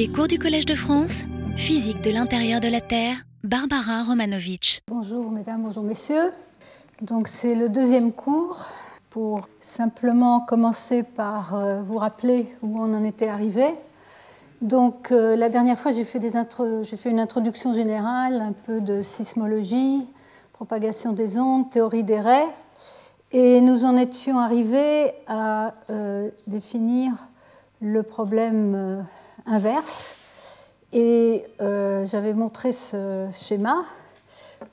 Les cours du Collège de France, physique de l'intérieur de la Terre, Barbara Romanovitch. Bonjour mesdames, bonjour messieurs. Donc c'est le deuxième cours pour simplement commencer par euh, vous rappeler où on en était arrivé. Donc euh, la dernière fois j'ai fait, une introduction générale, un peu de sismologie, propagation des ondes, théorie des raies, et nous en étions arrivés à euh, définir le problème inverse. Et euh, j'avais montré ce schéma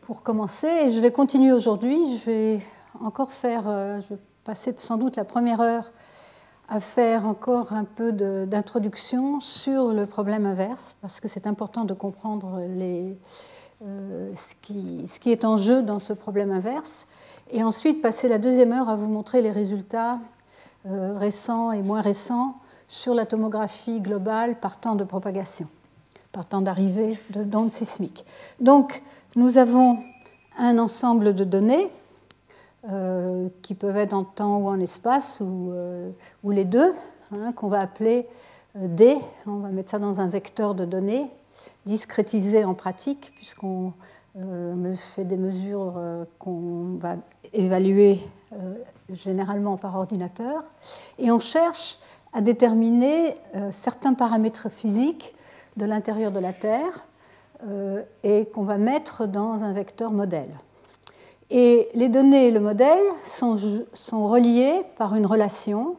pour commencer. Et je vais continuer aujourd'hui. Je vais encore faire, euh, je vais passer sans doute la première heure à faire encore un peu d'introduction sur le problème inverse, parce que c'est important de comprendre euh, ce, ce, qui, est en jeu dans ce problème inverse. Et ensuite passer la deuxième heure à vous montrer les résultats récents et moins récents sur la tomographie globale par temps de propagation, par temps d'arrivée d'ondes sismiques. Donc, nous avons un ensemble de données euh, qui peuvent être en temps ou en espace, ou, euh, les deux, hein, qu'on va appeler euh, D. On va mettre ça dans un vecteur de données, discrétisé en pratique, puisqu'on fait des mesures qu'on va évaluer généralement par ordinateur. Et on cherche à déterminer euh, certains paramètres physiques de l'intérieur de la Terre euh, et qu'on va mettre dans un vecteur modèle. Et les données et le modèle sont, sont reliés par une relation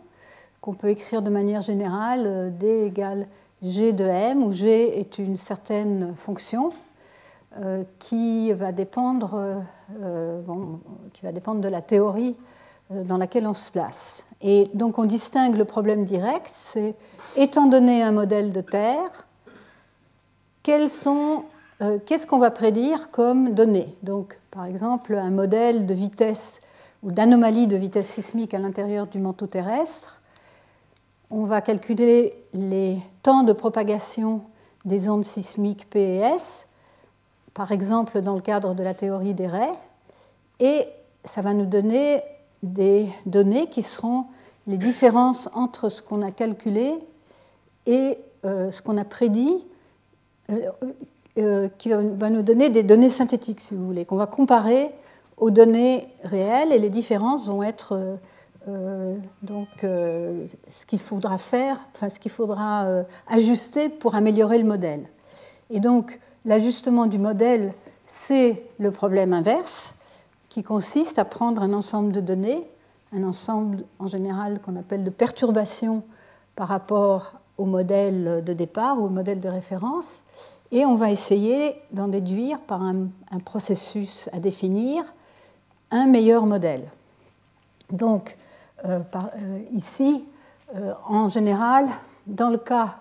qu'on peut écrire de manière générale, euh, D égale G de M, où G est une certaine fonction qui, va dépendre, qui va dépendre de la théorie dans laquelle on se place. Et donc on distingue le problème direct, c'est étant donné un modèle de Terre, euh, qu'est-ce qu'on va prédire comme données? Donc par exemple un modèle de vitesse ou d'anomalie de vitesse sismique à l'intérieur du manteau terrestre, on va calculer les temps de propagation des ondes sismiques P et S, par exemple dans le cadre de la théorie des raies, et ça va nous donner des données qui seront les différences entre ce qu'on a calculé et euh, ce qu'on a prédit, euh, euh, qui va nous donner des données synthétiques, si vous voulez, qu'on va comparer aux données réelles, et les différences vont être donc ce qu'il faudra faire, enfin ce qu'il faudra ajuster pour améliorer le modèle. Et donc l'ajustement du modèle, c'est le problème inverse qui consiste à prendre un ensemble de données, un ensemble en général qu'on appelle de perturbations par rapport au modèle de départ ou au modèle de référence, et on va essayer d'en déduire par un, processus à définir un meilleur modèle. Donc, euh, euh, ici, euh, en général, dans le cas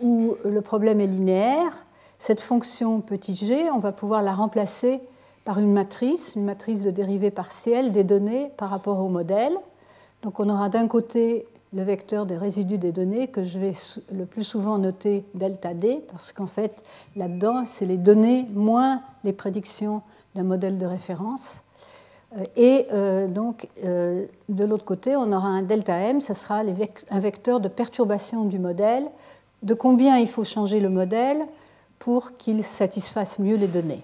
où le problème est linéaire, cette fonction petit g, on va pouvoir la remplacer par une matrice, une matrice de dérivée partielle des données par rapport au modèle. Donc on aura d'un côté le vecteur des résidus des données que je vais le plus souvent noter delta D, parce qu'en fait, là-dedans, c'est les données moins les prédictions d'un modèle de référence. Euh, et euh, donc, euh, de l'autre côté, on aura un delta M, ce sera un vecteur de perturbation du modèle, de combien il faut changer le modèle pour qu'il satisfasse mieux les données.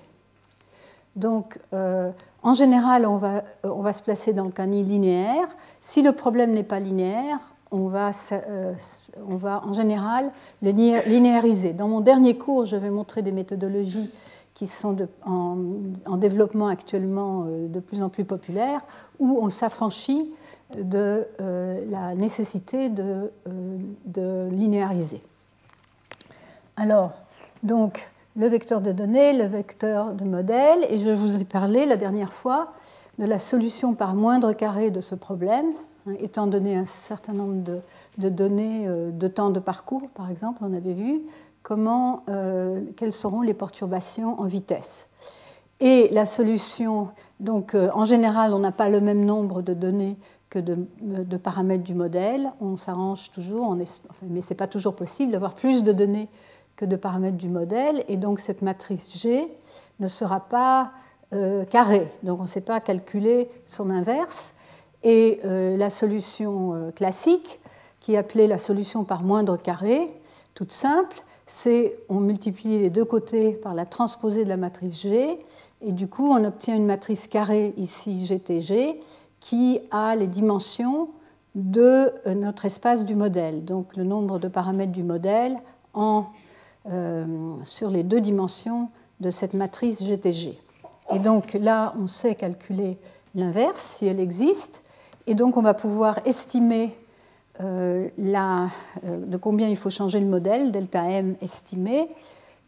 Donc, euh, en général, on va, on va, se placer dans le canny linéaire. Si le problème n'est pas linéaire, on va, euh, en général le linéariser. Dans mon dernier cours, je vais montrer des méthodologies qui sont en, développement actuellement euh, de plus en plus populaires, où on s'affranchit de la nécessité de, de linéariser. Alors, donc, le vecteur de données, le vecteur de modèle, et je vous ai parlé la dernière fois de la solution par moindre carré de ce problème, hein, étant donné un certain nombre de, données euh, de temps de parcours, par exemple, on avait vu comment, euh, quelles seront les perturbations en vitesse. Et la solution, donc euh, en général, on n'a pas le même nombre de données que de, paramètres du modèle, on s'arrange toujours, mais ce n'est pas toujours possible d'avoir plus de données que de paramètres du modèle, et donc cette matrice G ne sera pas euh, carrée, donc on ne sait pas calculer son inverse, et euh, la solution euh, classique, qui est appelée la solution par moindre carré, toute simple, c'est on multiplie les deux côtés par la transposée de la matrice G, et du coup on obtient une matrice carrée ici GTG qui a les dimensions de notre espace du modèle, donc le nombre de paramètres du modèle en, sur les deux dimensions de cette matrice GTG. Et donc là, on sait calculer l'inverse si elle existe, et donc on va pouvoir estimer euh, de combien il faut changer le modèle, delta m estimé,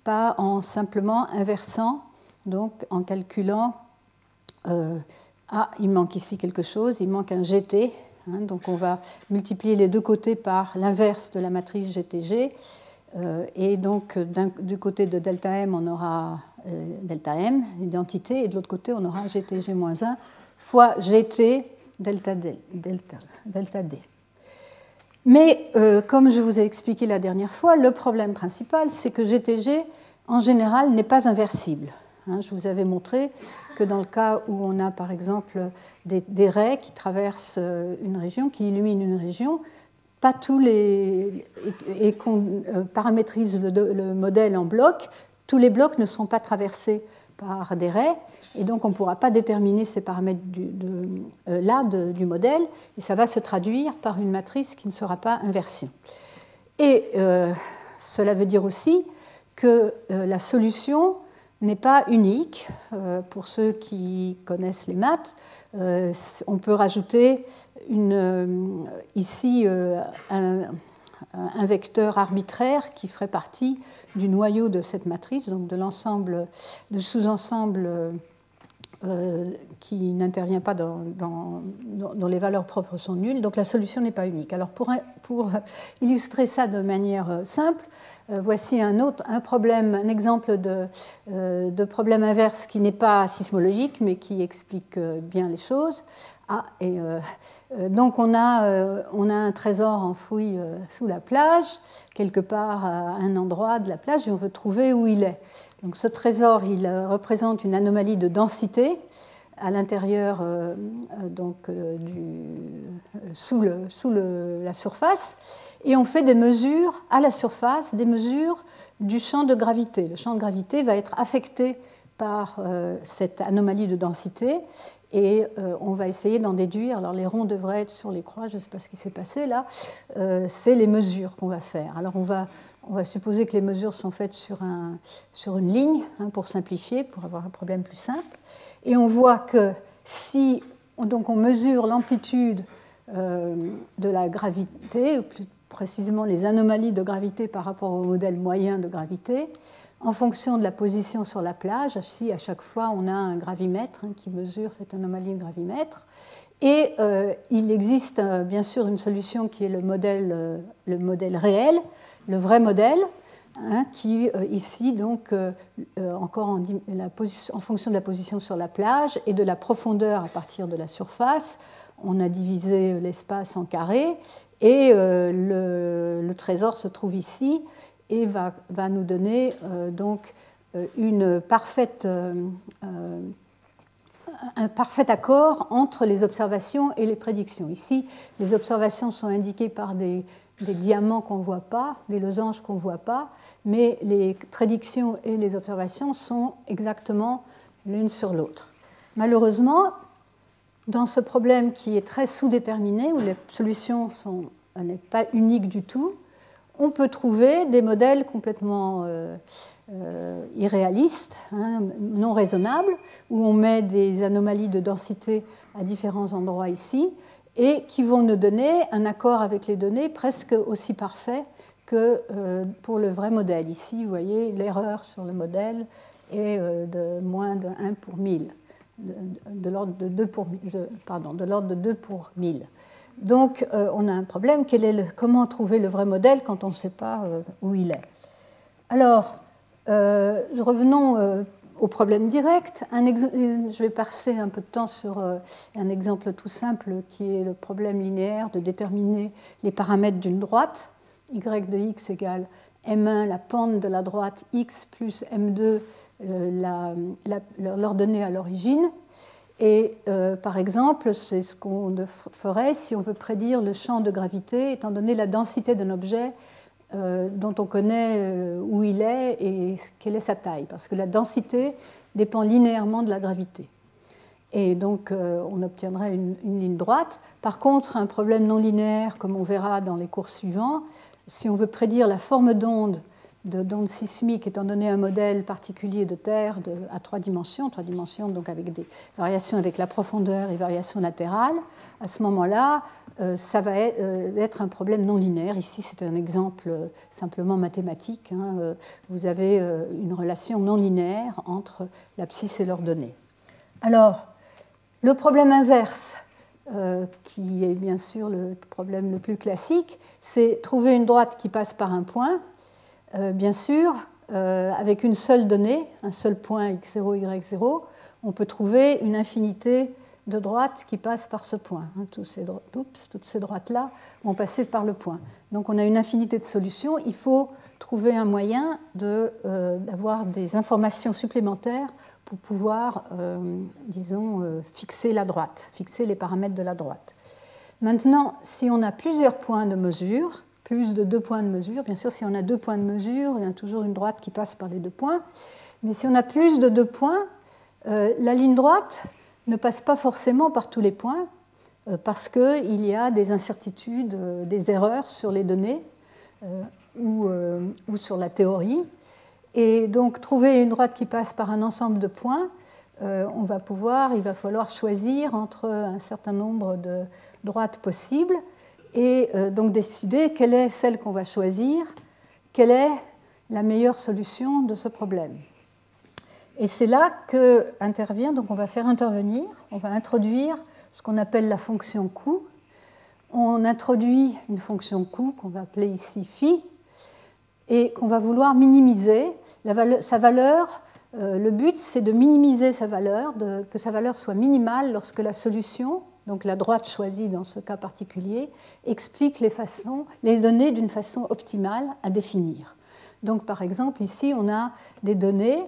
pas en simplement inversant, donc en calculant, ah, il manque ici quelque chose, il manque un GT, Hein, donc on va multiplier les deux côtés par l'inverse de la matrice GTG. Euh, et donc du côté de delta m, on aura euh, delta m, l'identité, et de l'autre côté, on aura GTG-1 fois GT delta D. Delta, D. Mais euh, comme je vous ai expliqué la dernière fois, le problème principal, c'est que GTG, en général, n'est pas inversible. Hein, je vous avais montré que dans le cas où on a par exemple des, raies qui traversent une région, qui illuminent une région, pas tous les. et, qu'on euh, paramétrise le, modèle en blocs, tous les blocs ne sont pas traversés par des raies, et donc on ne pourra pas déterminer ces paramètres du, euh, là du modèle, et ça va se traduire par une matrice qui ne sera pas inversion. Et cela veut dire aussi que la solution n'est pas unique. Euh, pour ceux qui connaissent les maths, euh, on peut rajouter euh, ici un, vecteur arbitraire qui ferait partie du noyau de cette matrice, donc de l'ensemble, du sous-ensemble qui n'intervient pas dans, les valeurs propres sont nulles. Donc la solution n'est pas unique. Alors pour, illustrer ça de manière simple, voici un autre un problème, un exemple de, euh, de problème inverse qui n'est pas sismologique, mais qui explique euh, bien les choses. Ah, et donc on a, on a un trésor enfoui sous la plage, quelque part à un endroit de la plage, et on veut trouver où il est. Donc ce trésor, il représente une anomalie de densité à l'intérieur, donc du, sous, le, sous le, la surface et on fait des mesures à la surface, des mesures du champ de gravité. Le champ de gravité va être affecté par euh, cette anomalie de densité et euh, on va essayer d'en déduire. Alors les ronds devraient être sur les croix, je ne sais pas ce qui s'est passé là. Euh, c'est les mesures qu'on va faire. Alors on va, supposer que les mesures sont faites sur une ligne, hein, pour simplifier, pour avoir un problème plus simple. Et on voit que si donc on mesure l'amplitude de la gravité, ou plus précisément les anomalies de gravité par rapport au modèle moyen de gravité, en fonction de la position sur la plage. Ici, à chaque fois, on a un gravimètre hein, qui mesure cette anomalie de gravimètre. Et euh, il existe euh, bien sûr une solution qui est le modèle, euh, le modèle réel, le vrai modèle, hein, qui ici, donc, encore en, en, fonction de la position sur la plage et de la profondeur à partir de la surface, on a divisé l'espace en carrés et euh, le, trésor se trouve ici et va, va nous donner euh, donc euh, un parfait accord entre les observations et les prédictions. Ici, les observations sont indiquées par des, des diamants qu'on ne voit pas, des losanges qu'on ne voit pas, mais les prédictions et les observations sont exactement l'une sur l'autre. Malheureusement, dans ce problème qui est très sous-déterminé, où les solutions n'est pas uniques du tout, on peut trouver des modèles complètement euh, euh, irréalistes, hein, non raisonnables, où on met des anomalies de densité à différents endroits ici, et qui vont nous donner un accord avec les données presque aussi parfait que euh, pour le vrai modèle. Ici, vous voyez, l'erreur sur le modèle est de moins de 1 pour 1000 de, l'ordre de 2 pour, de l'ordre de 2 pour 1000. Donc euh, on a un problème, quel est comment trouver le vrai modèle quand on ne sait pas euh, où il est? Alors, euh, revenons au problème direct. je vais passer un peu de temps sur un exemple tout simple qui est le problème linéaire de déterminer les paramètres d'une droite. y de x égale m1, la pente de la droite x plus m2, l'ordonnée à l'origine. Et euh, par exemple, c'est ce qu'on ferait si on veut prédire le champ de gravité, étant donné la densité d'un objet dont on connaît où il est et quelle est sa taille, parce que la densité dépend linéairement de la gravité. Et donc, on obtiendrait une, ligne droite. Par contre, un problème non linéaire, comme on verra dans les cours suivants, si on veut prédire la forme d'onde d'onde sismique étant donné un modèle particulier de Terre à trois dimensions, trois dimensions donc avec des variations avec la profondeur et variations latérales, à ce moment-là, euh, ça va euh, être, un problème non linéaire. Ici, c'est un exemple euh, simplement mathématique. Hein. Vous avez une relation non linéaire entre l'abscisse et l'ordonnée. Alors, le problème inverse, qui est bien sûr le problème le plus classique, c'est trouver une droite qui passe par un point euh, bien sûr, euh, avec une seule donnée, un seul point x0, y0, on peut trouver une infinité de droites qui passent par ce point. Hein, toutes ces droites-là vont passer par le point. Donc on a une infinité de solutions. Il faut trouver un moyen euh, d'avoir des informations supplémentaires pour pouvoir, disons, fixer la droite, fixer les paramètres de la droite. Maintenant, si on a plusieurs points de mesure, plus de deux points de mesure. Bien sûr, si on a deux points de mesure, il y a toujours une droite qui passe par les deux points. Mais si on a plus de deux points, euh, la ligne droite ne passe pas forcément par tous les points euh, parce qu'il y a des incertitudes, euh, des erreurs sur les données ou, ou, sur la théorie. Et donc, trouver une droite qui passe par un ensemble de points, on va pouvoir, il va falloir choisir entre un certain nombre de droites possibles et euh, donc décider quelle est celle qu'on va choisir, quelle est la meilleure solution de ce problème. Et c'est là que intervient, donc on va faire intervenir, on va introduire ce qu'on appelle la fonction coût. On introduit une fonction coût qu'on va appeler ici phi et qu'on va vouloir minimiser. sa valeur, euh, le but c'est de minimiser sa valeur, que sa valeur soit minimale lorsque la solution donc la droite choisie dans ce cas particulier, explique les, données d'une façon optimale à définir. Donc par exemple, ici, on a des données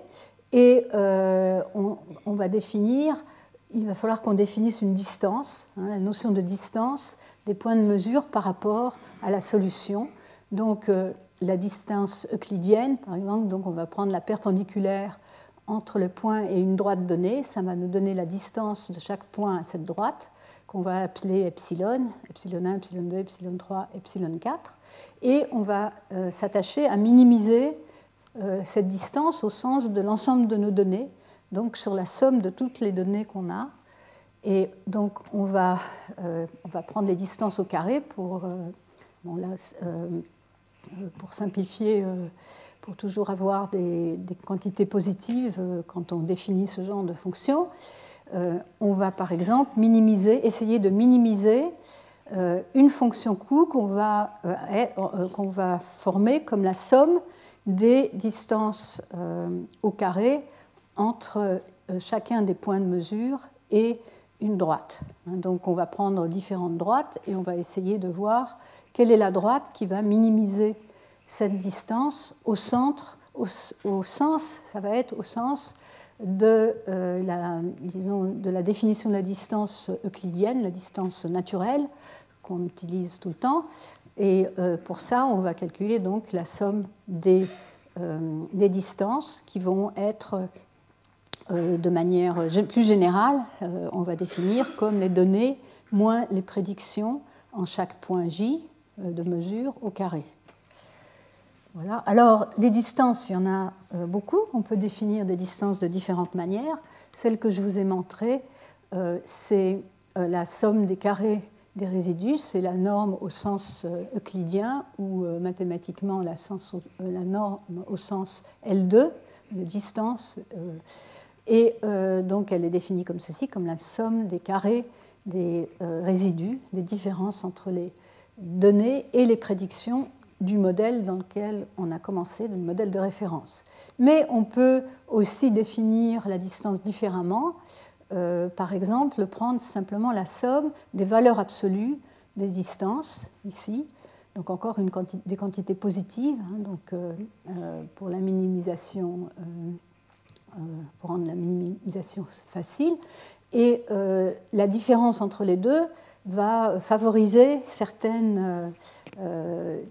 et euh, on, va définir, il va falloir qu'on définisse une distance, hein, la notion de distance des points de mesure par rapport à la solution. Donc euh, la distance euclidienne, par exemple, donc on va prendre la perpendiculaire entre le point et une droite donnée, ça va nous donner la distance de chaque point à cette droite qu'on va appeler epsilon, epsilon 1, epsilon 2, epsilon 3, epsilon 4, et on va euh, s'attacher à minimiser euh, cette distance au sens de l'ensemble de nos données, donc sur la somme de toutes les données qu'on a. Et donc on va, euh, on va prendre les distances au carré pour, bon là, pour simplifier, pour toujours avoir des, des quantités positives quand on définit ce genre de fonction. Euh, on va par exemple minimiser, essayer de minimiser euh, une fonction coût qu'on va, euh, qu'on va, former comme la somme des distances au carré entre chacun des points de mesure et une droite. Hein, donc on va prendre différentes droites et on va essayer de voir quelle est la droite qui va minimiser cette distance au centre, au sens, ça va être au sens de, euh, la, disons, de la définition de la distance euclidienne, la distance naturelle qu'on utilise tout le temps. Et euh, pour ça, on va calculer donc la somme des, euh, des distances qui vont être de manière plus générale, on va définir comme les données moins les prédictions en chaque point J de mesure au carré. Alors, des distances, il y en a euh, beaucoup. On peut définir des distances de différentes manières. Celle que je vous ai montrée, euh, c'est euh, la somme des carrés des résidus. C'est la norme au sens euclidien ou mathématiquement la, norme au sens L2, de distance. et donc, elle est définie comme ceci, comme la somme des carrés des résidus, des différences entre les données et les prédictions du modèle dans lequel on a commencé, du modèle de référence. Mais on peut aussi définir la distance différemment. Euh, par exemple, prendre simplement la somme des valeurs absolues des distances, ici, donc encore des quantités positives, hein, donc, euh, euh, pour la minimisation, pour rendre la minimisation facile. Et la différence entre les deux va favoriser certaines,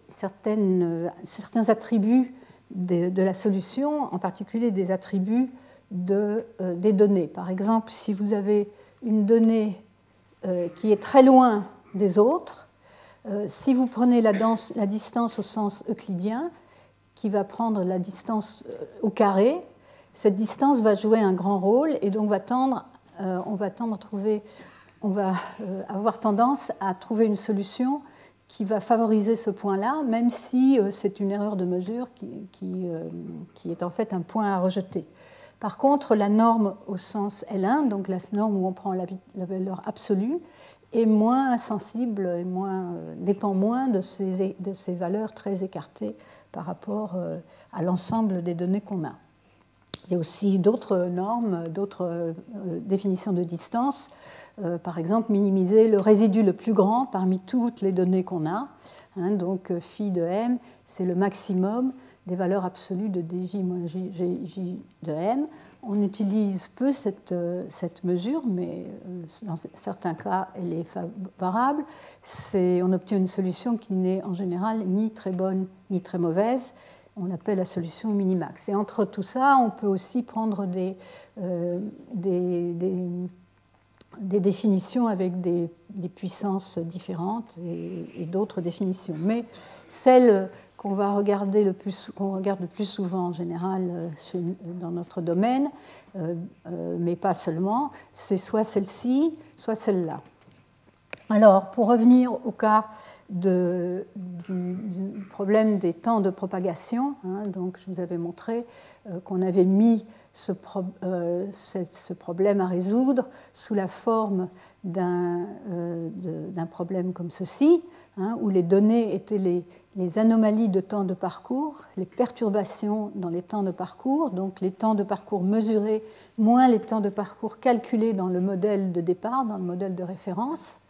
certaines, certains attributs de, la solution, en particulier des attributs de, des données. Par exemple, si vous avez une donnée qui est très loin des autres, si vous prenez la, la, distance au sens euclidien, qui va prendre la distance au carré, cette distance va jouer un grand rôle et donc va tendre, euh, on va tendre à trouver, on va euh, avoir tendance à trouver une solution qui va favoriser ce point-là, même si euh, c'est une erreur de mesure qui, qui, est en fait un point à rejeter. Par contre, la norme au sens L1, donc la norme où on prend la, valeur absolue, est moins sensible et dépend moins de ces valeurs très écartées par rapport à l'ensemble des données qu'on a. Il y a aussi d'autres normes, d'autres euh, définitions de distance. Euh, par exemple, minimiser le résidu le plus grand parmi toutes les données qu'on a. Hein, donc, euh, phi de m, c'est le maximum des valeurs absolues de dj moins j, de m. On utilise peu cette, cette mesure, mais dans certains cas, elle est favorable. on obtient une solution qui n'est en général ni très bonne ni très mauvaise on appelle la solution minimax. Et entre tout ça, on peut aussi prendre des, euh, définitions avec des, puissances différentes et, d'autres définitions. Mais celle qu'on va regarder le plus, qu'on regarde le plus souvent en général euh, dans notre domaine, euh, mais pas seulement, c'est soit celle-ci, soit celle-là. Alors, pour revenir au cas du, problème des temps de propagation. Hein. donc, je vous avais montré euh, qu'on avait mis ce, euh, ce, problème à résoudre sous la forme d'un euh, problème comme ceci, hein, où les données étaient les, anomalies de temps de parcours, les perturbations dans les temps de parcours, donc les temps de parcours mesurés moins les temps de parcours calculés dans le modèle de départ, dans le modèle de référence.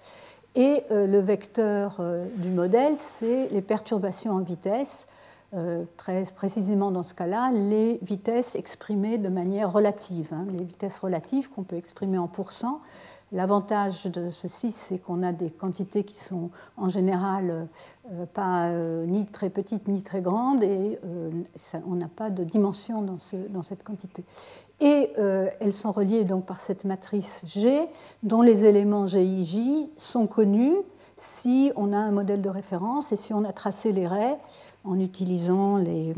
Et euh, le vecteur euh, du modèle, c'est les perturbations en vitesse, euh, très précisément dans ce cas-là, les vitesses exprimées de manière relative, hein, les vitesses relatives qu'on peut exprimer en pourcents. L'avantage de ceci, c'est qu'on a des quantités qui sont en général pas ni très petites ni très grandes et on n'a pas de dimension dans, ce, dans cette quantité et euh, elles sont reliées donc par cette matrice G dont les éléments GIJ sont connus si on a un modèle de référence et si on a tracé les raies en utilisant euh,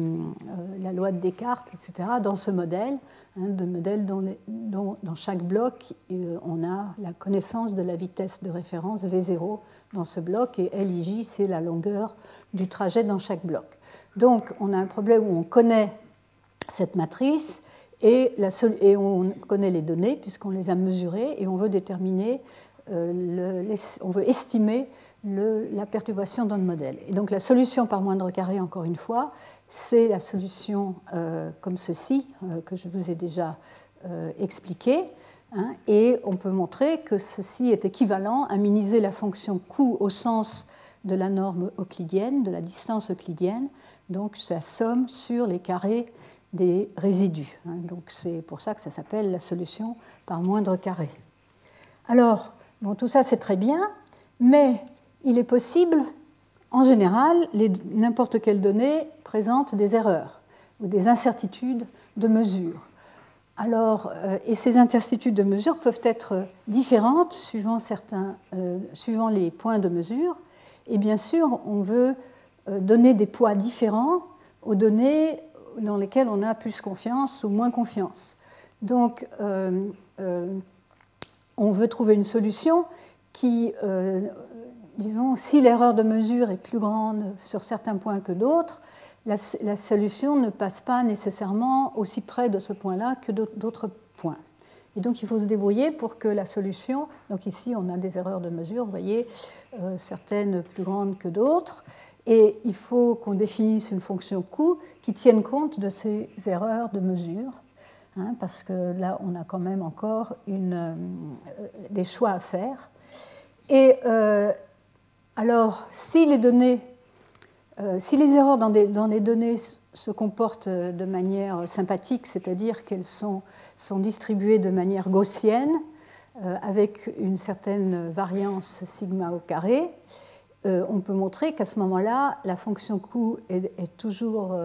la loi de Descartes, etc., dans ce modèle, hein, modèle dont, dans chaque bloc, euh, on a la connaissance de la vitesse de référence V0 dans ce bloc, et LIJ, c'est la longueur du trajet dans chaque bloc. Donc, on a un problème où on connaît cette matrice, et, on connaît les données puisqu'on les a mesurées et on veut déterminer, euh, on veut estimer la perturbation dans le modèle. Et donc la solution par moindre carré, encore une fois, c'est la solution euh, comme ceci, euh, que je vous ai déjà expliqué. Hein, et on peut montrer que ceci est équivalent à minimiser la fonction coût au sens de la norme euclidienne, de la distance euclidienne, donc sa somme sur les carrés des résidus. Hein. Donc c'est pour ça que ça s'appelle la solution par moindre carré. Alors, bon, tout ça c'est très bien, mais il est possible, en général, n'importe quelle donnée présente des erreurs ou des incertitudes de mesure. Alors, euh, et ces incertitudes de mesure peuvent être différentes euh, suivant les points de mesure. Et bien sûr, on veut euh, donner des poids différents aux données dans lesquels on a plus confiance ou moins confiance. Donc, euh, euh, on veut trouver une solution qui, euh, disons, si l'erreur de mesure est plus grande sur certains points que d'autres, la, la, solution ne passe pas nécessairement aussi près de ce point-là que d'autres points. Et donc, il faut se débrouiller pour que la solution, donc ici, on a des erreurs de mesure, vous voyez, certaines plus grandes que d'autres, et il faut qu'on définisse une fonction coût qui tienne compte de ces erreurs de mesure, hein, parce que là, on a quand même encore euh, des choix à faire. Et euh, alors, si les données, euh, si les erreurs dans, des, les données se comportent de manière sympathique, c'est-à-dire qu'elles sont, sont, distribuées de manière gaussienne, avec une certaine variance sigma au carré, on peut montrer qu'à ce moment-là, la fonction Q est, toujours,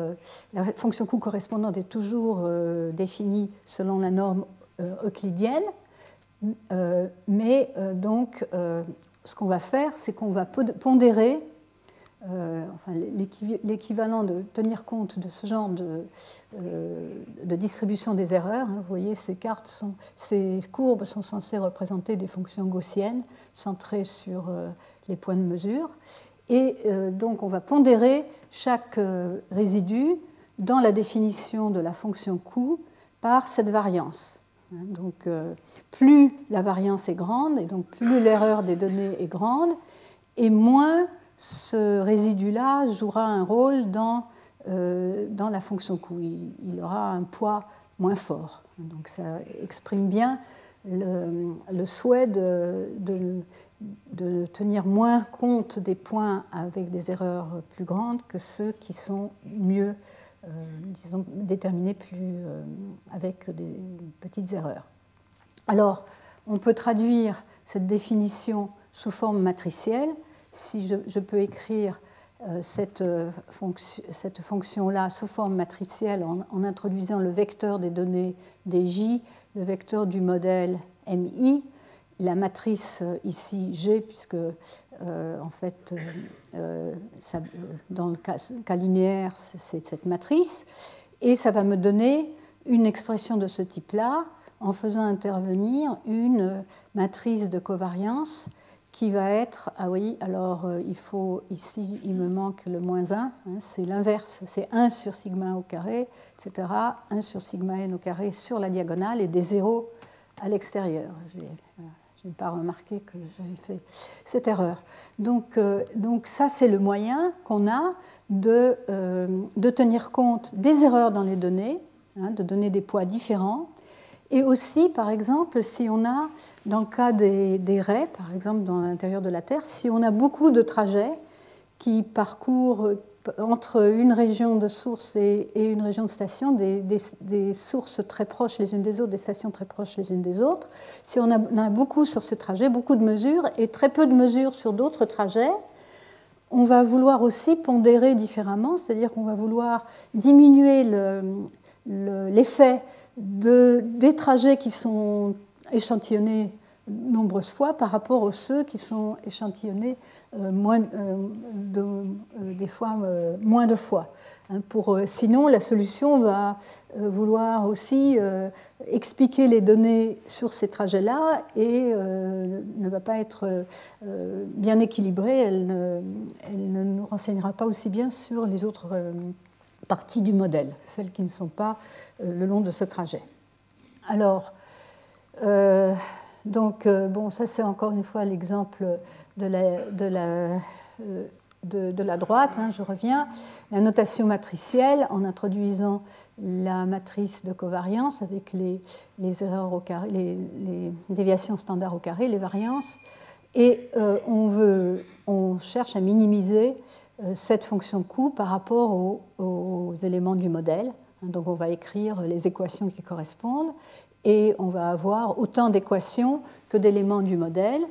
la fonction Q correspondante est toujours définie selon la norme euclidienne, mais donc ce qu'on va faire, c'est qu'on va pondérer euh, enfin, l'équivalent de tenir compte de ce genre de, euh, distribution des erreurs. Hein. vous voyez, ces, cartes ces courbes sont censées représenter des fonctions gaussiennes centrées sur euh, les points de mesure. Et donc, on va pondérer chaque résidu dans la définition de la fonction Q par cette variance. Hein. Donc, plus la variance est grande, et donc plus l'erreur des données est grande, et moins ce résidu-là jouera un rôle dans, euh, dans la fonction Q. Il, aura un poids moins fort. Donc ça exprime bien le, souhait de, tenir moins compte des points avec des erreurs plus grandes que ceux qui sont mieux euh, disons, déterminés plus, euh, avec des petites erreurs. Alors, on peut traduire cette définition sous forme matricielle si je, peux écrire euh, cette, cette fonction-là sous forme matricielle en, introduisant le vecteur des données DJ, le vecteur du modèle MI, la matrice euh, ici G, puisque en fait, dans le cas, linéaire, c'est cette matrice, et ça va me donner une expression de ce type-là en faisant intervenir une matrice de covariance qui va être, ah oui, alors euh, il faut, ici il me manque le moins 1, hein, c'est l'inverse, c'est 1 sur sigma au carré, etc., 1 sur sigma n au carré sur la diagonale et des zéros à l'extérieur. Je n'ai pas remarqué que j'avais fait cette erreur. Donc, euh, ça, c'est le moyen qu'on a de, euh, de, tenir compte des erreurs dans les données, hein, de donner des poids différents, et aussi, par exemple, si on a, dans le cas des, des raies, par exemple dans l'intérieur de la Terre, si on a beaucoup de trajets qui parcourent entre une région de source et, une région de station, des, sources très proches les unes des autres, des stations très proches les unes des autres, si on a, a beaucoup sur ces trajets, beaucoup de mesures, et très peu de mesures sur d'autres trajets, on va vouloir aussi pondérer différemment, c'est-à-dire qu'on va vouloir diminuer l'effet des trajets qui sont échantillonnés nombreuses fois par rapport aux ceux qui sont échantillonnés moins, euh, de, euh, des fois moins de fois. Hein, pour, sinon, la solution va vouloir aussi expliquer les données sur ces trajets-là et ne va pas être bien équilibrée. Elle ne, elle ne, nous renseignera pas aussi bien sur les autres parties du modèle, celles qui ne sont pas euh, le long de ce trajet. Alors, euh, donc, euh, bon, ça c'est encore une fois l'exemple de la, de, la, droite, hein, je reviens. La notation matricielle en introduisant la matrice de covariance avec les, erreurs les, déviations standards au carré, les variances. Et on, veut, on cherche à minimiser cette fonction Q par rapport aux éléments du modèle. Donc on va écrire les équations qui correspondent et on va avoir autant d'équations que d'éléments du modèle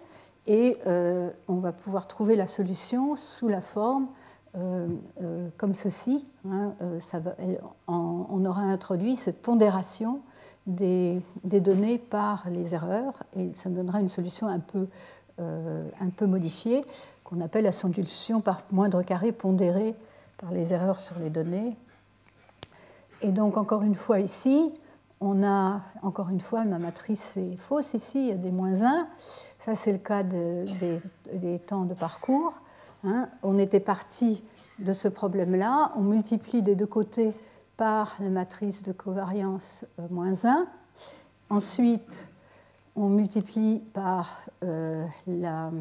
et euh, on va pouvoir trouver la solution sous la forme euh, euh, comme ceci. Hein, on aura introduit cette pondération des, données par les erreurs et ça donnera une solution un peu, un peu modifiée qu'on appelle la solution par moindre carré pondérée par les erreurs sur les données et donc, encore une fois, ici, on a, encore une fois, ma matrice est fausse ici, il y a des moins 1. Ça, c'est le cas des, temps de parcours. Hein. On était parti de ce problème-là. On multiplie des deux côtés par la matrice de covariance euh, moins 1. Ensuite, on multiplie par euh, la,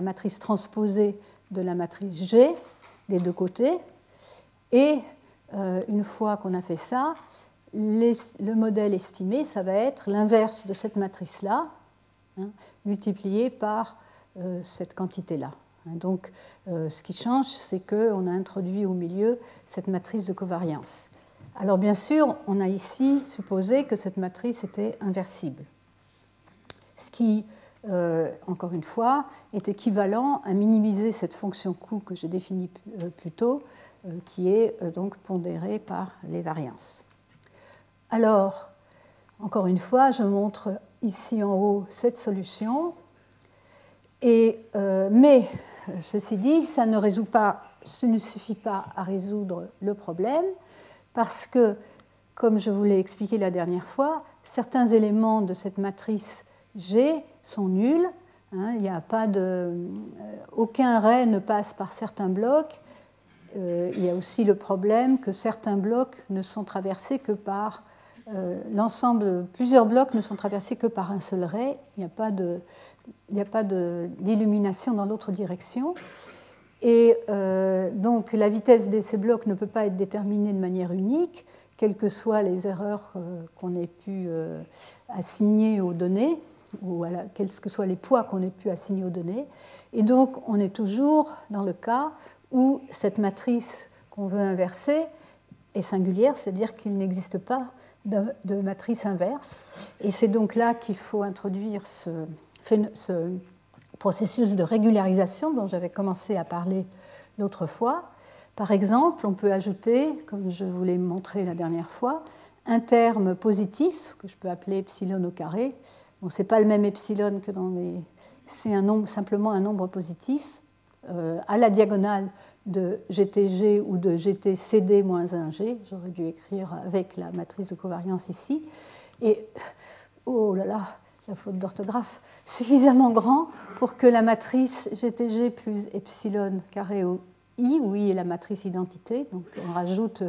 matrice transposée de la matrice G des deux côtés. Et euh, une fois qu'on a fait ça, le modèle estimé, ça va être l'inverse de cette matrice-là, hein, multiplié par euh, cette quantité-là. Hein, donc, euh, ce qui change, c'est qu'on a introduit au milieu cette matrice de covariance. Alors, bien sûr, on a ici supposé que cette matrice était inversible. ce qui, encore une fois, est équivalent à minimiser cette fonction coût que j'ai définie plus tôt, qui est donc pondérée par les variances. Alors, encore une fois, je montre ici en haut cette solution. Et, mais ceci dit, ça ne résout pas, ce ne suffit pas à résoudre le problème parce que, comme je vous l'ai expliqué la dernière fois, certains éléments de cette matrice G sont nuls. Hein. il a pas de, euh, aucun ray ne passe par certains blocs. Euh, il y a aussi le problème que certains blocs ne sont traversés que par euh, l'ensemble, plusieurs blocs ne sont traversés que par un seul ray. Il n'y a pas d'illumination dans l'autre direction. Et euh, donc la vitesse de ces blocs ne peut pas être déterminée de manière unique, quelles que soient les erreurs euh, qu'on ait pu assigner aux données, ou quels que soient les poids qu'on ait pu assigner aux données. Et donc on est toujours dans le cas où cette matrice qu'on veut inverser est singulière, c'est-à-dire qu'il n'existe pas de, matrice inverse. Et c'est donc là qu'il faut introduire ce, ce processus de régularisation dont j'avais commencé à parler l'autre fois. Par exemple, on peut ajouter, comme je vous l'ai montré la dernière fois, un terme positif que je peux appeler epsilon au carré. Bon, ce n'est pas le même epsilon que dans les... C'est simplement un nombre positif euh, à la diagonale de GTG ou de GTCD moins 1G. J'aurais dû écrire avec la matrice de covariance ici. Et, oh là là, la faute d'orthographe, suffisamment grand pour que la matrice GTG plus epsilon carré au i, où i est la matrice identité, donc on rajoute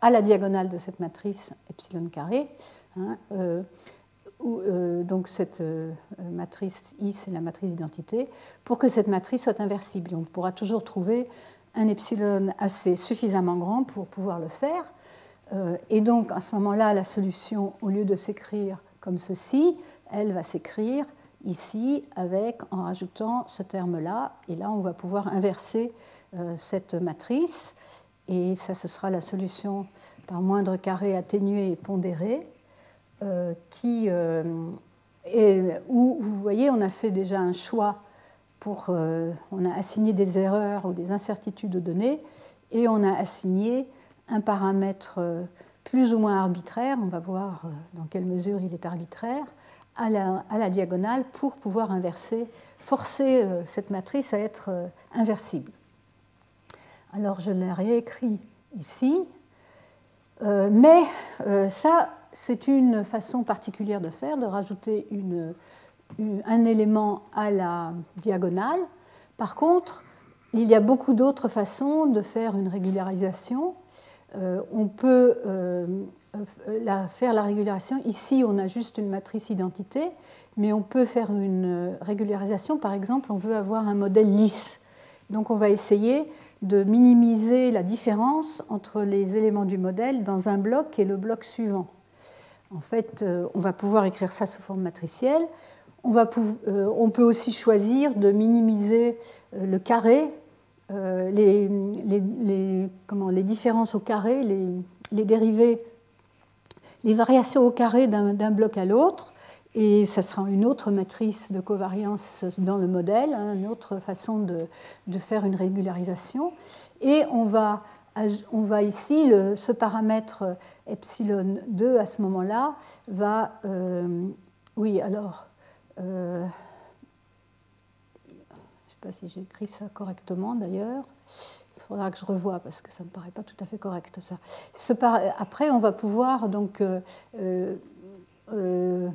à la diagonale de cette matrice epsilon carré, hein, euh, euh, donc cette euh, matrice i c'est la matrice d'identité, pour que cette matrice soit inversible. On pourra toujours trouver un epsilon assez suffisamment grand pour pouvoir le faire. et donc à ce moment-là, la solution, au lieu de s'écrire comme ceci, elle va s'écrire ici avec, en rajoutant ce terme-là. Et là, on va pouvoir inverser euh, cette matrice. Et ça, ce sera la solution par moindre carré atténué et pondéré, euh, qui, euh, où, vous voyez, on a fait déjà un choix pour, on a assigné des erreurs ou des incertitudes aux données, et on a assigné un paramètre plus ou moins arbitraire, on va voir dans quelle mesure il est arbitraire, à la, diagonale pour pouvoir inverser, forcer euh, cette matrice à être euh, inversible. Alors je l'ai réécrit ici, euh, mais ça, c'est une façon particulière de faire, de rajouter un élément à la diagonale. Par contre, il y a beaucoup d'autres façons de faire une régularisation. on peut euh, faire la régularisation. Ici, on a juste une matrice identité, mais on peut faire une euh, régularisation. Par exemple, on veut avoir un modèle lisse. Donc, on va essayer de minimiser la différence entre les éléments du modèle dans un bloc et le bloc suivant. En fait, euh, on va pouvoir écrire ça sous forme matricielle. On, va on peut aussi choisir de minimiser le carré, les, les, différences au carré, les, dérivés les variations au carré d'un bloc à l'autre, et ça sera une autre matrice de covariance dans le modèle, hein, une autre façon de, faire une régularisation. Et on va, ici, ce paramètre epsilon 2 à ce moment-là va... Euh, oui, alors... Euh, je ne sais pas si j'ai écrit ça correctement d'ailleurs. Il faudra que je revoie parce que ça ne me paraît pas tout à fait correct ça. Après, on va pouvoir donc euh, euh,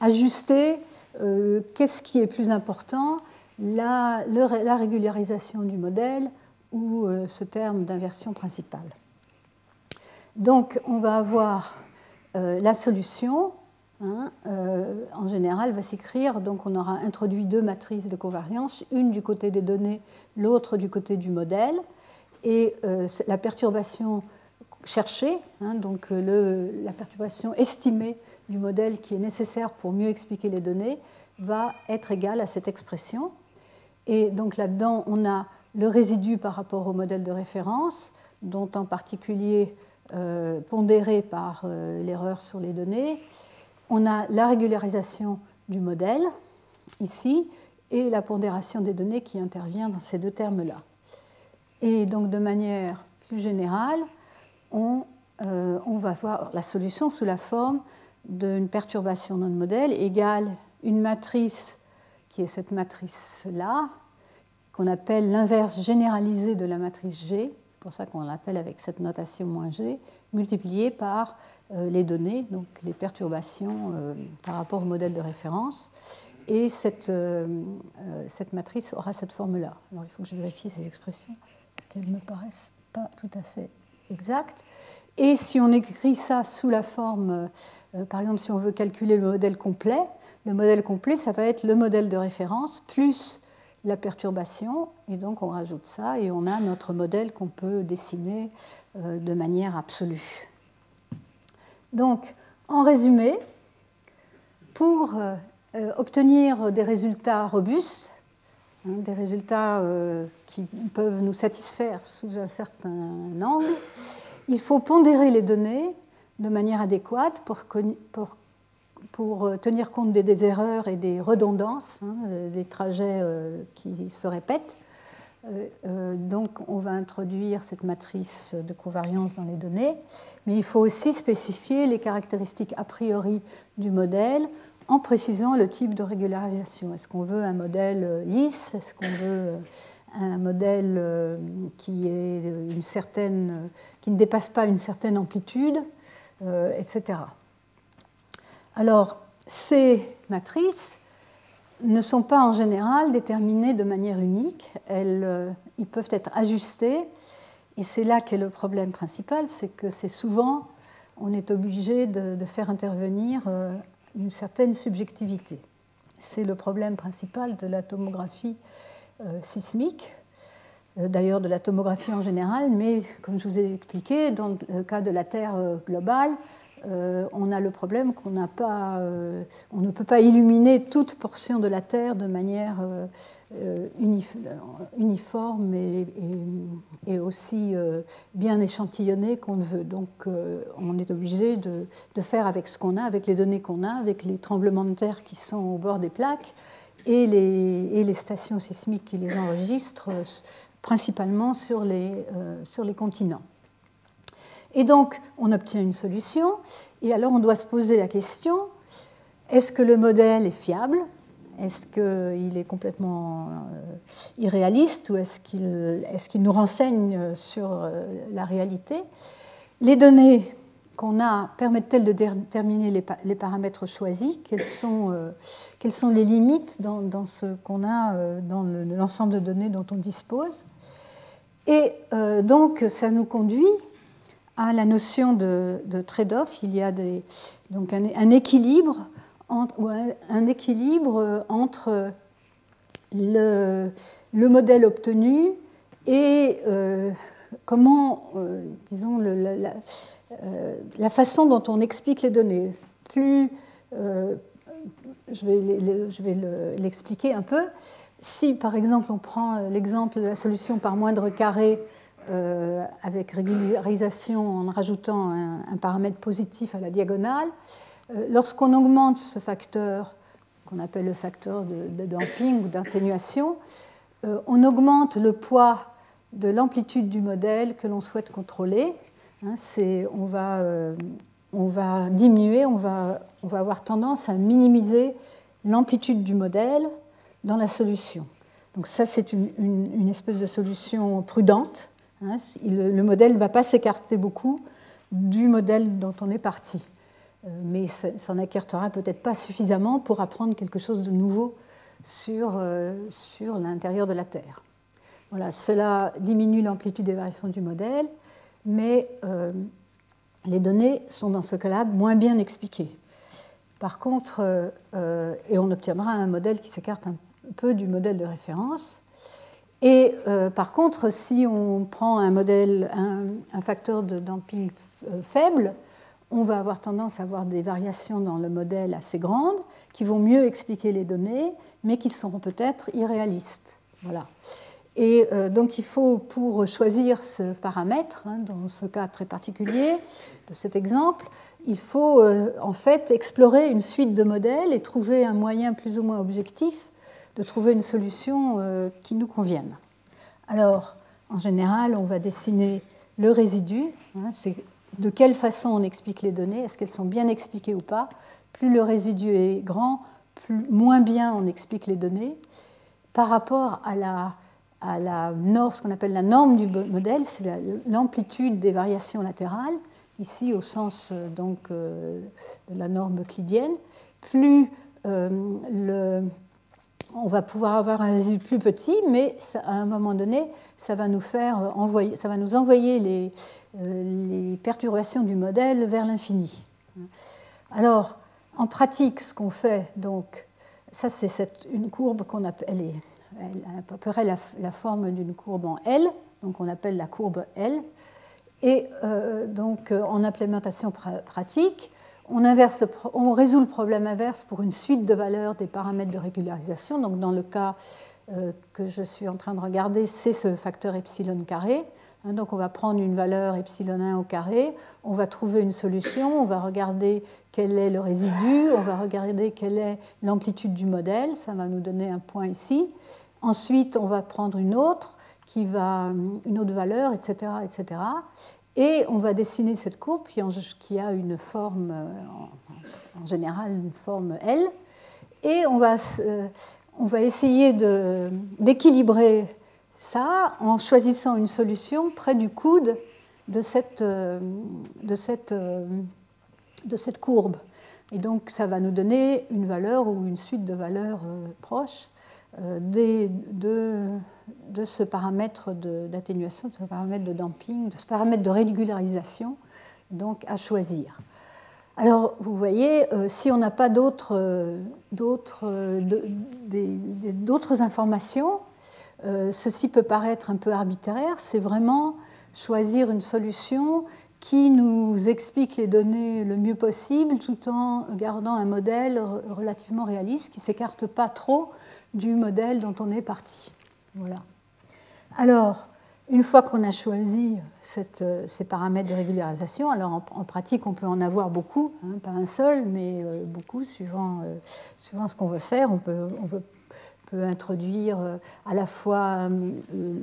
ajuster qu'est-ce qui est plus important, la, régularisation du modèle ou ce terme d'inversion principale. Donc, on va avoir la solution Hein, euh, en général, va s'écrire, donc on aura introduit deux matrices de covariance, une du côté des données, l'autre du côté du modèle, et euh, la perturbation cherchée, hein, donc euh, la perturbation estimée du modèle qui est nécessaire pour mieux expliquer les données, va être égale à cette expression. Et donc là-dedans, on a le résidu par rapport au modèle de référence, dont en particulier pondéré par l'erreur sur les données, on a la régularisation du modèle, ici, et la pondération des données qui intervient dans ces deux termes-là. Et donc, de manière plus générale, on, euh, va voir la solution sous la forme d'une perturbation le modèle égale une matrice qui est cette matrice-là, qu'on appelle l'inverse généralisée de la matrice G, c'est pour ça qu'on l'appelle avec cette notation moins G, multipliée par les données, donc les perturbations euh, par rapport au modèle de référence. Et cette, euh, cette matrice aura cette forme-là. Alors il faut que je vérifie ces expressions, parce qu'elles ne me paraissent pas tout à fait exactes. Et si on écrit ça sous la forme, par exemple, si on veut calculer le modèle complet, le modèle complet, ça va être le modèle de référence plus la perturbation, et donc on rajoute ça, et on a notre modèle qu'on peut dessiner de manière absolue. Donc, en résumé, pour euh, euh, obtenir des résultats robustes, hein, des résultats euh, qui peuvent nous satisfaire sous un certain angle, il faut pondérer les données de manière adéquate pour, tenir compte des, erreurs et des redondances, hein, des trajets qui se répètent, donc, on va introduire cette matrice de covariance dans les données, mais il faut aussi spécifier les caractéristiques a priori du modèle en précisant le type de régularisation. Est-ce qu'on veut un modèle euh, lisse? Est-ce qu'on veut un modèle qui, est une certaine, qui ne dépasse pas une certaine amplitude, etc. Alors, ces matrices, ne sont pas en général déterminés de manière unique. Elles, euh, ils peuvent être ajustés. Et c'est là qu'est le problème principal, c'est que c'est souvent, on est obligé de, faire intervenir euh, une certaine subjectivité. C'est le problème principal de la tomographie euh, sismique, d'ailleurs de la tomographie en général, mais comme je vous ai expliqué, dans le cas de la Terre globale, euh, on a le problème qu'on n'a pas, euh, on ne peut pas illuminer toute portion de la Terre de manière euh, uniforme et, aussi bien échantillonnée qu'on veut. Donc on est obligé de, faire avec ce qu'on a, avec les données qu'on a, avec les tremblements de terre qui sont au bord des plaques et les, stations sismiques qui les enregistrent, principalement sur les continents. Et donc, on obtient une solution, et alors on doit se poser la question, est-ce que le modèle est fiable? Est-ce qu'il est complètement euh, irréaliste? Ou est-ce qu'il nous renseigne sur euh, la réalité? Les données qu'on a permettent-elles de déterminer les, paramètres choisis? Euh, quelles sont, les limites dans, ce qu'on a dans l'ensemble de données dont on dispose? Et donc, ça nous conduit à la notion de, trade-off. Il y a donc un, équilibre entre, un, équilibre entre le, le modèle obtenu et euh, comment, euh, disons, la, euh, façon dont on explique les données. Plus, je vais l'expliquer un peu. Si, par exemple, on prend l'exemple de la solution par moindre carré euh, avec régularisation en rajoutant un, paramètre positif à la diagonale. Euh, lorsqu'on augmente ce facteur, qu'on appelle le facteur de, damping ou d'atténuation, euh, on augmente le poids de l'amplitude du modèle que l'on souhaite contrôler. Hein, on, va, diminuer, on va, avoir tendance à minimiser l'amplitude du modèle dans la solution. Donc ça, c'est une, espèce de solution prudente le modèle ne va pas s'écarter beaucoup du modèle dont on est parti. Euh, mais n'en écartera peut-être pas suffisamment pour apprendre quelque chose de nouveau sur, euh, sur l'intérieur de la Terre. Voilà, cela diminue l'amplitude des variations du modèle, mais euh, les données sont dans ce cas-là moins bien expliquées. Par contre, et on obtiendra un modèle qui s'écarte un peu du modèle de référence, et euh, par contre, si on prend un modèle, un, facteur de damping euh, faible, on va avoir tendance à avoir des variations dans le modèle assez grandes qui vont mieux expliquer les données, mais qui seront peut-être irréalistes. Voilà. Et euh, donc il faut, pour choisir ce paramètre, hein, dans ce cas très particulier de cet exemple, il faut en fait explorer une suite de modèles et trouver un moyen plus ou moins objectif de trouver une solution euh, qui nous convienne. Alors, en général, on va dessiner le résidu. Hein, c'est de quelle façon on explique les données, est-ce qu'elles sont bien expliquées ou pas. Plus le résidu est grand, plus, moins bien on explique les données. Par rapport à la norme, ce qu'on appelle la norme du modèle, c'est l'amplitude des variations latérales, ici au sens euh, donc, euh, de la norme euclidienne. Plus le, on va pouvoir avoir un résidu plus petit, mais à un moment donné, ça va nous, faire envoyer, envoyer les, perturbations du modèle vers l'infini. Alors, en pratique, ce qu'on fait, donc, ça c'est une courbe qu'on appelle, elle à peu près la, forme d'une courbe en L, donc on appelle la courbe L. Et euh, donc euh, en implémentation pratique, on, inverse on, résout le problème inverse pour une suite de valeurs des paramètres de régularisation. Donc dans le cas euh, que je suis en train de regarder, c'est ce facteur epsilon carré. Hein, donc on va prendre une valeur epsilon 1 au carré, on va trouver une solution, on va regarder quel est le résidu, on va regarder quelle est l'amplitude du modèle, ça va nous donner un point ici. Ensuite, on va prendre une autre, qui va, une autre valeur, etc., etc. Et on va dessiner cette courbe qui a une forme, euh, en général, une forme L. Et on va, euh, on va essayer d'équilibrer ça en choisissant une solution près du coude de cette, euh, de cette, de cette courbe. Et donc, ça va nous donner une valeur ou une suite de valeurs proches. Euh, de, ce paramètre d'atténuation, de, ce paramètre de damping, de ce paramètre de régularisation donc à choisir. Alors, vous voyez, euh, si on n'a pas d'autres informations, euh, ceci peut paraître un peu arbitraire. C'est vraiment choisir une solution qui nous explique les données le mieux possible tout en gardant un modèle relativement réaliste qui ne s'écarte pas trop du modèle dont on est parti. Voilà. Alors, une fois qu'on a choisi euh, ces paramètres de régularisation, alors en, pratique on peut en avoir beaucoup, hein, pas un seul, mais euh, beaucoup suivant, euh, suivant ce qu'on veut faire. On peut, on peut introduire à la fois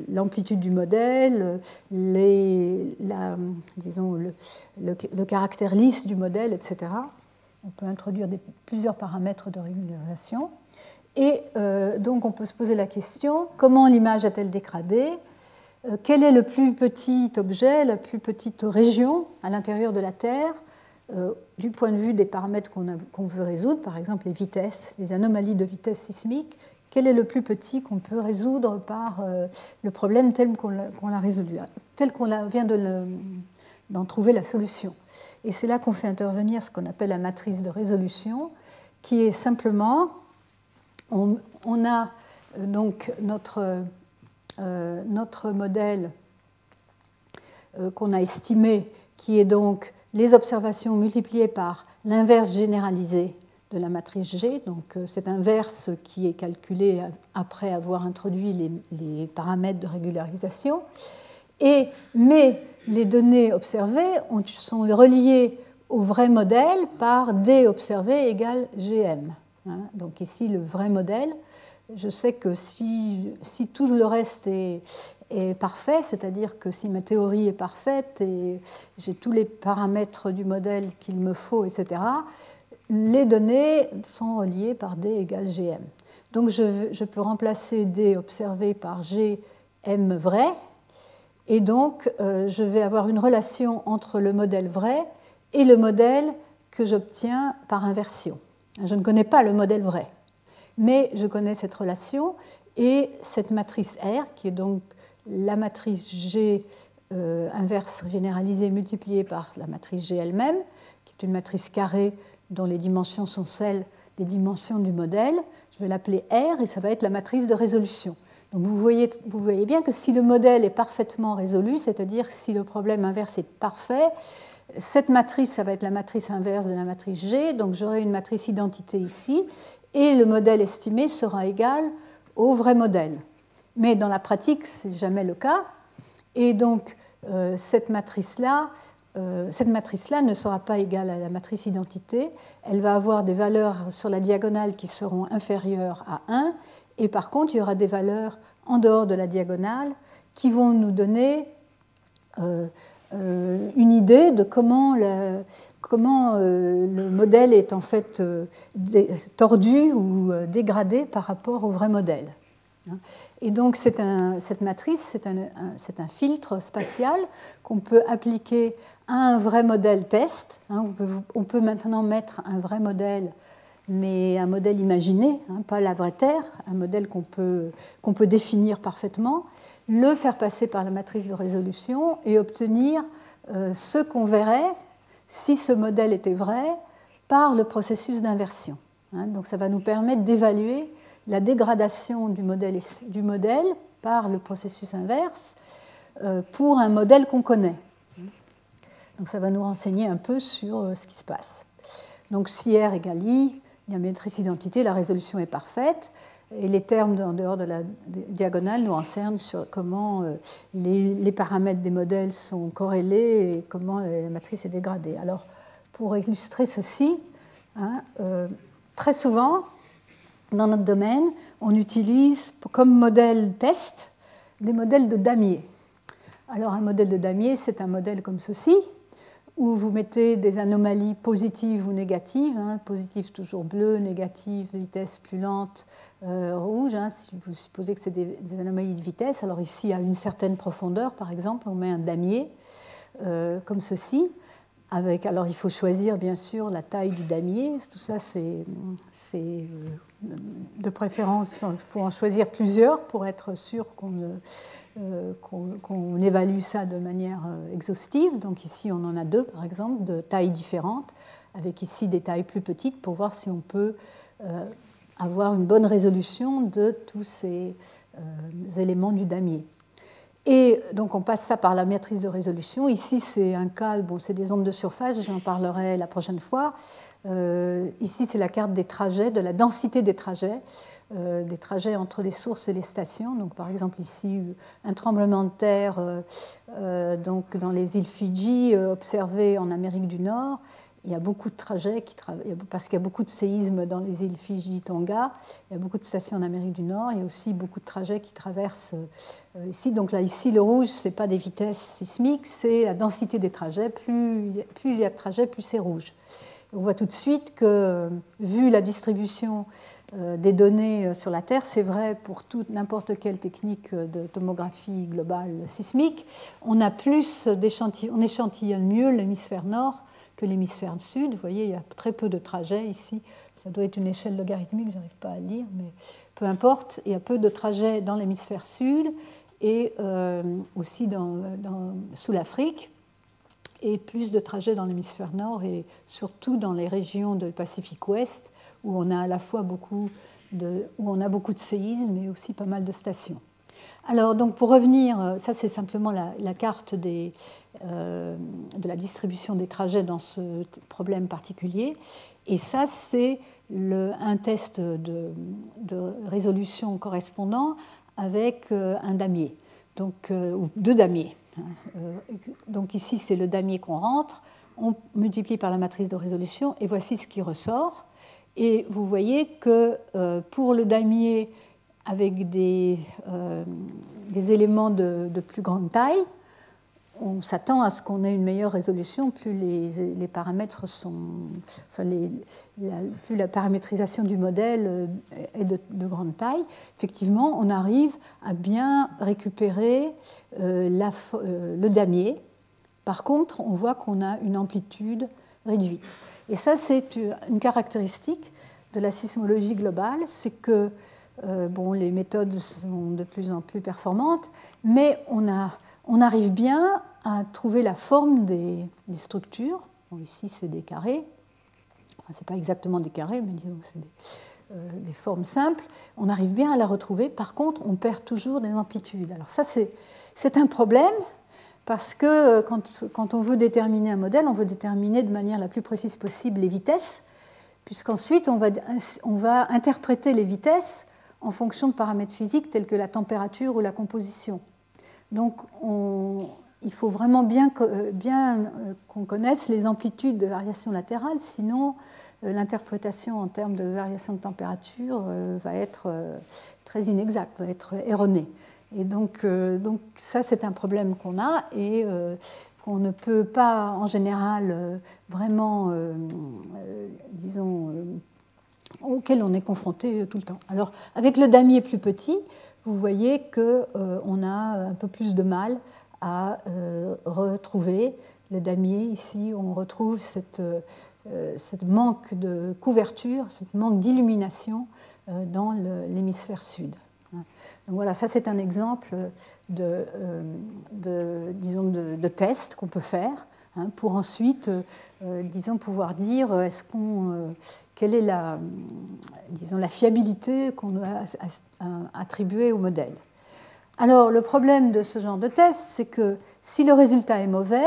l'amplitude du modèle, les, disons, le, le, caractère lisse du modèle, etc. On peut introduire plusieurs paramètres de régularisation. Et euh, donc on peut se poser la question, comment l'image a-t-elle dégradé euh, Quel est le plus petit objet, la plus petite région à l'intérieur de la Terre euh, du point de vue des paramètres qu'on veut résoudre, par exemple les vitesses, les anomalies de vitesse sismique? Quel est le plus petit qu'on peut résoudre par le problème tel qu'on l'a résolu, tel qu'on vient d'en trouver la solution? Et c'est là qu'on fait intervenir ce qu'on appelle la matrice de résolution, qui est simplement on, a euh, donc notre, euh, modèle euh, qu'on a estimé, qui est donc les observations multipliées par l'inverse généralisée de la matrice G. Donc cette inverse qui est calculée après avoir introduit les, paramètres de régularisation. Et, mais les données observées sont reliées au vrai modèle par D observé égale GM. Hein. Donc ici, le vrai modèle. Je sais que si, tout le reste est, parfait, c'est-à-dire que si ma théorie est parfaite et j'ai tous les paramètres du modèle qu'il me faut, etc., les données sont reliées par D égale GM. Donc je, je peux remplacer D observé par GM vrai, et donc euh, je vais avoir une relation entre le modèle vrai et le modèle que j'obtiens par inversion. Je ne connais pas le modèle vrai, mais je connais cette relation et cette matrice R, qui est donc la matrice G euh, inverse généralisée multipliée par la matrice G elle-même, qui est une matrice carrée dont les dimensions sont celles des dimensions du modèle. Je vais l'appeler R et ça va être la matrice de résolution. Donc vous voyez, vous voyez bien que si le modèle est parfaitement résolu, c'est-à-dire si le problème inverse est parfait, cette matrice, ça va être la matrice inverse de la matrice G, donc j'aurai une matrice identité ici, et le modèle estimé sera égal au vrai modèle. Mais dans la pratique, ce n'est jamais le cas. Et donc, cette matrice-là, cette matrice-là ne sera pas égale à la matrice identité. Elle va avoir des valeurs sur la diagonale qui seront inférieures à 1. Et par contre, il y aura des valeurs en dehors de la diagonale qui vont nous donner euh, une idée de comment, euh, le modèle est en fait euh, tordu ou dégradé par rapport au vrai modèle. Hein. Et donc cette matrice, c'est un, filtre spatial qu'on peut appliquer à un vrai modèle test. Hein. On peut, maintenant mettre un vrai modèle, mais un modèle imaginé, hein, pas la vraie Terre, un modèle qu'on peut définir parfaitement le faire passer par la matrice de résolution et obtenir euh, ce qu'on verrait si ce modèle était vrai par le processus d'inversion. Hein. donc ça va nous permettre d'évaluer la dégradation du modèle, par le processus inverse euh, pour un modèle qu'on connaît. Donc ça va nous renseigner un peu sur euh, ce qui se passe. Donc si R égale I, il y a matrice identité, la résolution est parfaite. Et les termes en dehors de la diagonale nous renseignent sur comment euh, les, paramètres des modèles sont corrélés et comment la matrice est dégradée. Alors, pour illustrer ceci, hein, euh, très souvent, dans notre domaine, on utilise comme modèle test des modèles de damier. Alors, un modèle de damier, c'est un modèle comme ceci, où vous mettez des anomalies positives ou négatives, hein, positives toujours bleu, négatives vitesse plus lente, euh, rouge. Hein, si vous supposez que c'est des, anomalies de vitesse, alors ici à une certaine profondeur, par exemple, on met un damier euh, comme ceci. Avec, alors il faut choisir bien sûr la taille du damier, tout ça c'est, euh, de préférence, il faut en choisir plusieurs pour être sûr qu'on euh, évalue ça de manière exhaustive. Donc ici, on en a deux, par exemple, de tailles différentes, avec ici des tailles plus petites pour voir si on peut avoir une bonne résolution de tous ces éléments du damier. Et donc on passe ça par la matrice de résolution. Ici, c'est un cas, bon, c'est des ondes de surface, j'en parlerai la prochaine fois. ici, c'est la carte des trajets, de la densité des trajets. Euh, des trajets entre les sources et les stations. Donc, par exemple, ici, un tremblement de terre euh, donc dans les îles Fidji observé en Amérique du Nord. Il y a beaucoup de trajets qui parce qu'il y a beaucoup de séismes dans les îles Fidji, Tonga. Il y a beaucoup de stations en Amérique du Nord. Il y a aussi beaucoup de trajets qui traversent euh, ici. Donc là, ici, le rouge, ce n'est pas des vitesses sismiques, c'est la densité des trajets. Plus, il y a de trajets, plus c'est rouge. On voit tout de suite que, vu la distribution euh, des données euh, sur la Terre, c'est vrai pour toute n'importe quelle technique euh, de tomographie globale sismique. On a plus on échantillonne mieux l'hémisphère nord que l'hémisphère sud. Vous voyez, il y a très peu de trajets ici. Ça doit être une échelle logarithmique, je n'arrive pas à lire, mais peu importe. Il y a peu de trajets dans l'hémisphère sud et aussi sous l'Afrique, et plus de trajets dans l'hémisphère nord et surtout dans les régions du Pacifique Ouest où on a à la fois beaucoup de, où on a beaucoup de séismes mais aussi pas mal de stations. Alors, donc, pour revenir, euh, ça c'est simplement la, carte des, euh, de la distribution des trajets dans ce problème particulier. Et ça, c'est un test de, résolution correspondant avec euh, un damier, donc, ou deux damiers. Donc ici, c'est le damier qu'on rentre, on multiplie par la matrice de résolution, et voici ce qui ressort. Et vous voyez que euh, pour le damier avec euh, des éléments de, plus grande taille, on s'attend à ce qu'on ait une meilleure résolution, plus les, paramètres sont, enfin la, plus la paramétrisation du modèle euh, est de, grande taille. Effectivement, on arrive à bien récupérer la, le damier. Par contre, on voit qu'on a une amplitude réduite. Et ça, c'est une caractéristique de la sismologie globale, c'est que euh, bon, les méthodes sont de plus en plus performantes, mais on, a, on arrive bien à trouver la forme des, structures. ici, c'est des carrés. Enfin, ce n'est pas exactement des carrés, mais disons c'est des, euh, des, formes simples. On arrive bien à la retrouver. Par contre, on perd toujours des amplitudes. Alors ça, c'est un problème parce que euh, quand, on veut déterminer un modèle, on veut déterminer de manière la plus précise possible les vitesses, puisqu'ensuite on va, on va interpréter les vitesses en fonction de paramètres physiques tels que la température ou la composition. Donc il faut vraiment bien, bien qu'on connaisse les amplitudes de variation latérale, sinon l'interprétation en termes de variation de température va être très inexacte, va être erronée. Et donc, donc ça, c'est un problème qu'on a et qu'on ne peut pas, en général, vraiment, disons, auquel on est confronté tout le temps. Alors, avec le damier plus petit, vous voyez qu'on euh, a un peu plus de mal à euh, retrouver le damier. Ici, on retrouve cette, euh, manque de couverture, ce manque d'illumination dans l'hémisphère sud. Donc voilà, ça c'est un exemple de, disons de, test qu'on peut faire hein, pour ensuite, disons, pouvoir dire est-ce quelle est la, disons, la fiabilité qu'on doit attribuer au modèle. Alors le problème de ce genre de test, c'est que si le résultat est mauvais,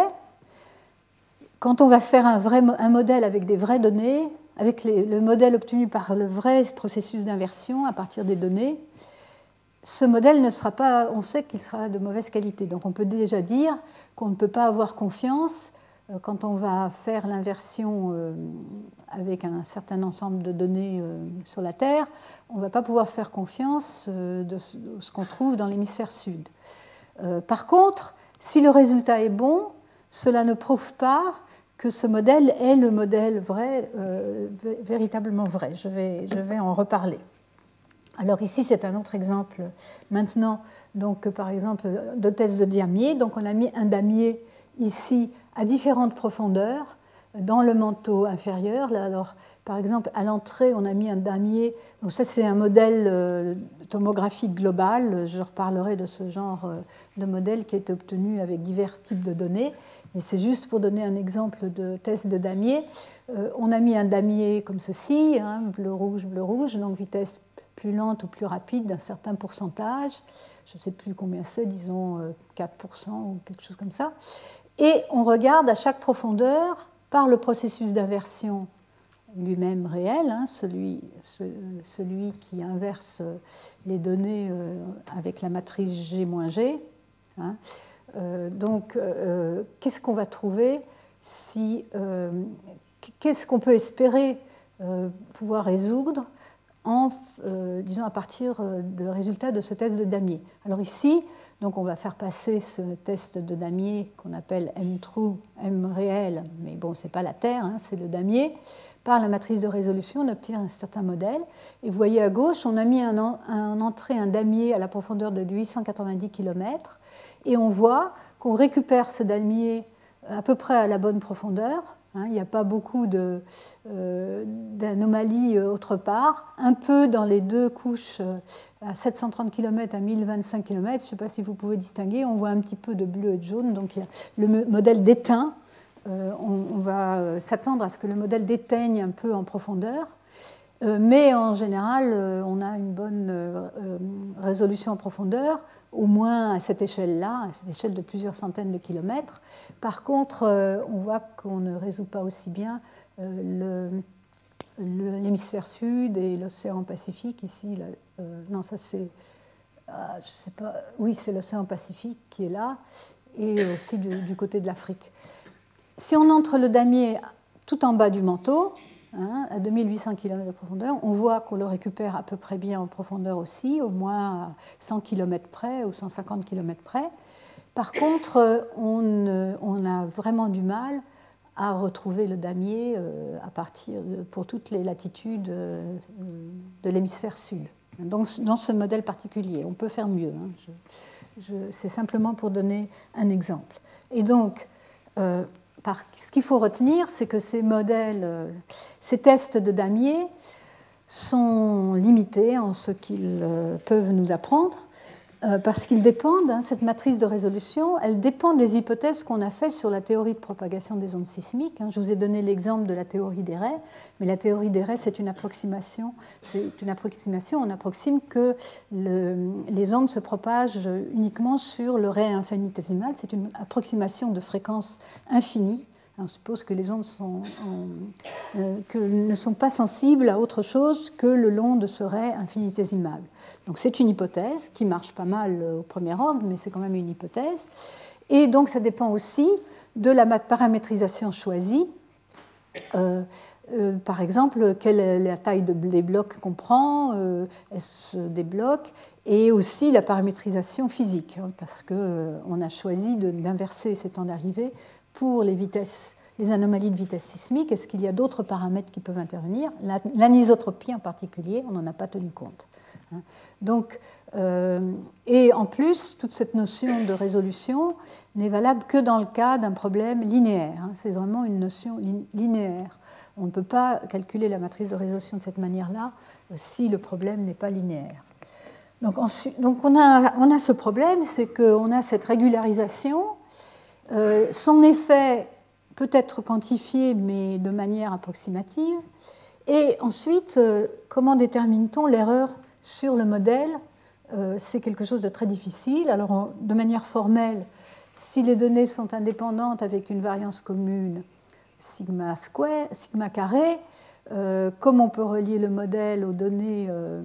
quand on va faire un, vrai, un modèle avec des vraies données, avec le modèle obtenu par le vrai processus d'inversion à partir des données, ce modèle ne sera pas, on sait qu'il sera de mauvaise qualité. Donc on peut déjà dire qu'on ne peut pas avoir confiance quand on va faire l'inversion euh, avec un certain ensemble de données euh, sur la Terre, on ne va pas pouvoir faire confiance de ce qu'on trouve dans l'hémisphère sud. Par contre, si le résultat est bon, cela ne prouve pas que ce modèle est le modèle vrai, véritablement vrai. Je vais, en reparler. Alors ici, c'est un autre exemple maintenant, donc par exemple de test de damier. Donc on a mis un damier ici à différentes profondeurs dans le manteau inférieur. alors, par exemple, à l'entrée, on a mis un damier. Donc ça, c'est un modèle euh, tomographique global. Je reparlerai de ce genre euh, de modèle qui est obtenu avec divers types de données. Mais c'est juste pour donner un exemple de test de damier. Euh, on a mis un damier comme ceci, hein, bleu-rouge, bleu-rouge, donc vitesse plus lente ou plus rapide d'un certain pourcentage. Je ne sais plus combien c'est, disons 4% ou quelque chose comme ça. Et on regarde à chaque profondeur, par le processus d'inversion lui-même réel, hein, celui, qui inverse les données euh, avec la matrice G-G. Hein. Euh, donc, euh, qu'est-ce qu'on va trouver si, Qu'est-ce qu'on peut espérer pouvoir résoudre en, disons, à partir de résultats de ce test de damier Alors ici, donc on va faire passer ce test de damier qu'on appelle M true, M réel, mais bon, ce n'est pas la Terre, hein, c'est le damier. Par la matrice de résolution, on obtient un certain modèle. Et vous voyez à gauche, on a mis en un entrée un damier à la profondeur de 890 km. Et on voit qu'on récupère ce damier à peu près à la bonne profondeur, Hein, il n'y a pas beaucoup euh, d'anomalies euh, autre part. Un peu dans les deux couches euh, à 730 km à 1025 km, je ne sais pas si vous pouvez distinguer, on voit un petit peu de bleu et de jaune. Donc le modèle déteint. on, va s'attendre à ce que le modèle déteigne un peu en profondeur. mais en général, on a une bonne résolution en profondeur au moins à cette échelle-là, à cette échelle de plusieurs centaines de kilomètres. Par contre, euh, on voit qu'on ne résout pas aussi bien euh, l'hémisphère sud et l'océan Pacifique. Ici, euh, non, ça c'est, ah, je sais pas, oui, c'est l'océan Pacifique qui est là, et aussi du côté de l'Afrique. Si on entre le damier tout en bas du manteau, Hein, à 2800 km de profondeur. On voit qu'on le récupère à peu près bien en profondeur aussi, au moins à 100 km près ou 150 km près. Par contre, on, a vraiment du mal à retrouver le damier euh, à partir pour toutes les latitudes euh, de l'hémisphère sud. Donc, dans ce modèle particulier, on peut faire mieux. Hein. C'est simplement pour donner un exemple. Et donc, euh, ce qu'il faut retenir, c'est que ces modèles, euh, ces tests de damier sont limités en ce qu'ils euh, peuvent nous apprendre, parce qu'ils dépendent, hein, cette matrice de résolution, elle dépend des hypothèses qu'on a faites sur la théorie de propagation des ondes sismiques. Hein. Je vous ai donné l'exemple de la théorie des raies, mais la théorie des raies, c'est une approximation. C'est une approximation, on approxime que les ondes se propagent uniquement sur le ray infinitésimal. C'est une approximation de fréquence infinie. On suppose que les ondes que ne sont pas sensibles à autre chose que le long de ce ray infinitésimal. Donc c'est une hypothèse qui marche pas mal au premier ordre, mais c'est quand même une hypothèse. Et donc ça dépend aussi de la paramétrisation choisie. Euh, euh, par exemple, quelle est la taille des blocs qu'on prend, euh, des blocs, et aussi la paramétrisation physique, hein, parce qu'on a choisi d'inverser ces temps d'arrivée pour les anomalies de vitesse sismique, est-ce qu'il y a d'autres paramètres qui peuvent intervenir? L'anisotropie en particulier, on n'en a pas tenu compte. Hein. Donc, euh, et en plus, toute cette notion de résolution n'est valable que dans le cas d'un problème linéaire. Hein. C'est vraiment une notion linéaire. On ne peut pas calculer la matrice de résolution de cette manière-là euh, si le problème n'est pas linéaire. Donc, on, a, ce problème, c'est qu'on a cette régularisation. Euh, son effet peut être quantifié, mais de manière approximative. Et ensuite, comment détermine-t-on l'erreur sur le modèle euh, c'est quelque chose de très difficile. Alors, de manière formelle, si les données sont indépendantes avec une variance commune sigma, sigma carré, euh, comme on peut relier le modèle aux données euh,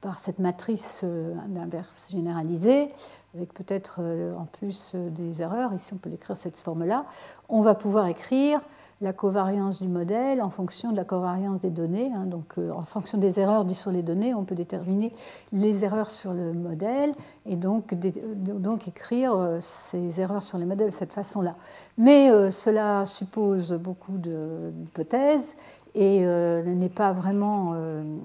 par cette matrice d'inverse généralisée, avec peut-être en plus des erreurs, ici on peut l'écrire cette forme-là, on va pouvoir écrire la covariance du modèle en fonction de la covariance des données. Hein. donc, euh, en fonction des erreurs sur les données, on peut déterminer les erreurs sur le modèle et donc, donc écrire euh, ces erreurs sur les modèles de cette façon-là. Mais euh, cela suppose beaucoup d'hypothèses et n'est pas vraiment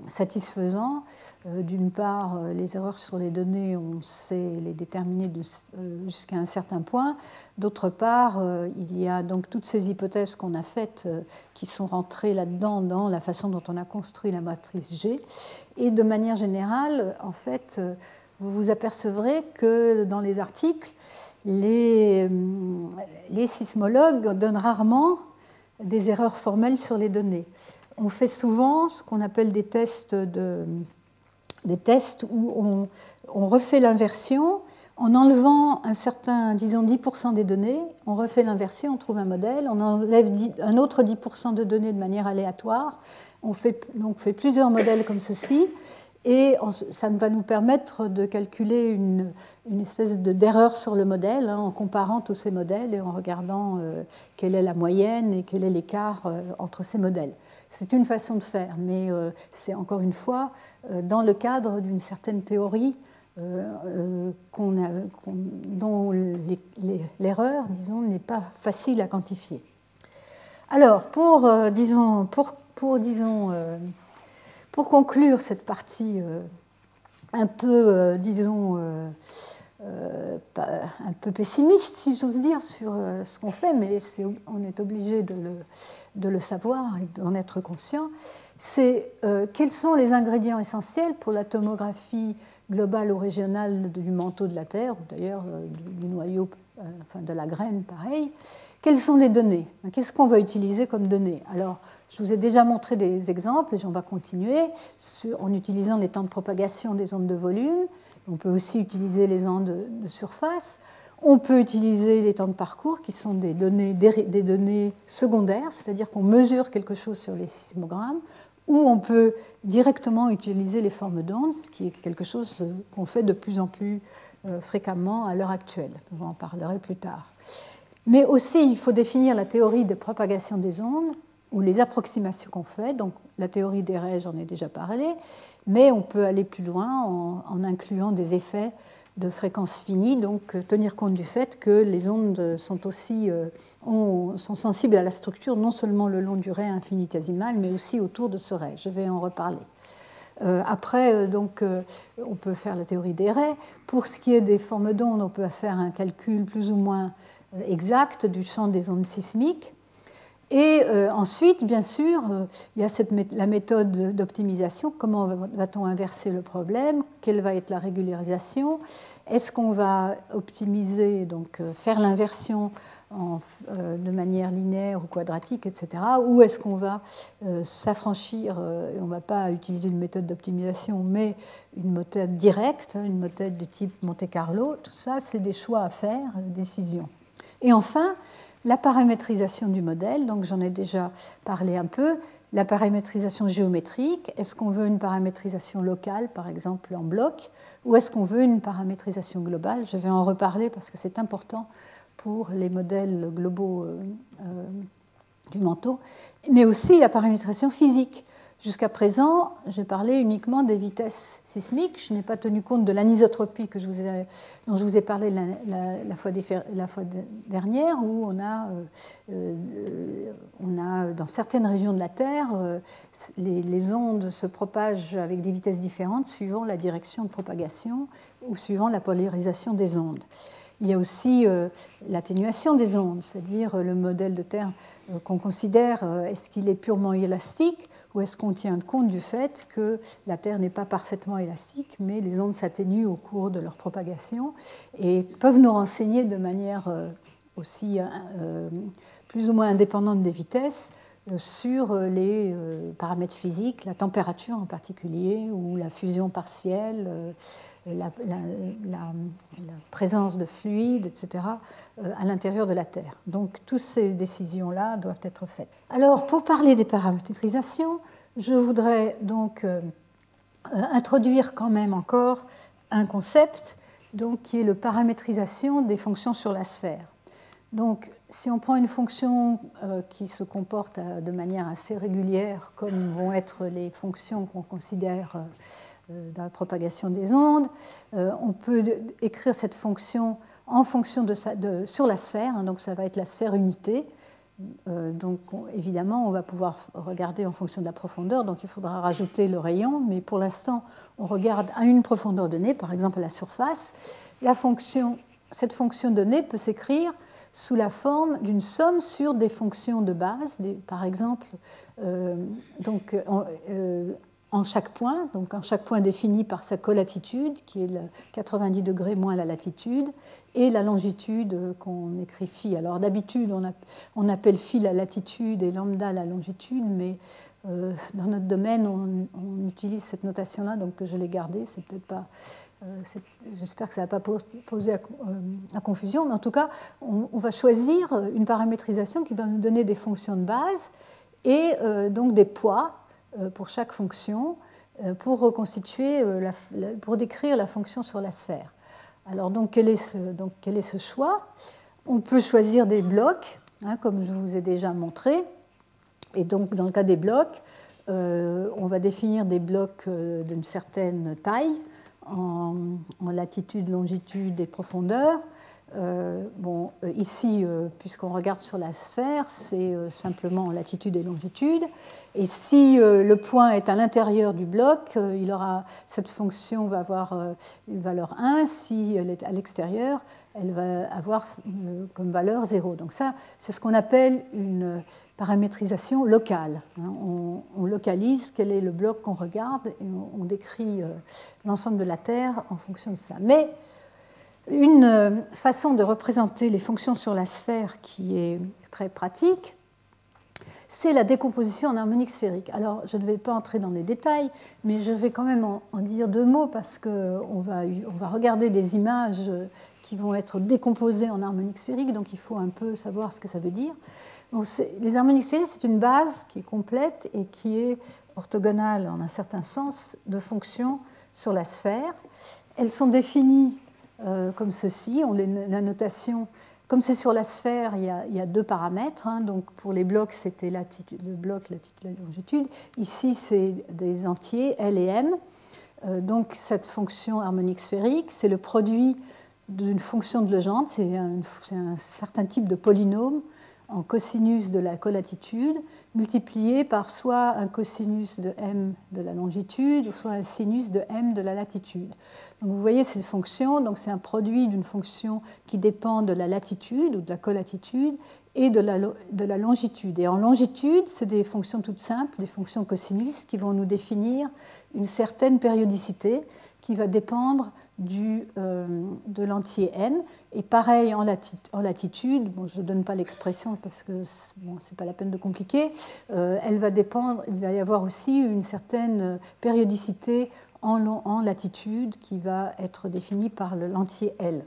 satisfaisant euh, d'une part, euh, les erreurs sur les données, on sait les déterminer euh, jusqu'à un certain point. D'autre part, il y a donc toutes ces hypothèses qu'on a faites qui sont rentrées là-dedans dans la façon dont on a construit la matrice G. Et de manière générale, en fait, vous vous apercevrez que dans les articles, les, les sismologues donnent rarement des erreurs formelles sur les données. On fait souvent ce qu'on appelle des tests de des tests où on, refait l'inversion. En enlevant un certain, disons 10% des données, on refait l'inversion, on trouve un modèle, on enlève un autre 10% de données de manière aléatoire, on fait, donc fait plusieurs modèles comme ceci, et ça va nous permettre de calculer une, espèce d'erreur sur le modèle hein, en comparant tous ces modèles et en regardant euh, quelle est la moyenne et quel est l'écart euh, entre ces modèles. C'est une façon de faire, mais euh, c'est encore une fois euh, dans le cadre d'une certaine théorie euh, dont l'erreur, disons, n'est pas facile à quantifier. Alors, pour, disons, pour, pour, disons, pour conclure cette partie un peu, disons, euh, un peu pessimiste, si j'ose dire, sur euh, ce qu'on fait, mais on est obligé de le, savoir et d'en être conscient, c'est euh, quels sont les ingrédients essentiels pour la tomographie globale ou régionale du manteau de la Terre, ou d'ailleurs du, noyau, enfin de la graine, pareil. Quelles sont les données? Qu'est-ce qu'on va utiliser comme données? Alors, je vous ai déjà montré des exemples, et on va continuer en utilisant les temps de propagation des ondes de volume, on peut aussi utiliser les ondes de surface. On peut utiliser les temps de parcours qui sont des données, secondaires, c'est-à-dire qu'on mesure quelque chose sur les sismogrammes, ou on peut directement utiliser les formes d'ondes, ce qui est quelque chose qu'on fait de plus en plus euh, fréquemment à l'heure actuelle. J'en parlerai plus tard. Mais aussi, il faut définir la théorie de propagation des ondes, ou les approximations qu'on fait. Donc, la théorie des raies, j'en ai déjà parlé, mais on peut aller plus loin en, incluant des effets de fréquence finie, donc euh, tenir compte du fait que les ondes sont aussi euh, sont sensibles à la structure non seulement le long du ray infinitésimal, mais aussi autour de ce ray. Je vais en reparler. Euh, après, donc, on peut faire la théorie des raies. Pour ce qui est des formes d'ondes, on peut faire un calcul plus ou moins exact du champ des ondes sismiques. Et euh, ensuite, bien sûr, euh, il y a la méthode d'optimisation. Comment va-t-on inverser le problème? Quelle va être la régularisation? Est-ce qu'on va optimiser, donc euh, faire l'inversion de manière linéaire ou quadratique, etc. Ou est-ce qu'on va s'affranchir, on ne va pas utiliser une méthode d'optimisation, mais une méthode directe, hein, une méthode de type Monte Carlo? Tout ça, c'est des choix à faire, des décisions. Et enfin, la paramétrisation du modèle, donc j'en ai déjà parlé un peu, la paramétrisation géométrique, est-ce qu'on veut une paramétrisation locale, par exemple en bloc, ou est-ce qu'on veut une paramétrisation globale? Je vais en reparler parce que c'est important pour les modèles globaux euh, euh, du manteau, mais aussi la paramétrisation physique. Jusqu'à présent, j'ai parlé uniquement des vitesses sismiques. Je n'ai pas tenu compte de l'anisotropie dont je vous ai parlé la, fois, dernière, où on a, euh, euh, on a, dans certaines régions de la Terre, euh, les, ondes se propagent avec des vitesses différentes suivant la direction de propagation ou suivant la polarisation des ondes. Il y a aussi l'atténuation des ondes, c'est-à-dire le modèle de Terre qu'on considère, est-ce qu'il est purement élastique? Ou est-ce qu'on tient compte du fait que la Terre n'est pas parfaitement élastique, mais les ondes s'atténuent au cours de leur propagation et peuvent nous renseigner de manière euh, aussi euh, plus ou moins indépendante des vitesses euh, sur les paramètres physiques, la température en particulier, ou la fusion partielle, la, présence de fluides, etc., à l'intérieur de la Terre. Donc, toutes ces décisions-là doivent être faites. Alors, pour parler des paramétrisations, je voudrais donc euh, introduire quand même encore un concept donc, qui est le paramétrisation des fonctions sur la sphère. Donc, si on prend une fonction euh, qui se comporte euh, de manière assez régulière, comme vont être les fonctions qu'on considère dans la propagation des ondes, on peut écrire cette fonction en fonction de, sur la sphère, hein, donc ça va être la sphère unité, euh, donc évidemment, on va pouvoir regarder en fonction de la profondeur, donc il faudra rajouter le rayon, mais pour l'instant, on regarde à une profondeur donnée, par exemple à la surface. La cette fonction donnée peut s'écrire sous la forme d'une somme sur des fonctions de base, par exemple, euh, donc, euh, en chaque point, donc en chaque point défini par sa colatitude, qui est le 90 degrés moins la latitude, et la longitude qu'on écrit phi. Alors d'habitude, on, appelle phi la latitude et lambda la longitude, mais euh, dans notre domaine, on, utilise cette notation-là, donc je l'ai gardée. C'est peut-être pas. Euh, j'espère que ça ne va pas poser à, confusion, mais en tout cas, on, va choisir une paramétrisation qui va nous donner des fonctions de base et euh, donc des poids pour chaque fonction pour reconstituer, pour décrire la fonction sur la sphère. Alors donc quel est ce, donc, quel est ce choix? On peut choisir des blocs, hein, comme je vous ai déjà montré. Et donc dans le cas des blocs, euh, on va définir des blocs euh, d'une certaine taille, en, latitude, longitude et profondeur. Euh, bon, ici, puisqu'on regarde sur la sphère, c'est simplement latitude et longitude. Et si euh, le point est à l'intérieur du bloc, euh, il aura, cette fonction va avoir euh, une valeur 1. Si elle est à l'extérieur, elle va avoir comme valeur 0. Donc ça, c'est ce qu'on appelle une paramétrisation locale. Hein. On, localise quel est le bloc qu'on regarde et on, décrit l'ensemble de la Terre en fonction de ça. Mais une façon de représenter les fonctions sur la sphère qui est très pratique, c'est la décomposition en harmonique sphérique. Alors, je ne vais pas entrer dans les détails, mais je vais quand même en, dire deux mots parce qu'on on va regarder des images qui vont être décomposées en harmonique sphérique, donc il faut un peu savoir ce que ça veut dire. Les harmoniques sphériques, c'est une base qui est complète et qui est orthogonale en un certain sens de fonctions sur la sphère. Elles sont définies euh, comme ceci. On la notation comme c'est sur la sphère, il y a, deux paramètres. Hein. donc pour les blocs, c'était le bloc, latitude, la longitude. Ici, c'est des entiers, L et M. Euh, donc cette fonction harmonique sphérique, c'est le produit d'une fonction de Legendre. C'est un, certain type de polynôme en cosinus de la colatitude multiplié par soit un cosinus de m de la longitude, soit un sinus de m de la latitude. Donc vous voyez cette fonction, c'est un produit d'une fonction qui dépend de la latitude ou de la colatitude et de la, de la longitude. Et en longitude, c'est des fonctions toutes simples, des fonctions cosinus qui vont nous définir une certaine périodicité qui va dépendre du, euh, de l'entier m. Et pareil en, latitude, bon, je ne donne pas l'expression parce que ce n'est pas la peine de compliquer, euh, elle va dépendre, il va y avoir aussi une certaine périodicité en, en latitude qui va être définie par l'entier L.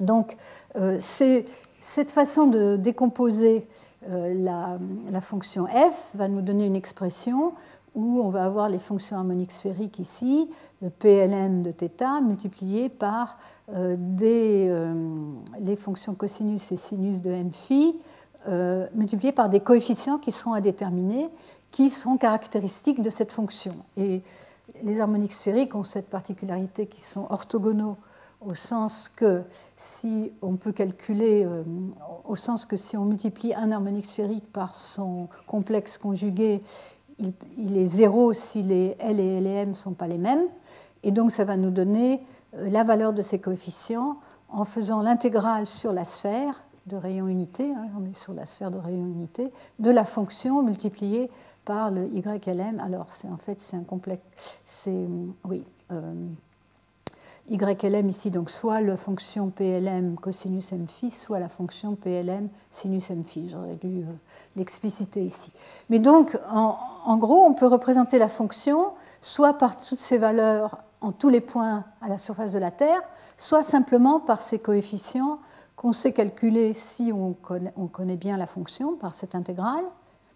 Donc, euh, cette façon de décomposer la, la, fonction f va nous donner une expression où on va avoir les fonctions harmoniques sphériques ici, le PLM de θ multiplié par des, les fonctions cosinus et sinus de m phi multipliées par des coefficients qui seront à déterminer, qui sont caractéristiques de cette fonction. Et les harmoniques sphériques ont cette particularité qui sont orthogonaux au sens que si on peut calculer, euh, au sens que si on multiplie un harmonique sphérique par son complexe conjugué, il, est zéro si les L et les M ne sont pas les mêmes. Et donc ça va nous donner euh, la valeur de ces coefficients en faisant l'intégrale sur la sphère de rayon unité, hein, on est sur la sphère de rayon unité, de la fonction multipliée par le YLM. Alors, c'est en fait, c'est un complexe. C'est, oui. Euh, YLM ici, donc soit la fonction PLM cosinus m phi, soit la fonction PLM sinus m phi. J'aurais dû euh, l'expliciter ici. Mais donc, en, gros, on peut représenter la fonction soit par toutes ces valeurs en tous les points à la surface de la Terre, soit simplement par ces coefficients qu'on sait calculer si on connaît bien la fonction par cette intégrale,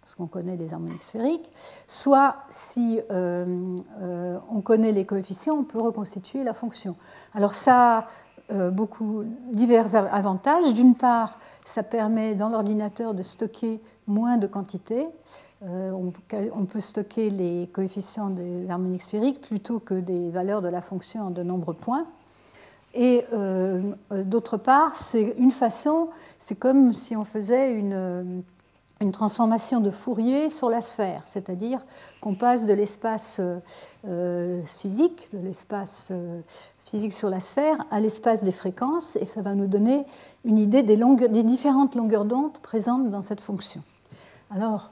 parce qu'on connaît les harmoniques sphériques, soit si euh, euh, on connaît les coefficients, on peut reconstituer la fonction. Alors ça a euh, beaucoup divers avantages. D'une part, ça permet dans l'ordinateur de stocker moins de quantités. On, on, peut stocker les coefficients des harmoniques sphériques plutôt que des valeurs de la fonction en de nombreux points. Et d'autre part, c'est une façon, c'est comme si on faisait une une transformation de Fourier sur la sphère, c'est-à-dire qu'on passe de l'espace euh, physique, de l'espace euh, physique sur la sphère, à l'espace des fréquences, et ça va nous donner une idée des, des différentes longueurs d'onde présentes dans cette fonction. Alors,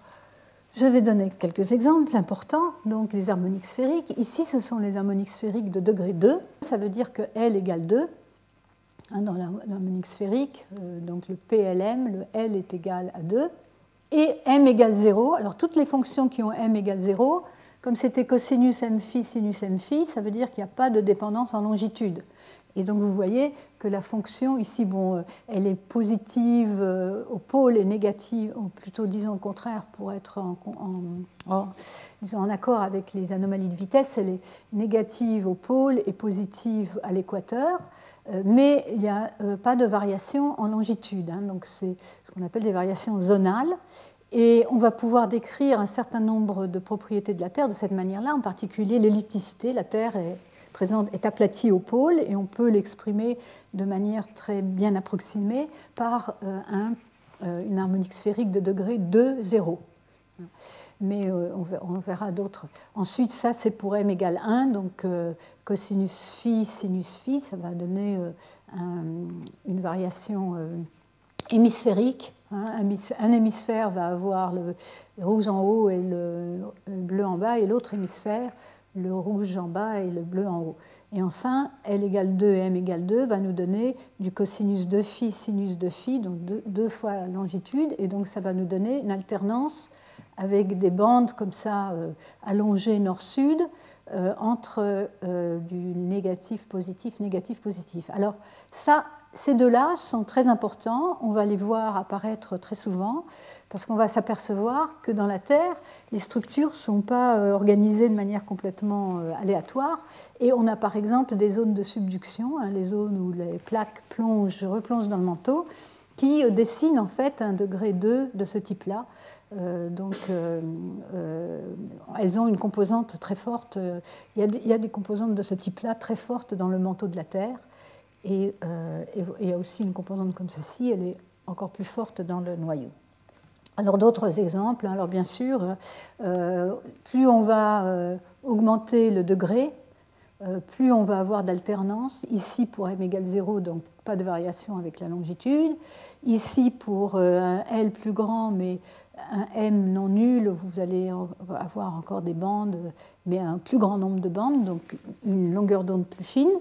je vais donner quelques exemples importants. Donc, les harmoniques sphériques. Ici, ce sont les harmoniques sphériques de degré 2. Ça veut dire que L égale 2 hein, dans l'harmonique sphérique. Euh, donc, le PLM, le L est égal à 2 et m égale 0. Alors toutes les fonctions qui ont m égale 0, comme c'était cosinus m phi, sinus m phi, ça veut dire qu'il n'y a pas de dépendance en longitude. Et donc vous voyez que la fonction ici, bon, euh, elle est positive euh, au pôle et négative, ou plutôt disons le contraire, pour être en, accord avec les anomalies de vitesse, elle est négative au pôle et positive à l'équateur. Euh, mais il n'y a euh, pas de variation en longitude. Hein. donc c'est ce qu'on appelle des variations zonales. Et on va pouvoir décrire un certain nombre de propriétés de la Terre de cette manière-là, en particulier l'ellipticité. La Terre est, aplatie au pôle et on peut l'exprimer de manière très bien approximée par euh, un, une harmonique sphérique de degré 2, 0 mais euh, on verra d'autres. Ensuite, ça, c'est pour m égale 1, donc euh, cosinus phi, sinus phi, ça va donner euh, une variation hémisphérique. Hein. Un hémisphère va avoir le rouge en haut et le bleu en bas, et l'autre hémisphère, le rouge en bas et le bleu en haut. Et enfin, L égale 2 et M égale 2 va nous donner du cosinus de phi, sinus de phi, donc deux, deux fois longitude, et donc ça va nous donner une alternance avec des bandes comme ça euh, allongées nord-sud euh, entre euh, du négatif positif négatif positif. Alors ça, ces deux-là sont très importants. On va les voir apparaître très souvent parce qu'on va s'apercevoir que dans la Terre, les structures ne sont pas organisées de manière complètement aléatoire. Et on a par exemple des zones de subduction, hein, les zones où les plaques plongent, replongent dans le manteau, qui dessinent en fait un degré 2 de ce type-là. Euh, donc, euh, euh, elles ont une composante très forte. Il y, a des, composantes de ce type-là très fortes dans le manteau de la Terre. Et, il y a aussi une composante comme ceci, elle est encore plus forte dans le noyau. Alors, d'autres exemples. Alors, bien sûr, plus on va augmenter le degré, plus on va avoir d'alternance. Ici, pour m égale 0, donc pas de variation avec la longitude. Ici, pour un L plus grand, mais un M non nul, vous allez avoir encore des bandes, mais un plus grand nombre de bandes, donc une longueur d'onde plus fine.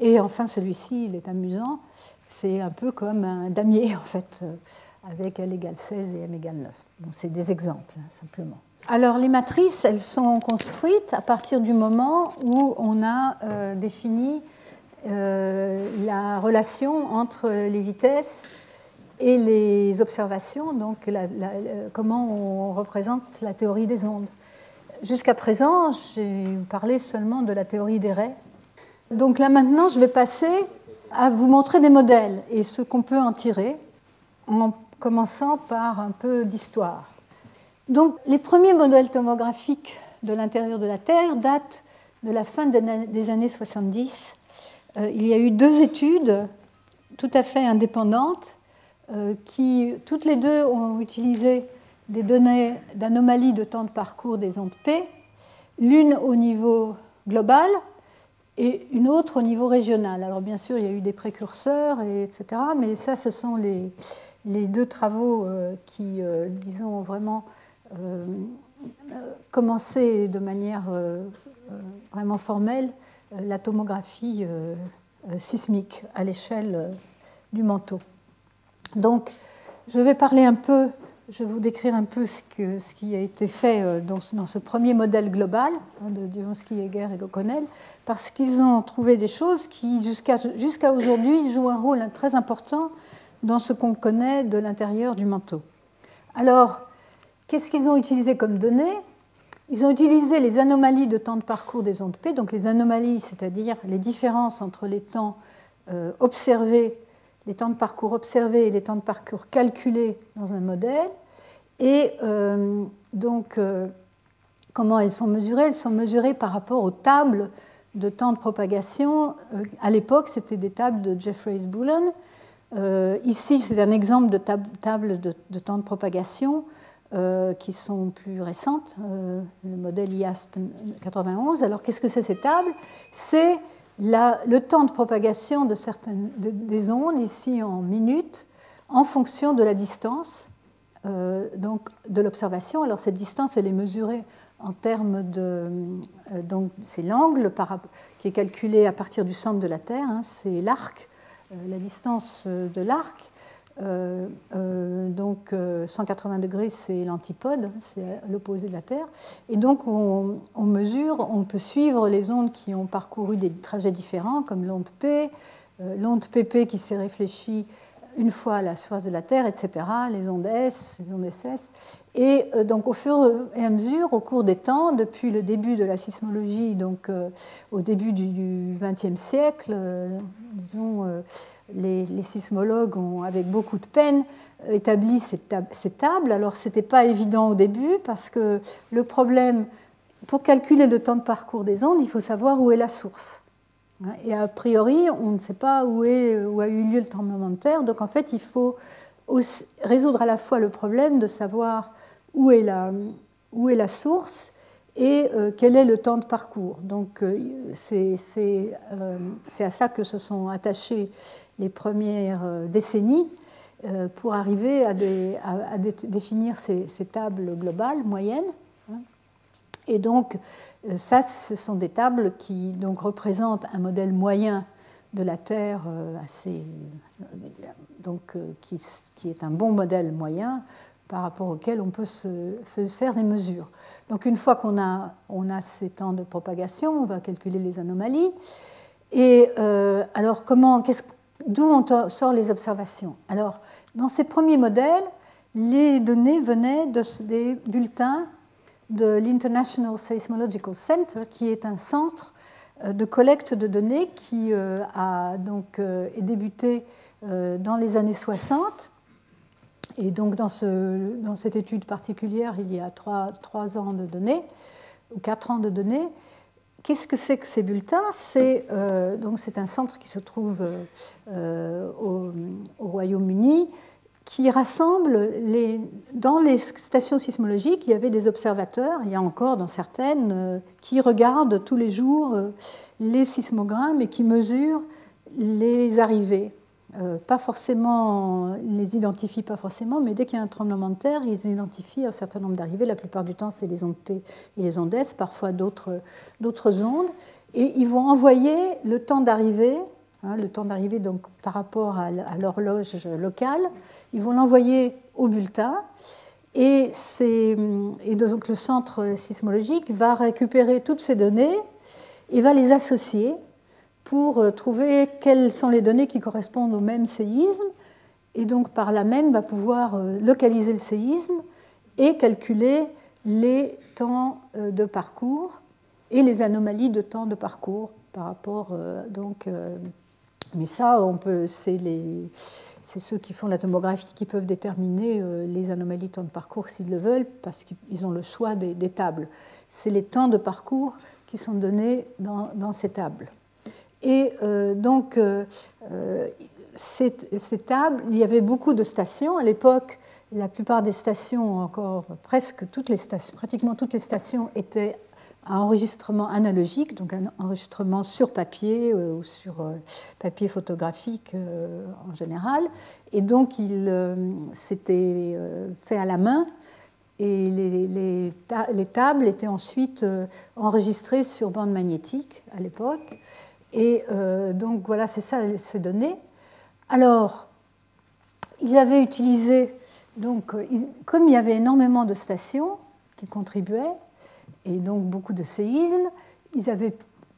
Et enfin, celui-ci, il est amusant, c'est un peu comme un damier, en fait, avec L égale 16 et M égale 9. Bon, c'est des exemples, hein, simplement. Alors, les matrices, elles sont construites à partir du moment où on a euh, défini euh, la relation entre les vitesses et les observations, donc comment on représente la théorie des ondes. Jusqu'à présent, j'ai parlé seulement de la théorie des raies. Donc là maintenant, je vais passer à vous montrer des modèles et ce qu'on peut en tirer, en commençant par un peu d'histoire. Donc les premiers modèles tomographiques de l'intérieur de la Terre datent de la fin des années 70. Euh, il y a eu deux études tout à fait indépendantes qui, toutes les deux, ont utilisé des données d'anomalies de temps de parcours des ondes P, l'une au niveau global et une autre au niveau régional. Alors bien sûr, il y a eu des précurseurs, etc., mais ça, ce sont les, deux travaux euh, qui, disons, ont vraiment commencé de manière vraiment formelle la tomographie sismique à l'échelle du manteau. Donc, je vais parler un peu, je vais vous décrire un peu ce, qui a été fait euh, dans, ce premier modèle global hein, de Dionsky, Heger et O'Connell, parce qu'ils ont trouvé des choses qui, jusqu'à aujourd'hui, jouent un rôle très important dans ce qu'on connaît de l'intérieur du manteau. Alors, qu'est-ce qu'ils ont utilisé comme données? Ils ont utilisé les anomalies de temps de parcours des ondes P, donc les anomalies, c'est-à-dire les différences entre les temps euh, observés les temps de parcours observés et les temps de parcours calculés dans un modèle. Et euh, donc, euh, comment elles sont mesurées? Elles sont mesurées par rapport aux tables de temps de propagation. Euh, à l'époque, c'était des tables de Jeffreys Bullen. ici, c'est un exemple de table de, temps de propagation qui sont plus récentes, le modèle IASP 91. Alors, qu'est-ce que c'est ces tables? C'est le temps de propagation de certaines, des ondes, ici en minutes, en fonction de la distance euh, donc de l'observation. Alors cette distance, elle est mesurée en termes de... Euh, donc c'est l'angle qui est calculé à partir du centre de la Terre, hein, c'est l'arc, euh, la distance de l'arc. Euh, euh, donc 180 euh, degrés, c'est l'antipode, c'est l'opposé de la Terre. Et donc on, mesure, on peut suivre les ondes qui ont parcouru des trajets différents, comme l'onde P, l'onde PP qui s'est réfléchie une fois à la surface de la Terre, etc., les ondes S, les ondes SS. Et donc au fur et à mesure, au cours des temps, depuis le début de la sismologie, donc au début du XXe siècle, disons les, sismologues ont, avec beaucoup de peine, établi ces, tables. Alors, ce n'était pas évident au début parce que le problème, pour calculer le temps de parcours des ondes, il faut savoir où est la source. Et a priori, on ne sait pas où, est, où a eu lieu le tremblement de terre. Donc, en fait, il faut résoudre à la fois le problème de savoir où est la, où est la source et euh, quel est le temps de parcours? Donc, euh, euh, c'est à ça que se sont attachés les premières décennies pour arriver à, définir ces, tables globales moyennes. Hein. Et donc, ça, ce sont des tables qui donc, représentent un modèle moyen de la Terre assez, donc, qui, qui, est un bon modèle moyen par rapport auquel on peut faire des mesures. Donc une fois qu'on a, on a ces temps de propagation, on va calculer les anomalies. Et alors comment, d'où on sort les observations? Alors, dans ces premiers modèles, les données venaient de, des bulletins de l'International Seismological Center, qui est un centre euh, de collecte de données qui euh, a donc euh, est débuté dans les années 60. Et donc dans, ce, dans cette étude particulière, il y a trois, ans de données, ou quatre ans de données, Qu'est-ce que c'est que ces bulletins? C'est euh, c'est un centre qui se trouve euh, au, Royaume-Uni qui rassemble les, dans les stations sismologiques, il y avait des observateurs, il y a encore dans certaines, euh, qui regardent tous les jours les sismogrammes et qui mesurent les arrivées. Euh, pas forcément, ils ne les identifient pas forcément, mais dès qu'il y a un tremblement de terre, ils identifient un certain nombre d'arrivées. La plupart du temps, c'est les ondes P et les ondes S, parfois d'autres ondes. Et ils vont envoyer le temps d'arrivée, hein, le temps d'arrivée par rapport à, l'horloge locale, ils vont l'envoyer au bulletin. Et, et donc le centre sismologique va récupérer toutes ces données et va les associer pour euh, trouver quelles sont les données qui correspondent au même séisme et donc par là même va pouvoir localiser le séisme et calculer les temps de parcours et les anomalies de temps de parcours par rapport donc mais ça on peut c'est les c'est ceux qui font la tomographie qui peuvent déterminer euh, les anomalies de temps de parcours s'ils le veulent, parce qu'ils ont le choix des, tables. C'est les temps de parcours qui sont donnés dans, ces tables. Et euh, donc, euh, ces, tables, il y avait beaucoup de stations. À l'époque, la plupart des stations, encore presque toutes les stations, pratiquement toutes les stations étaient un enregistrement analogique, donc un enregistrement sur papier euh, ou sur euh, papier photographique euh, en général. Et donc, il s'était fait à la main et les, les, tables étaient ensuite enregistrées sur bande magnétique à l'époque. Et donc, voilà, c'est ça ces données. Alors, ils avaient utilisé, donc, comme il y avait énormément de stations qui contribuaient, et donc beaucoup de séismes, ils avaient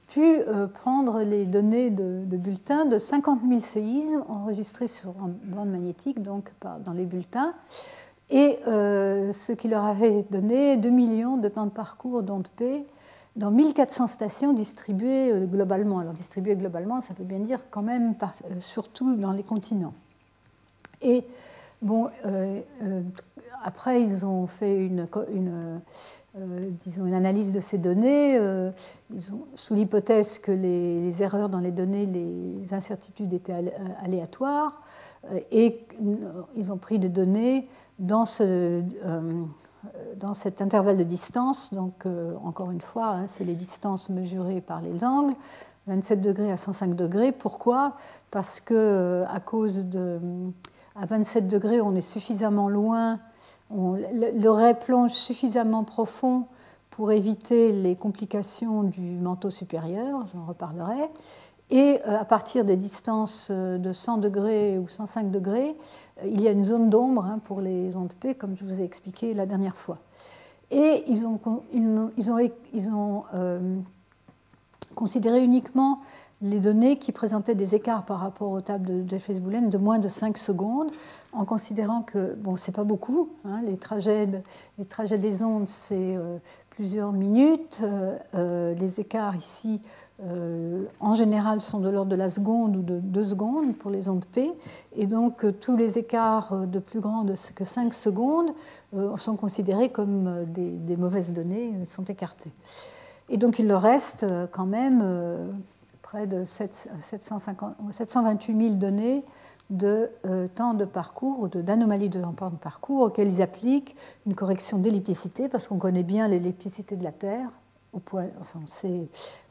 pu euh, prendre les données de, bulletins de 50 000 séismes enregistrés sur une bande magnétique, donc dans les bulletins, et euh, ce qui leur avait donné 2 millions de temps de parcours d'onde P dans 1400 stations distribuées euh, globalement. Alors distribuées globalement, ça veut bien dire quand même surtout dans les continents. Et bon, après, ils ont fait une, euh, disons, une analyse de ces données, euh, sous l'hypothèse que les, erreurs dans les données, les incertitudes étaient euh, aléatoires, et ils ont pris des données dans, ce, dans cet intervalle de distance. Donc, encore une fois, hein, c'est les distances mesurées par les angles, 27 degrés à 105 degrés. Pourquoi? Parce que de, à 27 degrés, on est suffisamment loin le ray plonge suffisamment profond pour éviter les complications du manteau supérieur, j'en reparlerai. Et euh, à partir des distances euh, de 100 degrés ou 105 degrés, euh, il y a une zone d'ombre hein, pour les ondes P, comme je vous ai expliqué la dernière fois. Et ils ont, considéré uniquement les données qui présentaient des écarts par rapport aux tables de Jeffreys Boolean de moins de 5 secondes, en considérant que, bon, c'est pas beaucoup, hein, les, trajets des ondes, c'est plusieurs minutes, les écarts ici, en général, sont de l'ordre de la seconde ou de 2 secondes pour les ondes P, et donc tous les écarts de plus grand que 5 secondes sont considérés comme des, mauvaises données, sont écartés. Et donc il leur reste quand même près de 728 000 données de euh, temps de parcours ou d'anomalies de temps de parcours auxquelles ils appliquent une correction d'ellipticité parce qu'on connaît bien l'ellipticité de la Terre.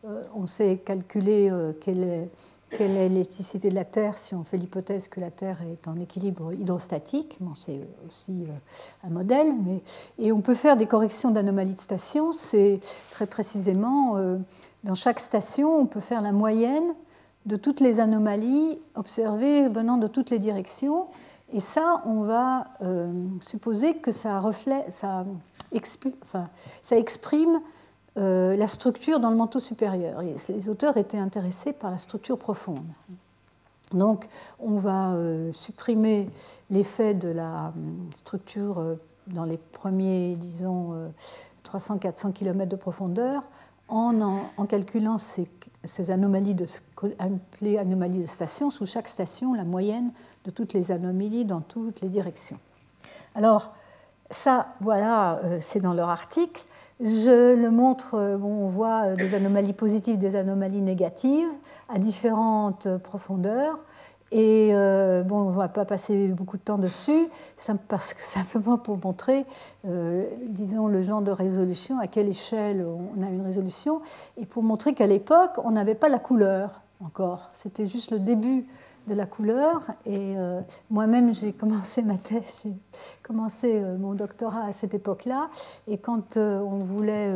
Euh, on sait calculer euh, quelle est quelle l'ellipticité de la Terre si on fait l'hypothèse que la Terre est en équilibre hydrostatique. C'est aussi un modèle, mais, et on peut faire des corrections d'anomalies de station. C'est très précisément dans chaque station, on peut faire la moyenne de toutes les anomalies observées venant de toutes les directions. Et ça, on va euh, supposer que ça exprime euh, la structure dans le manteau supérieur. Les auteurs étaient intéressés par la structure profonde. Donc, on va euh, supprimer l'effet de la structure dans les premiers, disons, 300-400 km de profondeur en, calculant ces, anomalies de, station, sous chaque station, la moyenne de toutes les anomalies dans toutes les directions. Alors, ça, voilà, euh, c'est dans leur article. Je le montre, euh, on voit euh, des anomalies positives, des anomalies négatives à différentes profondeurs. Et euh, bon, on ne va pas passer beaucoup de temps dessus, parce que simplement pour montrer, euh, disons, le genre de résolution, à quelle échelle on a une résolution, et pour montrer qu'à l'époque, on n'avait pas la couleur encore. C'était juste le début de la couleur. Et euh, moi-même, j'ai commencé ma thèse, j'ai commencé euh, mon doctorat à cette époque-là. Et quand euh, on voulait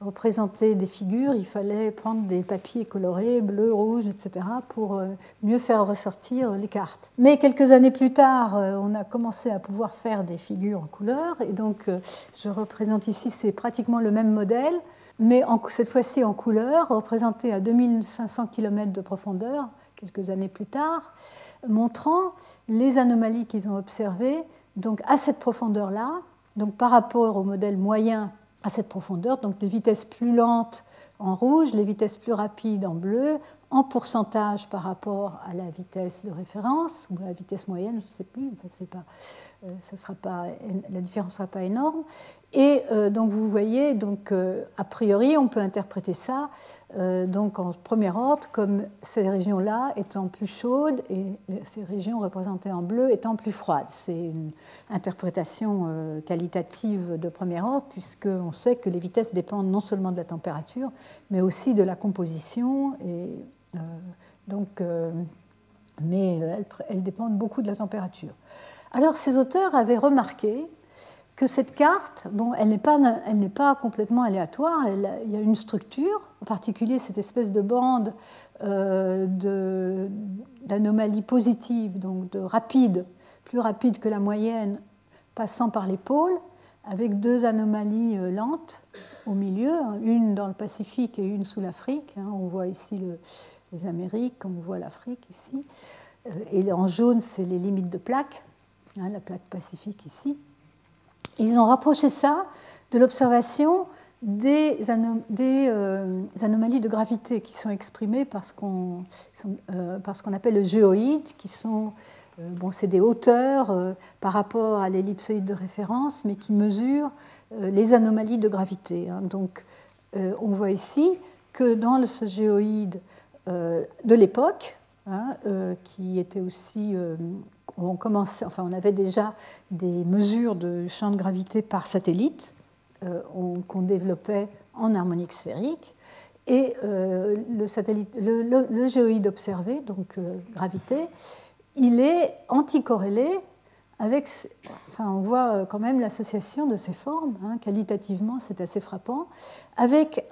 représenter des figures, il fallait prendre des papiers colorés, bleu, rouge, etc., pour mieux faire ressortir les cartes. Mais quelques années plus tard, on a commencé à pouvoir faire des figures en couleur. Et donc, je représente ici, c'est pratiquement le même modèle mais cette fois-ci en couleur, représenté à 2500 km de profondeur, quelques années plus tard, montrant les anomalies qu'ils ont observées donc à cette profondeur-là, donc par rapport au modèle moyen à cette profondeur, donc des vitesses plus lentes en rouge, les vitesses plus rapides en bleu, en pourcentage par rapport à la vitesse de référence ou à la vitesse moyenne, je ne sais plus, enfin, pas, euh, ça sera pas, la différence ne sera pas énorme. Et euh, donc vous voyez, donc, euh, a priori, on peut interpréter ça donc en premier ordre comme ces régions-là étant plus chaudes et ces régions représentées en bleu étant plus froides. C'est une interprétation qualitative de premier ordre puisqu'on sait que les vitesses dépendent non seulement de la température, mais aussi de la composition. Et donc, mais elles dépendent beaucoup de la température. Alors ces auteurs avaient remarqué que cette carte, bon, elle n'est pas, pas, complètement aléatoire, il y a une structure, en particulier cette espèce de bande euh, d'anomalies positives, donc de rapide, plus rapide que la moyenne, passant par les pôles, avec deux anomalies euh, lentes au milieu, hein, une dans le Pacifique et une sous l'Afrique. Hein. on voit ici les Amériques, on voit l'Afrique ici. Euh, et en jaune, c'est les limites de plaques. Hein, la plaque pacifique ici. Ils ont rapproché ça de l'observation des, euh, anomalies de gravité qui sont exprimées par ce qu'on euh, appelle le géoïde, qui sont bon, des hauteurs par rapport à l'ellipsoïde de référence, mais qui mesurent les anomalies de gravité. Hein. Donc, on voit ici que dans ce géoïde de l'époque, hein, qui était aussi on, commençait, enfin, on avait déjà des mesures de champ de gravité par satellite euh, qu'on développait en harmonique sphérique. Et euh, le, satellite, le, géoïde observé, donc euh, gravité, il est anticorrélé avec. Enfin, on voit quand même l'association de ces formes, hein, qualitativement, c'est assez frappant, avec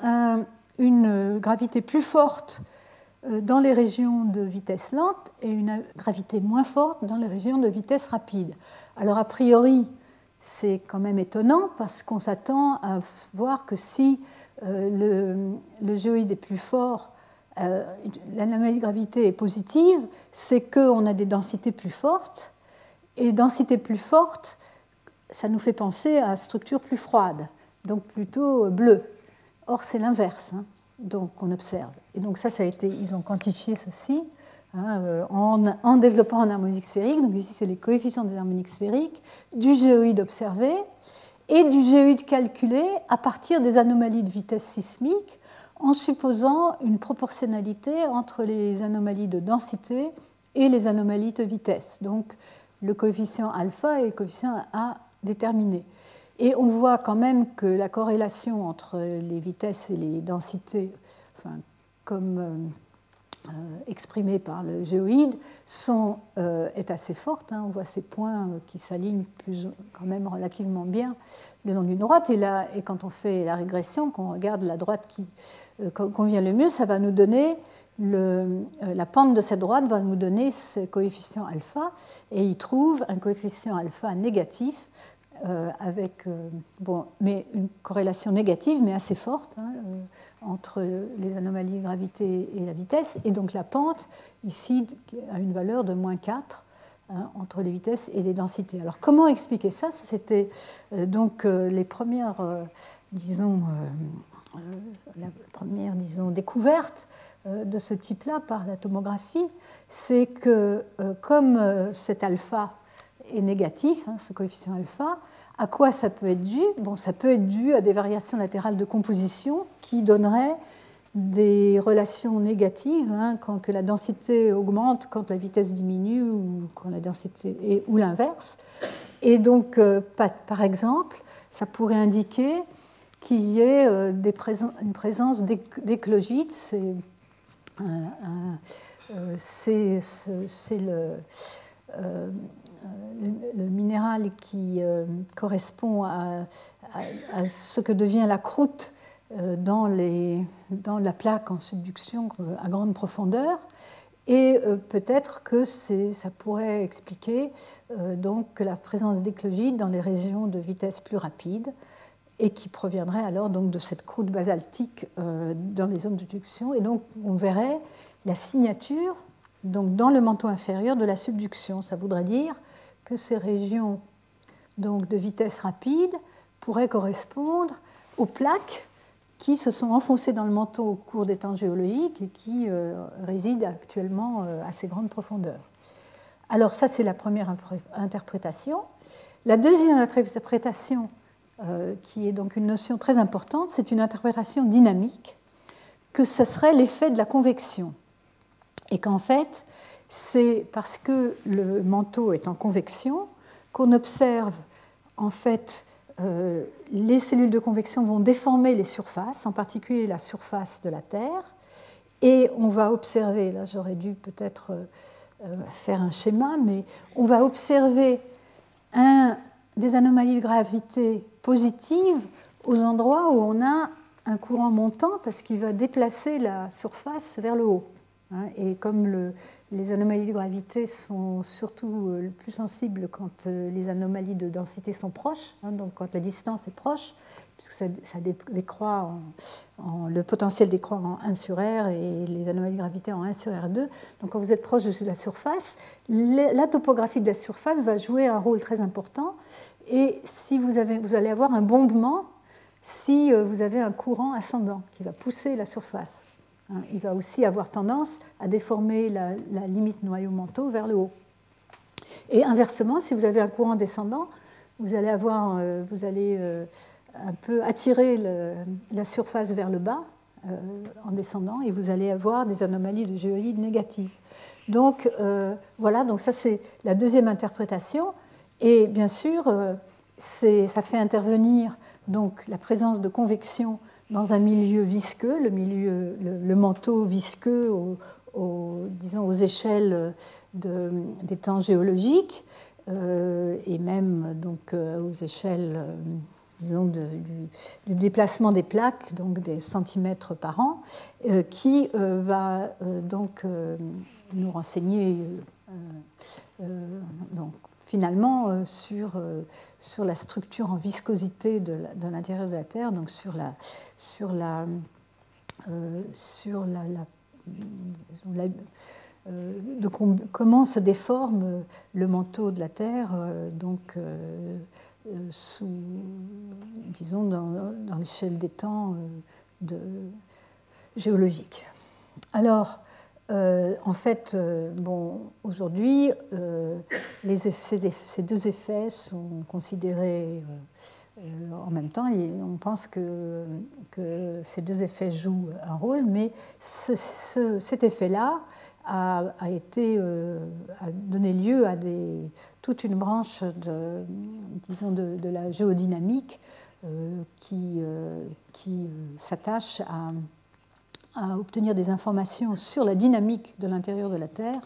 une gravité plus forte euh, dans les régions de vitesse lente et une gravité moins forte dans les régions de vitesse rapide. Alors a priori, c'est quand même étonnant parce qu'on s'attend à voir que si euh, le, géoïde est plus fort, euh, l'anomalie de gravité est positive, c'est qu'on a des densités plus fortes. Et densité plus forte, ça nous fait penser à structure plus froide, donc plutôt bleu. Or, c'est l'inverse. Hein donc, on observe. Et donc ça, ça a été, ils ont quantifié ceci hein, euh, en, développant un harmonique sphérique. Donc ici, c'est les coefficients des harmoniques sphériques, du géoïde observé et du géoïde calculé à partir des anomalies de vitesse sismique en supposant une proportionnalité entre les anomalies de densité et les anomalies de vitesse. Donc le coefficient alpha et le coefficient A déterminé. Et on voit quand même que la corrélation entre les vitesses et les densités, enfin, comme euh, euh, par le géoïde, euh, est assez forte. Hein. On voit ces points qui s'alignent quand même relativement bien le long d'une droite. Et, quand on fait la régression, quand on regarde la droite qui convient le mieux, ça va nous donner la pente de cette droite va nous donner ce coefficient alpha, et il trouve un coefficient alpha négatif euh, avec euh, bon, mais une corrélation négative, mais assez forte, hein, euh, entre les anomalies de gravité et la vitesse. Et donc la pente, ici, a une valeur de moins 4 hein, entre les vitesses et les densités. Alors comment expliquer ça? C'était donc les premières, disons, la première, disons, découverte de ce type-là par la tomographie, c'est que comme cet alpha est négatif, hein, ce coefficient alpha. À quoi ça peut être dû? Bon, Ça peut être dû à des variations latérales de composition qui donneraient des relations négatives, hein, quand la densité augmente, quand la vitesse diminue, ou quand la densité ou l'inverse. Et donc, euh, par exemple, ça pourrait indiquer qu'il y ait euh, une présence d'éclogites. C'est euh, le le, minéral qui euh, correspond à, ce que devient la croûte euh, dans, la plaque en subduction euh, à grande profondeur. Et peut-être que ça pourrait expliquer donc la présence d'éclogides dans les régions de vitesse plus rapide et qui proviendrait alors donc de cette croûte basaltique dans les zones de subduction. Et donc on verrait la signature donc dans le manteau inférieur de la subduction. Ça voudrait dire que ces régions donc, de vitesse rapide pourraient correspondre aux plaques qui se sont enfoncées dans le manteau au cours des temps géologiques et qui euh, résident actuellement euh, à ces grandes profondeurs. Alors ça, c'est la première interprétation. La deuxième interprétation, euh, qui est donc une notion très importante, c'est une interprétation dynamique, que ce serait l'effet de la convection. Et qu'en fait, c'est parce que le manteau est en convection qu'on observe en fait euh, les cellules de convection vont déformer les surfaces, en particulier la surface de la Terre, et on va observer, là j'aurais dû peut-être euh, euh, faire un schéma, mais on va observer un, des anomalies de gravité positives aux endroits où on a un courant montant parce qu'il va déplacer la surface vers le haut. Hein. et comme le, les anomalies de gravité sont surtout euh, plus sensibles quand euh, les anomalies de densité sont proches, hein, donc quand la distance est proche, puisque ça, décroît en, le potentiel décroît en 1 sur R et les anomalies de gravité en 1 sur R2. Donc quand vous êtes proche de la surface, la topographie de la surface va jouer un rôle très important. Et si vous, avez, vous allez avoir un bondement si euh, vous avez un courant ascendant qui va pousser la surface. Hein, il va aussi avoir tendance à déformer la, limite noyau-manteau vers le haut. Et inversement, si vous avez un courant descendant, vous allez, avoir, euh, vous allez euh, un peu attirer la surface vers le bas euh, en descendant et vous allez avoir des anomalies de géoïde négatives. Donc voilà, donc ça c'est la deuxième interprétation. Et bien sûr, ça fait intervenir donc la présence de convection dans un milieu visqueux, le, milieu, le, manteau visqueux disons, aux échelles des temps géologiques euh, et même donc, euh, aux échelles euh, disons, du, déplacement des plaques, donc des centimètres par an, qui va donc nous renseigner finalement euh, sur, euh, sur la structure en viscosité de l'intérieur de, la Terre, donc sur, la, sur, la, euh, sur la, de comment se déforme le manteau de la Terre, donc sous, disons, dans, dans l'échelle des temps géologiques. Alors, euh, en fait, euh, bon, aujourd'hui, euh, ces, deux effets sont considérés en même temps et on pense que, ces deux effets jouent un rôle, mais cet effet-là a, donné lieu à des, toute une branche de, disons, de, la géodynamique qui s'attache à à obtenir des informations sur la dynamique de l'intérieur de la Terre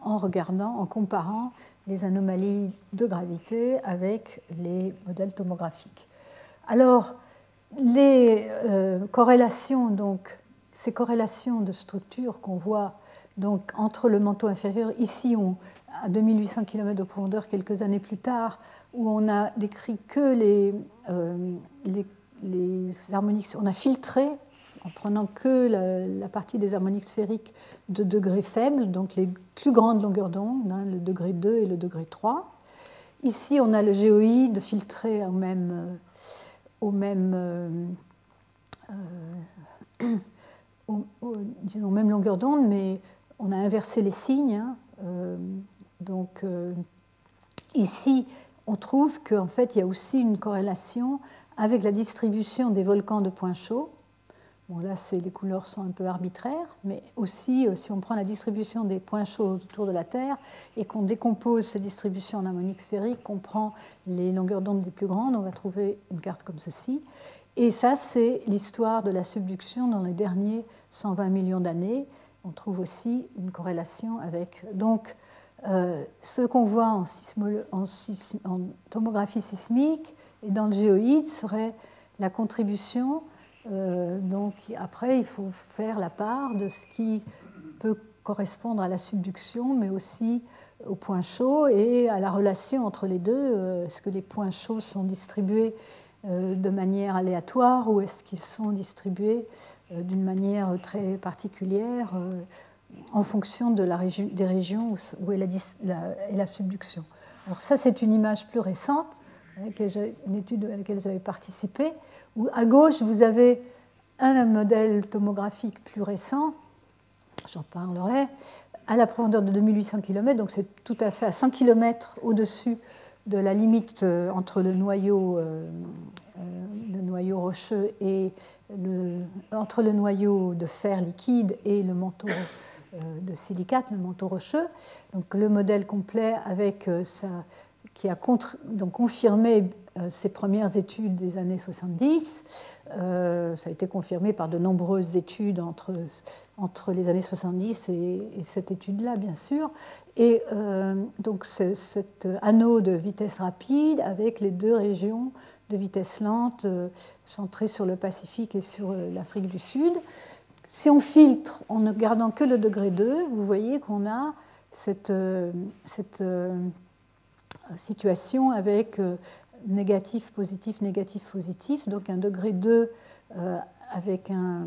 en regardant, en comparant les anomalies de gravité avec les modèles tomographiques. Alors, les euh, corrélations, donc, ces corrélations de structure qu'on voit donc, entre le manteau inférieur, ici on, à 2800 km de profondeur quelques années plus tard, où on a décrit que les, euh, les, les harmoniques, on a filtré en prenant que la, partie des harmoniques sphériques de degré faible, donc les plus grandes longueurs d'onde, hein, le degré 2 et le degré 3. Ici, on a le géoïde filtré au même, euh, au euh, euh, longueur d'onde, mais on a inversé les signes. Hein. donc ici, on trouve qu'en fait, il y a aussi une corrélation avec la distribution des volcans de points chauds Bon, là, les couleurs sont un peu arbitraires, mais aussi, euh, si on prend la distribution des points chauds autour de la Terre et qu'on décompose cette distribution en harmonique sphérique, qu'on prend les longueurs d'onde les plus grandes, on va trouver une carte comme ceci. Et ça, c'est l'histoire de la subduction dans les derniers 120 millions d'années. On trouve aussi une corrélation avec. Donc, euh, ce qu'on voit en tomographie sismique et dans le géoïde serait la contribution euh, donc après, il faut faire la part de ce qui peut correspondre à la subduction, mais aussi aux points chauds et à la relation entre les deux. Euh, est-ce que les points chauds sont distribués euh, de manière aléatoire ou est-ce qu'ils sont distribués d'une manière très particulière en fonction des régions où est la subduction? Alors ça, c'est une image plus récente, une étude à laquelle j'avais participé, où à gauche, vous avez un modèle tomographique plus récent, j'en parlerai, à la profondeur de 2800 km, donc c'est tout à fait à 100 km au-dessus de la limite euh, entre le noyau, euh, euh, le noyau rocheux et entre le noyau de fer liquide et le manteau de silicate, le manteau rocheux. Donc le modèle complet avec ça, qui a donc confirmé ses premières études des années 70. ça a été confirmé par de nombreuses études entre, entre les années 70 et, et cette étude-là, bien sûr. Et euh, donc cet anneau de vitesse rapide avec les deux régions de vitesse lente euh, centrées sur le Pacifique et sur euh, l'Afrique du Sud. Si on filtre en ne gardant que le degré 2, vous voyez qu'on a cette, cette situation avec négatif, positif, négatif, positif, donc un degré 2 avec un,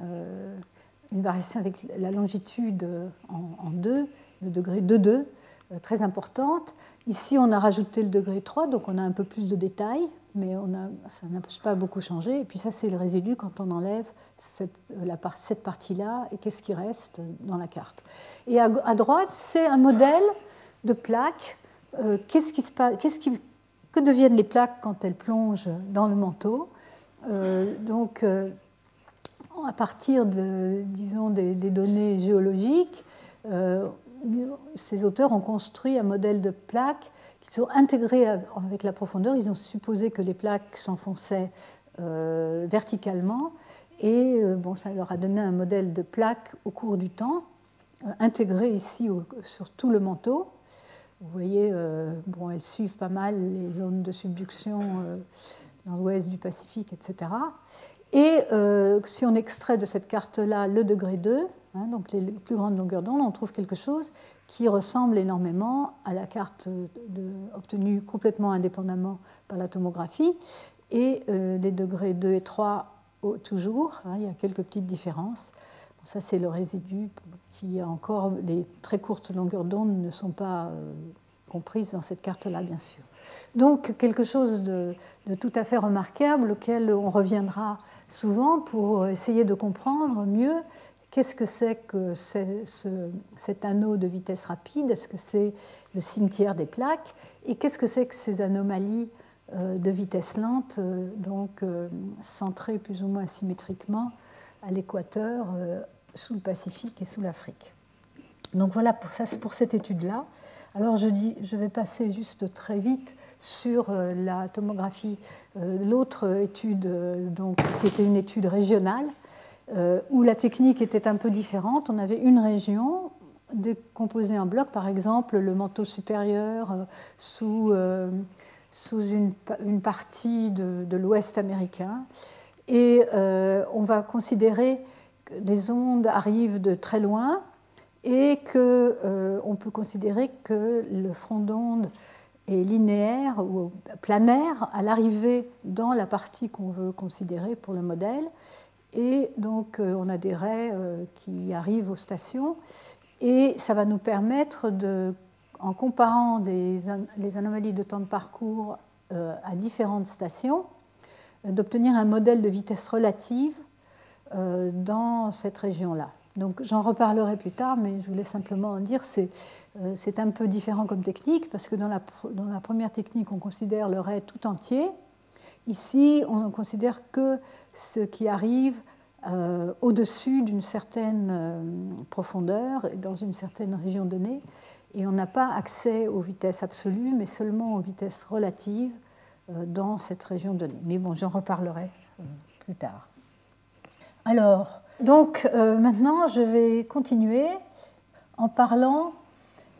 une variation avec la longitude en 2 le degré 2,2, euh, très importante. Ici, on a rajouté le degré 3, donc on a un peu plus de détails, mais on a, ça n'a pas beaucoup changé. Et puis ça, c'est le résidu quand on enlève cette, cette partie-là, et qu'est-ce qui reste dans la carte. Et à, droite, c'est un modèle de plaques. Euh, qu'est-ce qui se passe, que deviennent les plaques quand elles plongent dans le manteau? Euh, Donc, à partir de, disons, des, données géologiques, ces auteurs ont construit un modèle de plaques qui sont intégrées avec la profondeur. Ils ont supposé que les plaques s'enfonçaient euh, verticalement et euh, bon, ça leur a donné un modèle de plaques au cours du temps, euh, intégré ici sur tout le manteau. Vous voyez, bon, elles suivent pas mal les zones de subduction dans l'ouest du Pacifique, etc. Et si on extrait de cette carte-là le degré 2, Hein, donc les plus grandes longueurs d'onde, on trouve quelque chose qui ressemble énormément à la carte obtenue complètement indépendamment par la tomographie. Et euh, les degrés 2 et 3 toujours, hein, il y a quelques petites différences. Ça, c'est le résidu qui a encore les très courtes longueurs d'onde ne sont pas euh, comprises dans cette carte-là, bien sûr. Donc quelque chose de, tout à fait remarquable auquel on reviendra souvent pour essayer de comprendre mieux Qu'est-ce que c'est que cet anneau de vitesse rapide Est-ce que c'est le cimetière des plaques Et qu'est-ce que c'est que ces anomalies euh, de vitesse lente, euh, donc centrées plus ou moins symétriquement à l'équateur, sous le Pacifique et sous l'Afrique Donc voilà pour, ça, pour cette étude-là. Alors je, dis, je vais passer juste très vite sur la tomographie, l'autre étude, donc, qui était une étude régionale, euh, où la technique était un peu différente. On avait une région décomposée en blocs, par exemple le manteau supérieur euh, sous, euh, sous une, une, partie de, l'Ouest américain. Et on va considérer les ondes arrivent de très loin et qu'on peut considérer que le front d'onde est linéaire ou planaire à l'arrivée dans la partie qu'on veut considérer pour le modèle. Et donc, euh, on a des raies euh, qui arrivent aux stations. Et ça va nous permettre, de, en comparant les anomalies de temps de parcours euh, à différentes stations, d'obtenir un modèle de vitesse relative dans cette région-là. Donc j'en reparlerai plus tard, mais je voulais simplement en dire, c'est c'est un peu différent comme technique, parce que dans la, première technique, on considère le ray tout entier, Ici, on ne considère que ce qui arrive euh, au-dessus d'une certaine euh, profondeur, dans une certaine région donnée, et on n'a pas accès aux vitesses absolues, mais seulement aux vitesses relatives euh, dans cette région donnée. Mais bon, j'en reparlerai plus tard. Alors, donc maintenant, je vais continuer en parlant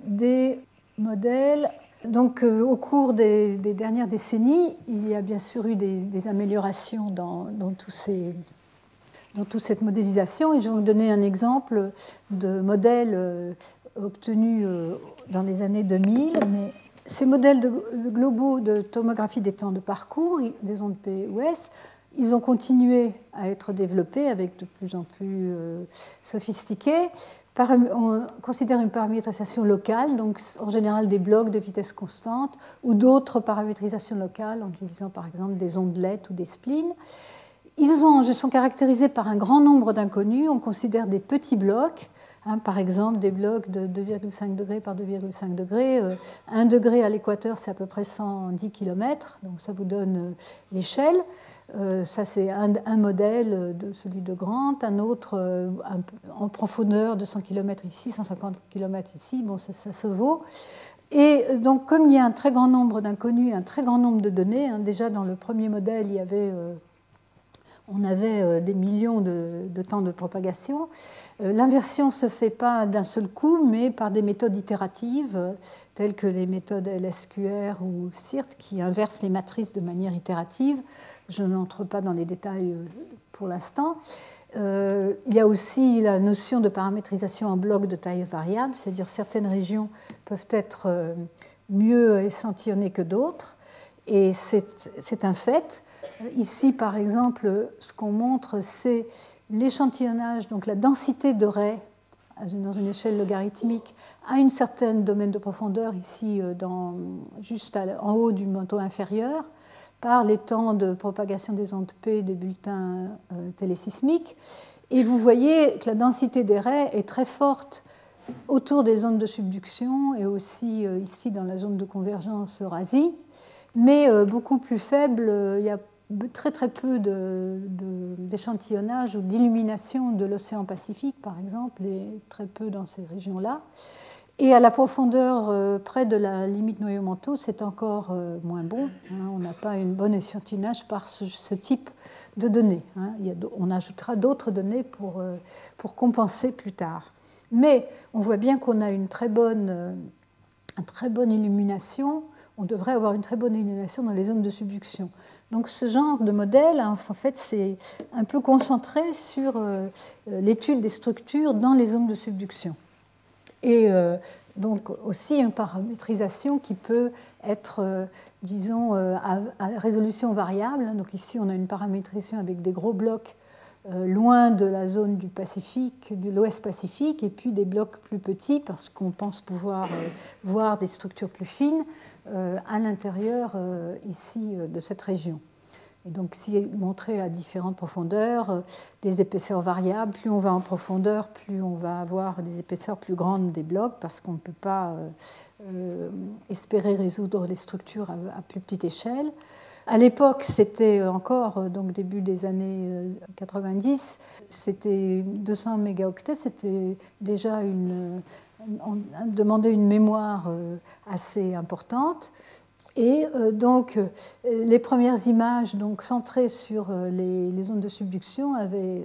des modèles donc, euh, au cours des, dernières décennies, il y a bien sûr eu des, améliorations dans, toute cette modélisation. Et je vais vous donner un exemple de modèle euh, obtenu euh, dans les années 2000. Mais ces modèles globaux de tomographie des temps de parcours, des ondes POS, ils ont continué à être développés avec de plus en plus sophistiqués. on considère une paramétrisation locale, donc en général des blocs de vitesse constante, ou d'autres paramétrisations locales, en utilisant par exemple des ondelettes ou des splines. Ils ont, sont caractérisés par un grand nombre d'inconnus. On considère des petits blocs, hein, par exemple des blocs de 2,5 degrés par 2,5 degrés. 1 euh, degré à l'équateur, c'est à peu près 110 km, donc ça vous donne euh, l'échelle. Euh, ça, c'est un, modèle celui de Grant, un autre euh, en profondeur de 100 km ici, 150 km ici. Bon, ça, se vaut. Et donc, comme il y a un très grand nombre d'inconnus, un très grand nombre de données, hein, déjà dans le premier modèle, euh, on avait des millions de, de, temps de propagation. L'inversion ne se fait pas d'un seul coup, mais par des méthodes itératives, telles que les méthodes LSQR ou CIRT, qui inversent les matrices de manière itérative. Je n'entre pas dans les détails euh, pour l'instant. Euh, il y a aussi la notion de paramétrisation en blocs de taille variable, c'est-à-dire certaines régions peuvent être euh, mieux échantillonnées que d'autres, et c'est un fait. Ici, par exemple, ce qu'on montre, c'est l'échantillonnage, donc la densité de raies dans une échelle logarithmique à une certaine domaine de profondeur, ici dans, juste en haut du manteau inférieur, par les temps de propagation des ondes P des bulletins euh, télésismiques. Et vous voyez que la densité des raies est très forte autour des zones de subduction et aussi euh, ici dans la zone de convergence Eurasique, mais euh, beaucoup plus faible. Il y a très très peu d'échantillonnage ou d'illumination de l'océan Pacifique, par exemple, et très peu dans ces régions-là. Et à la profondeur euh, près de la limite noyau-manteau, c'est encore euh, moins bon. Hein. on n'a pas une bonne échantillonnage par ce, type de données. Hein. on ajoutera d'autres données pour, euh, pour, compenser plus tard. Mais on voit bien qu'on a une très bonne, une très bonne illumination. On devrait avoir une très bonne illumination dans les zones de subduction. Donc ce genre de modèle, hein, en fait, c'est un peu concentré sur l'étude des structures dans les zones de subduction et euh, donc aussi une paramétrisation qui peut être, euh, disons, euh, à, résolution variable. Donc ici, on a une paramétrisation avec des gros blocs loin de la zone du Pacifique, de l'Ouest Pacifique, et puis des blocs plus petits parce qu'on pense pouvoir voir des structures plus fines à l'intérieur ici de cette région. Et donc, si montré à différentes profondeurs, euh, des épaisseurs variables, plus on va en profondeur, plus on va avoir des épaisseurs plus grandes des blocs, parce qu'on ne peut pas euh, euh, espérer résoudre les structures à, plus petite échelle. À l'époque, c'était encore, donc début des années 90, c'était 200 mégaoctets, c'était déjà une, on demandait une mémoire assez importante. Et euh, donc, euh, les premières images donc, centrées sur euh, les, zones de subduction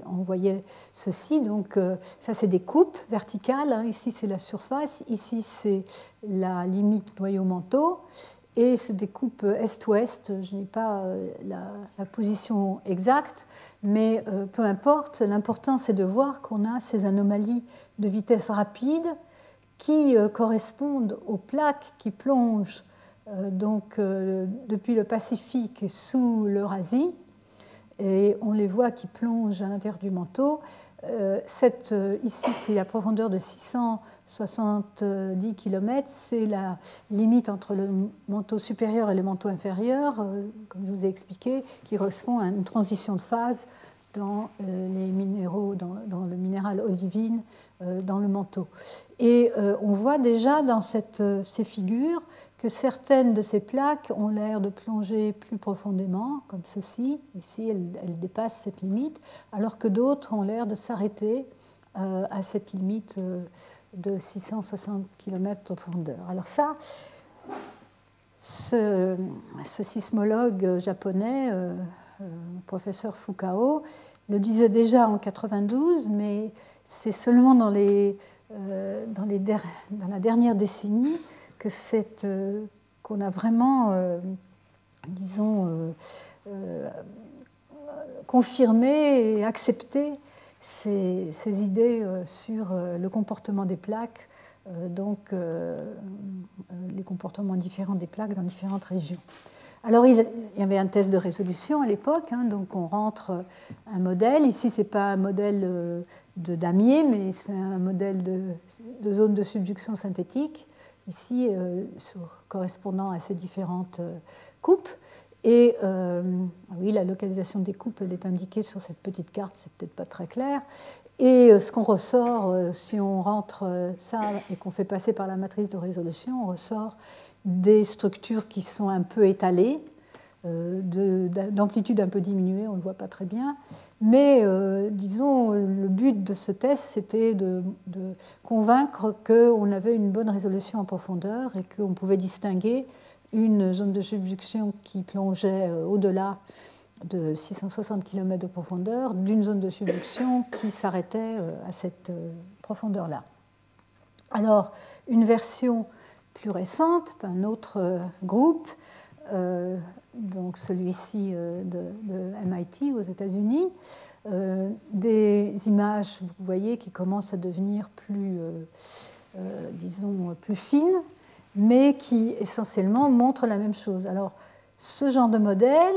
on voyait ceci. Donc, ça, c'est des coupes verticales. Hein. Ici, c'est la surface. Ici, c'est la limite noyau-manteau. Et c'est des coupes est-ouest. Je n'ai pas la, position exacte, mais peu importe. L'important, c'est de voir qu'on a ces anomalies de vitesse rapide qui correspondent aux plaques qui plongent donc, euh, depuis le Pacifique sous l'Eurasie, et on les voit qui plongent à l'intérieur du manteau. Euh, ici, c'est la profondeur de 670 km, c'est la limite entre le manteau supérieur et le manteau inférieur, comme je vous ai expliqué, qui correspond à une transition de phase dans les minéraux, dans le minéral olivine, dans le manteau. Et on voit déjà dans cette, ces figures que certaines de ces plaques ont l'air de plonger plus profondément, comme ceci. Ici, elles, dépassent cette limite, alors que d'autres ont l'air de s'arrêter euh, à cette limite euh, de 660 km de profondeur. Alors ça, ce, sismologue japonais, euh, professeur Fukao, le disait déjà en 92, mais c'est seulement dans, les, dans, la dernière décennie que euh, qu'on a vraiment, euh, disons, euh, confirmé et accepté ces, idées sur le comportement des plaques, donc les comportements différents des plaques dans différentes régions. Alors, il y avait un test de résolution à l'époque, hein, donc on rentre un modèle. Ici, ce n'est pas un modèle euh, de damier, mais c'est un modèle de, zone de subduction synthétique, ici, euh, correspondant à ces différentes euh, coupes. Et oui, la localisation des coupes, elle est indiquée sur cette petite carte, c'est peut-être pas très clair. Et ce qu'on ressort, si on rentre ça et qu'on fait passer par la matrice de résolution, on ressort des structures qui sont un peu étalées, euh, d'amplitude un peu diminuée, on ne le voit pas très bien. Mais euh, disons, le but de ce test, c'était de, convaincre qu'on avait une bonne résolution en profondeur et qu'on pouvait distinguer une zone de subduction qui plongeait euh, au-delà de 660 km de profondeur d'une zone de subduction qui s'arrêtait à cette profondeur-là. Alors, une version plus récente, un autre euh, groupe, euh, donc celui-ci euh, de, MIT aux États-Unis, des images, vous voyez, qui commencent à devenir plus, disons, plus fines, mais qui essentiellement montrent la même chose. Alors, ce genre de modèle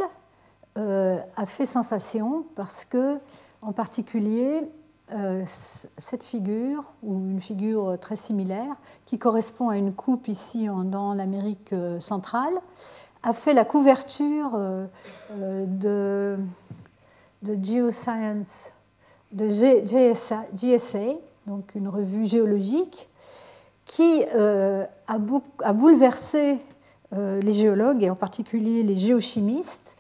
a fait sensation parce que, en particulier, euh, cette figure, ou une figure très similaire, qui correspond à une coupe ici dans l'Amérique euh, centrale, a fait la couverture euh, de, de Geoscience, de GSA, GSA, donc une revue géologique, qui a, bouleversé les géologues, et en particulier les géochimistes,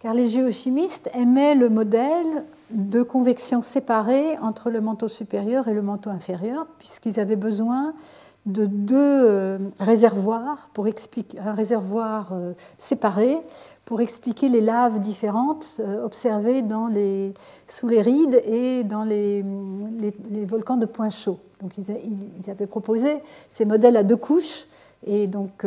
car les géochimistes aimaient le modèle de convection séparée entre le manteau supérieur et le manteau inférieur, puisqu'ils avaient besoin de deux euh, réservoirs, pour expliquer, un réservoir euh, séparé pour expliquer les laves différentes euh, observées dans les, sous les rides et dans les, les, volcans de points chauds. Donc ils, avaient proposé ces modèles à deux couches, et donc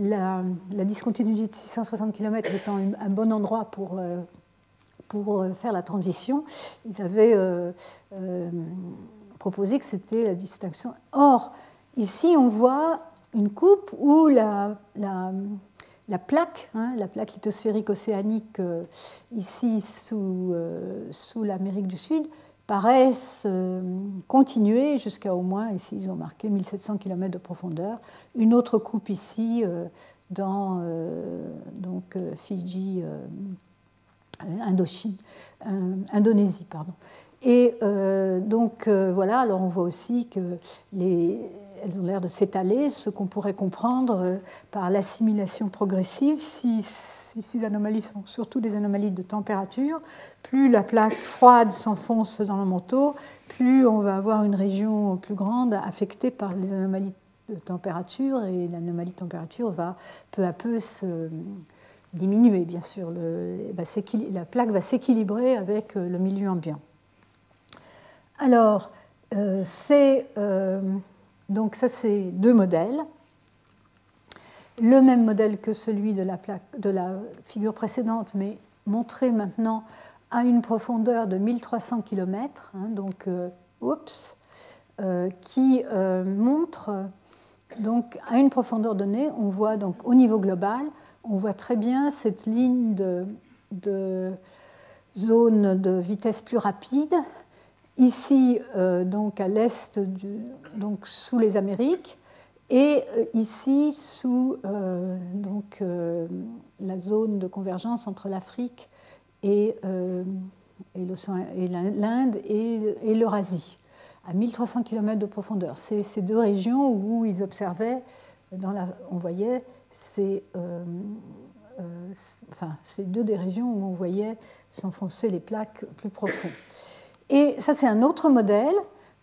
la, discontinuité de 660 km étant un bon endroit pour pour faire la transition, ils avaient proposé que c'était la distinction. Or, ici, on voit une coupe où la, la, plaque, hein, la plaque lithosphérique océanique, ici sous, sous l'Amérique du Sud, paraissent continuer jusqu'à au moins, ici ils ont marqué 1700 km de profondeur. Une autre coupe ici dans donc, Fidji, euh, Indochine, euh, Indonésie, pardon. Et euh, donc voilà, alors on voit aussi que les, elles ont l'air de s'étaler, ce qu'on pourrait comprendre par l'assimilation progressive. Si, ces anomalies sont surtout des anomalies de température, plus la plaque froide s'enfonce dans le manteau, plus on va avoir une région plus grande affectée par les anomalies de température, et l'anomalie de température va peu à peu se diminuer, bien sûr. la plaque va s'équilibrer avec euh, le milieu ambiant. Alors, euh, c'est, euh, donc ça, c'est deux modèles. Le même modèle que celui de la, plaque, de la figure précédente, mais montré maintenant à une profondeur de 1300 km, hein, donc, qui montre, donc, à une profondeur donnée, on voit donc au niveau global on voit très bien cette ligne de, zone de vitesse plus rapide, ici euh, donc à l'est, donc sous les Amériques, et euh, ici sous euh, donc, la zone de convergence entre l'Afrique et, l'Inde et, l'Eurasie, à 1300 km de profondeur. C'est ces deux régions où ils observaient, on voyait c'est euh, euh, deux des régions où on voyait s'enfoncer les plaques plus profondes. Et ça, c'est un autre modèle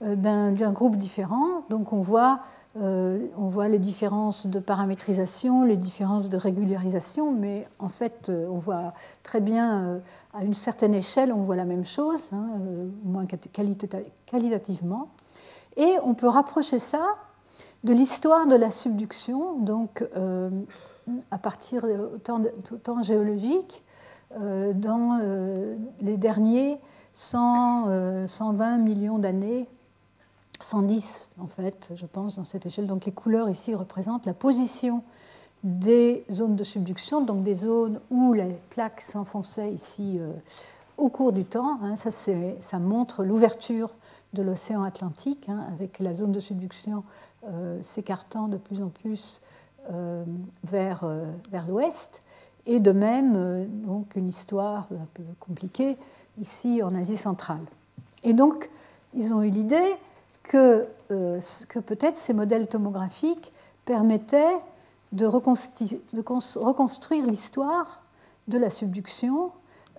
euh, d'un groupe différent. Donc on voit, on voit les différences de paramétrisation, les différences de régularisation, mais en fait, on voit très bien, à une certaine échelle, on voit la même chose, hein, moins qualitativement. Et on peut rapprocher ça de l'histoire de la subduction, donc euh, à partir du temps, géologique, euh, dans euh, les derniers 100, 120 millions d'années, 110 en fait, je pense, dans cette échelle. Donc les couleurs ici représentent la position des zones de subduction, donc des zones où les plaques s'enfonçaient ici au cours du temps. Hein. ça, montre l'ouverture de l'océan Atlantique, hein, avec la zone de subduction s'écartant de plus en plus euh, vers, vers l'ouest. Et de même, donc une histoire un peu compliquée ici en Asie centrale. Et donc, ils ont eu l'idée que, peut-être ces modèles tomographiques permettaient de, reconstruire l'histoire de la subduction,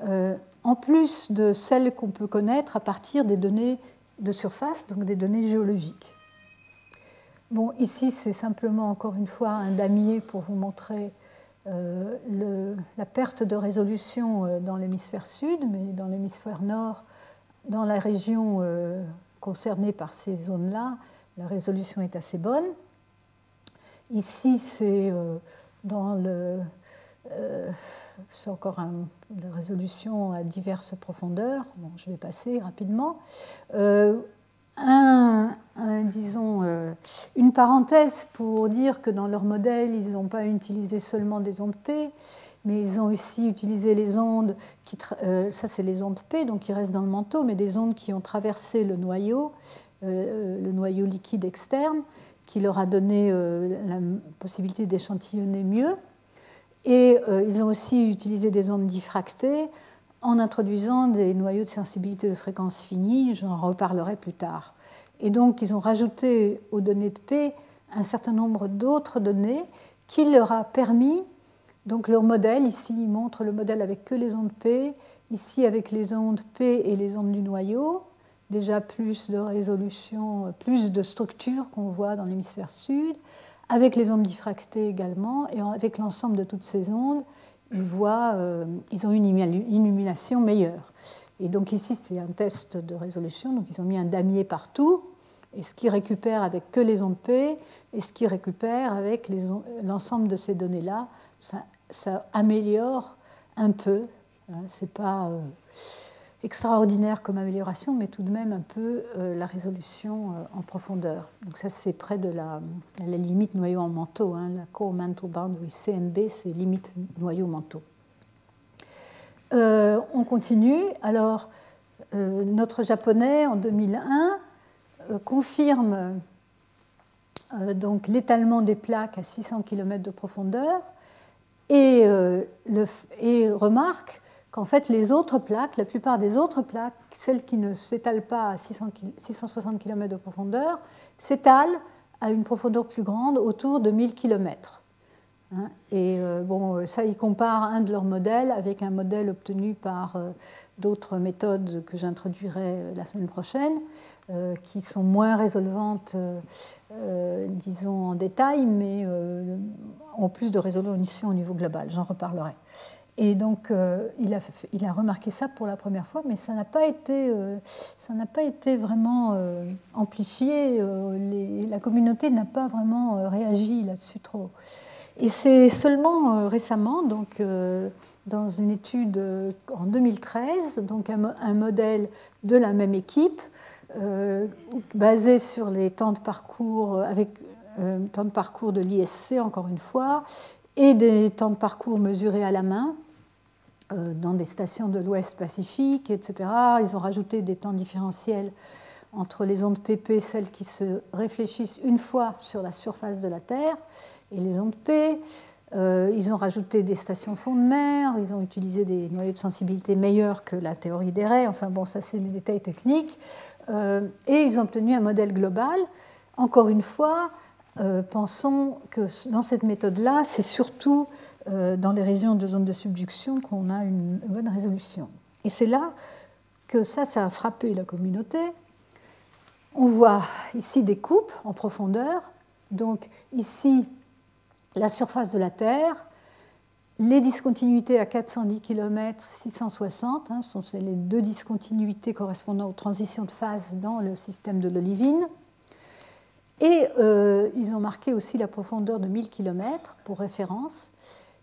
euh, en plus de celle qu'on peut connaître à partir des données de surface, donc des données géologiques. Bon, ici, c'est simplement encore une fois un damier pour vous montrer euh, la perte de résolution euh, dans l'hémisphère sud, mais dans l'hémisphère nord, dans la région concernée par ces zones-là, la résolution est assez bonne. Ici, c'est euh, dans le. Euh, c'est encore une résolution à diverses profondeurs. Bon, je vais passer rapidement. Euh, un, disons, une parenthèse pour dire que dans leur modèle, ils n'ont pas utilisé seulement des ondes P, mais ils ont aussi utilisé les ondes qui, ça c'est les ondes P, donc qui restent dans le manteau, mais des ondes qui ont traversé le noyau, le noyau liquide externe, qui leur a donné euh, la possibilité d'échantillonner mieux. Et euh, ils ont aussi utilisé des ondes diffractées en introduisant des noyaux de sensibilité de fréquence finie, j'en reparlerai plus tard. Et donc ils ont rajouté aux données de P un certain nombre d'autres données qui leur a permis, donc leur modèle, ici il montre le modèle avec que les ondes P, ici avec les ondes P et les ondes du noyau, déjà plus de résolution, plus de structure qu'on voit dans l'hémisphère sud, avec les ondes diffractées également, et avec l'ensemble de toutes ces ondes, ils, voient, euh, ils ont une illumination meilleure. Et donc ici, c'est un test de résolution, donc ils ont mis un damier partout, et ce qui récupère avec que les ondes P, et ce qui récupère avec l'ensemble de ces données-là, ça, ça, améliore un peu. Hein, c'est pas... Euh, extraordinaire comme amélioration, mais tout de même un peu euh, la résolution euh, en profondeur. Donc ça, c'est près de la, limite noyau en manteau. Hein, la Core Mantle Boundary, CMB, c'est limite noyau manteau. Euh, on continue. Alors, notre japonais, en 2001, confirme l'étalement des plaques à 600 km de profondeur et remarque qu'en fait les autres plaques, la plupart des autres plaques, celles qui ne s'étalent pas à 660 km de profondeur, s'étalent à une profondeur plus grande, autour de 1000 km. Hein, et euh, bon, ça, ils comparent un de leurs modèles avec un modèle obtenu par euh, d'autres méthodes que j'introduirai euh, la semaine prochaine, qui sont moins résolvantes, disons, en détail, mais ont plus de résolution au niveau global. J'en reparlerai. Et donc, euh, il, a, il, a, remarqué ça pour la première fois, mais ça n'a pas été, euh, ça n'a pas été vraiment euh, amplifié. la communauté n'a pas vraiment réagi là-dessus trop. Et c'est seulement récemment, donc, dans une étude en 2013, donc un, un, modèle de la même équipe, basé sur les temps de parcours, avec temps de parcours de l'ISC, encore une fois, et des temps de parcours mesurés à la main euh, dans des stations de l'Ouest Pacifique, etc. Ils ont rajouté des temps différentiels entre les ondes PP, celles qui se réfléchissent une fois sur la surface de la Terre, et les ondes P. Euh, ils ont rajouté des stations fond de mer, ils ont utilisé des noyaux de sensibilité meilleurs que la théorie des raies, enfin bon, ça c'est les détails techniques. Euh, et ils ont obtenu un modèle global. Encore une fois, pensons que dans cette méthode-là, c'est surtout euh, dans les régions de zone de subduction qu'on a une bonne résolution. Et c'est là que ça, ça a frappé la communauté. On voit ici des coupes en profondeur. Donc ici, la surface de la Terre, les discontinuités à 410 km, 660, hein, sont les deux discontinuités correspondant aux transitions de phase dans le système de l'olivine. Et euh, ils ont marqué aussi la profondeur de 1000 km pour référence.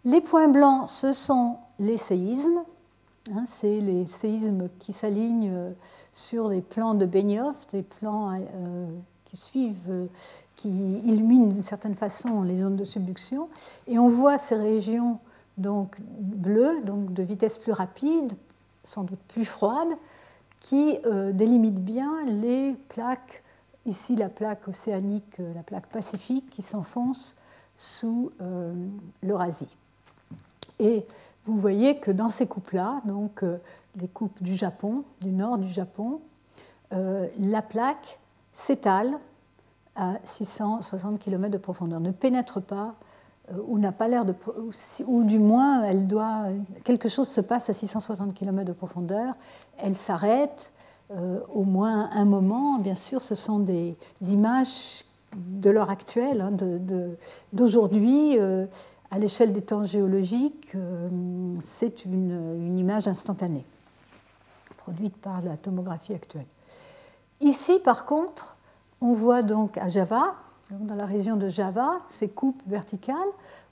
Les points blancs, ce sont les séismes. Hein, c'est les séismes qui s'alignent euh, sur les plans de Benioff, des plans euh, qui suivent, qui illuminent d'une certaine façon les zones de subduction. Et on voit ces régions donc bleues, donc de vitesse plus rapide, sans doute plus froide, qui délimitent bien les plaques, ici la plaque océanique, la plaque pacifique, qui s'enfonce sous l'Eurasie. Et vous voyez que dans ces coupes-là, donc les coupes du Japon, du nord du Japon, euh, la plaque s'étale à 660 km de profondeur, ne pénètre pas euh, ou n'a pas l'air de ou, du moins elle doit quelque chose se passe à 660 km de profondeur, elle s'arrête euh, au moins un moment. Bien sûr, ce sont des images de l'heure actuelle, hein, d'aujourd'hui. à l'échelle des temps géologiques, c'est une image instantanée produite par la tomographie actuelle. Ici, par contre, on voit donc à Java, dans la région de Java, ces coupes verticales,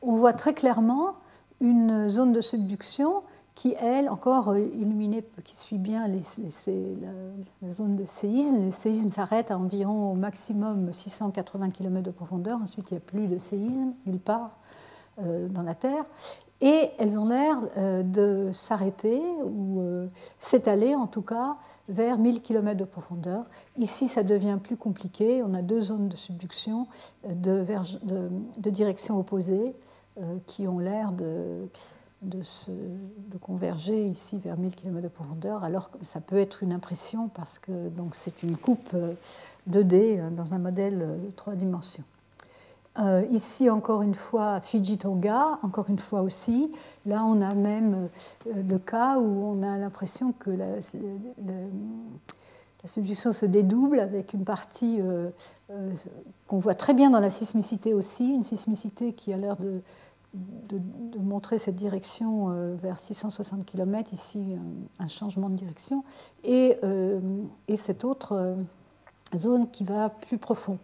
on voit très clairement une zone de subduction qui, elle, encore euh, illuminée, qui suit bien la, zone de séisme. Les séismes s'arrêtent à environ au maximum 680 km de profondeur. Ensuite, il n'y a plus de séisme nulle part euh, dans la Terre et elles ont l'air euh, de s'arrêter ou s'étaler en tout cas vers 1000 km de profondeur. Ici, ça devient plus compliqué. On a deux zones de subduction de, de, direction opposée qui ont l'air de, de, converger ici vers 1000 km de profondeur, alors que ça peut être une impression parce que c'est une coupe 2D dans un modèle de trois dimensions. Euh, ici, encore une fois, Fiji-Tonga, encore une fois aussi. Là, on a même euh, le cas où on a l'impression que la, subduction se dédouble avec une partie euh, qu'on voit très bien dans la sismicité aussi, une sismicité qui a l'air de, montrer cette direction vers 660 km, ici un, changement de direction, et, et cette autre zone qui va plus profond.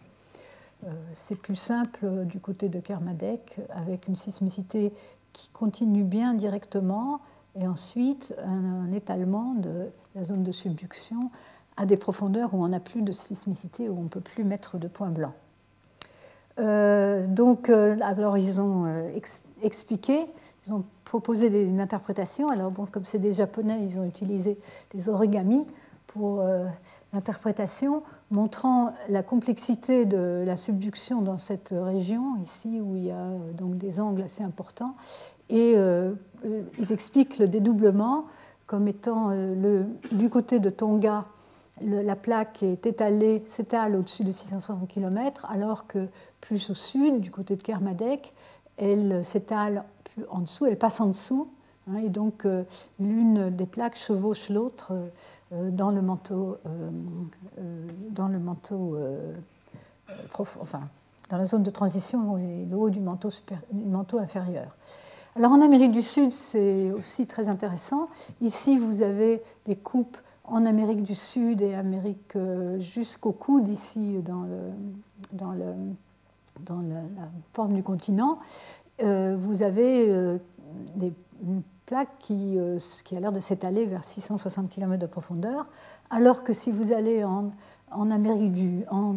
Euh, c'est plus simple du côté de Kermadec, avec une sismicité qui continue bien directement, et ensuite un, étalement de la zone de subduction à des profondeurs où on n'a plus de sismicité, où on ne peut plus mettre de points blancs. Euh, donc, euh, alors ils ont expliqué, ils ont proposé une interprétation. Alors, bon, comme c'est des Japonais, ils ont utilisé des origamis pour l'interprétation montrant la complexité de la subduction dans cette région, ici où il y a euh, donc des angles assez importants. Et euh, euh, ils expliquent le dédoublement comme étant du côté de Tonga, la plaque est étalée, s'étale au-dessus de 660 km, alors que plus au sud, du côté de Kermadec, elle s'étale en dessous, elle passe en dessous, hein, et donc l'une des plaques chevauche l'autre euh, dans le manteau, euh, euh, dans le manteau dans la zone de transition et le haut du manteau, du manteau inférieur. Alors en Amérique du Sud, c'est aussi très intéressant. Ici, vous avez des coupes en Amérique du Sud et Amérique jusqu'au coude, ici dans, la, forme du continent. vous avez des, plaque qui, euh, a l'air de s'étaler vers 660 km de profondeur, alors que si vous allez en, Amérique du, euh,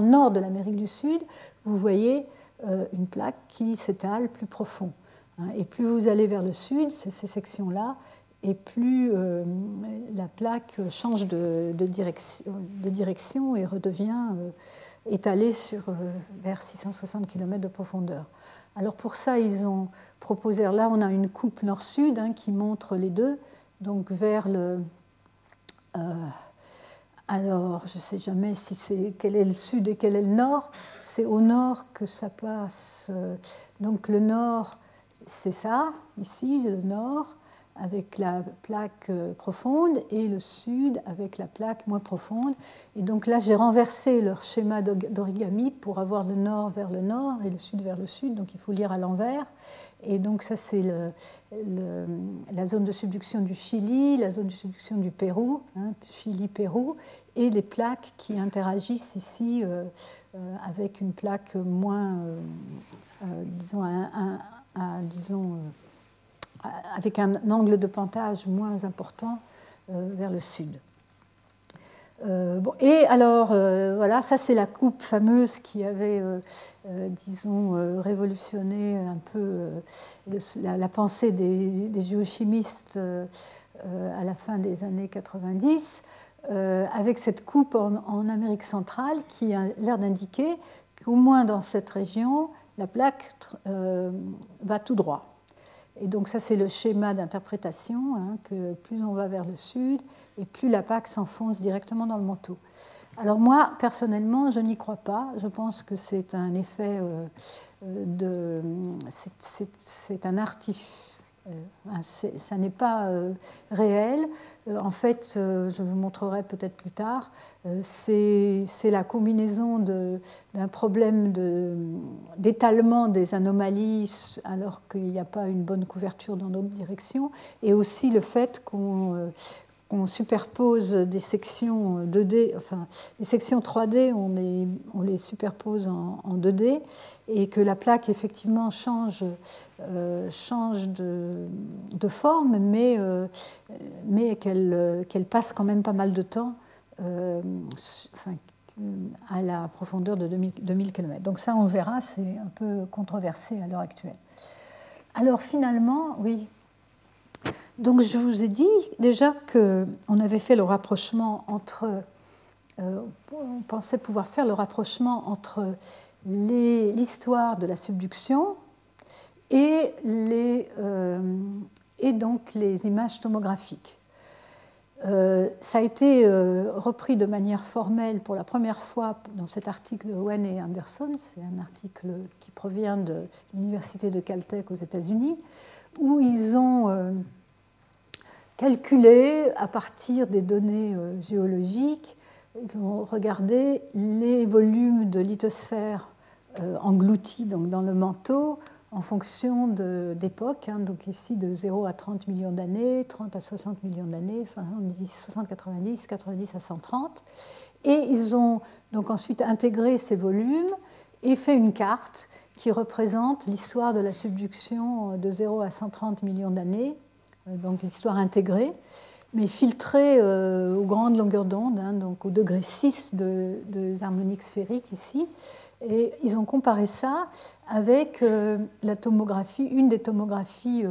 nord, de l'Amérique du Sud, vous voyez euh, une plaque qui s'étale plus profond. Hein. et plus vous allez vers le sud, ces sections-là, et plus la plaque change de, direction, et redevient étalée sur, vers 660 km de profondeur. Alors pour ça, ils ont proposé, là on a une coupe nord-sud hein, qui montre les deux, donc vers le... Euh, alors, je ne sais jamais si c'est quel est le sud et quel est le nord. C'est au nord que ça passe. Donc le nord, c'est ça, ici, le nord avec la plaque euh, profonde et le sud avec la plaque moins profonde. Et donc là, j'ai renversé leur schéma d'origami pour avoir le nord vers le nord et le sud vers le sud. Donc il faut lire à l'envers. Et donc ça, c'est la zone de subduction du Chili, la zone de subduction du Pérou, hein, Chili-Pérou, et les plaques qui interagissent ici euh, euh, avec une plaque moins, disons, un, disons avec un angle de pentage moins important euh, vers le sud. Euh, et alors, euh, voilà, ça c'est la coupe fameuse qui avait, disons, révolutionné un peu la, pensée des, géochimistes à la fin des années 90, avec cette coupe en Amérique centrale qui a l'air d'indiquer qu'au moins dans cette région, la plaque va tout droit. Et donc ça, c'est le schéma d'interprétation, hein, que plus on va vers le sud, et plus la PAC s'enfonce directement dans le manteau. Alors moi, personnellement, je n'y crois pas. Je pense que c'est un effet euh, euh, de... C'est un artifice ça n'est pas euh, réel. Euh, en fait, je vous montrerai peut-être plus tard, c'est la combinaison d'un problème d'étalement des anomalies alors qu'il n'y a pas une bonne couverture dans d'autres directions, et aussi le fait qu'on on superpose des sections 2D, enfin les sections 3D, on les, on les superpose en, 2D, et que la plaque effectivement change, euh, change de, forme, mais, euh, mais qu'elle passe quand même pas mal de temps euh, à la profondeur de 2000, 2000 km. Donc ça, on verra, c'est un peu controversé à l'heure actuelle. Alors finalement, oui, donc je vous ai dit déjà qu'on avait fait le rapprochement entre, euh, on pensait pouvoir faire le rapprochement entre l'histoire de la subduction et, les, euh, et donc les images tomographiques. Euh, ça a été repris de manière formelle pour la première fois dans cet article de Owen et Anderson, c'est un article qui provient de l'Université de Caltech aux États-Unis, où ils ont calculé à partir des données euh, géologiques. Ils ont regardé les volumes de lithosphère euh, engloutis donc dans le manteau en fonction d'époque, hein, donc ici de 0 à 30 millions d'années, 30 à 60 millions d'années, 70, 60, 90, 90 à 130. Et ils ont donc ensuite intégré ces volumes et fait une carte qui représente l'histoire de la subduction de 0 à 130 millions d'années euh, donc l'histoire intégrée, mais filtrée euh, aux grandes longueurs d'onde, hein, donc au degré 6 de, des harmoniques sphériques ici. Et ils ont comparé ça avec euh, la tomographie, une des tomographies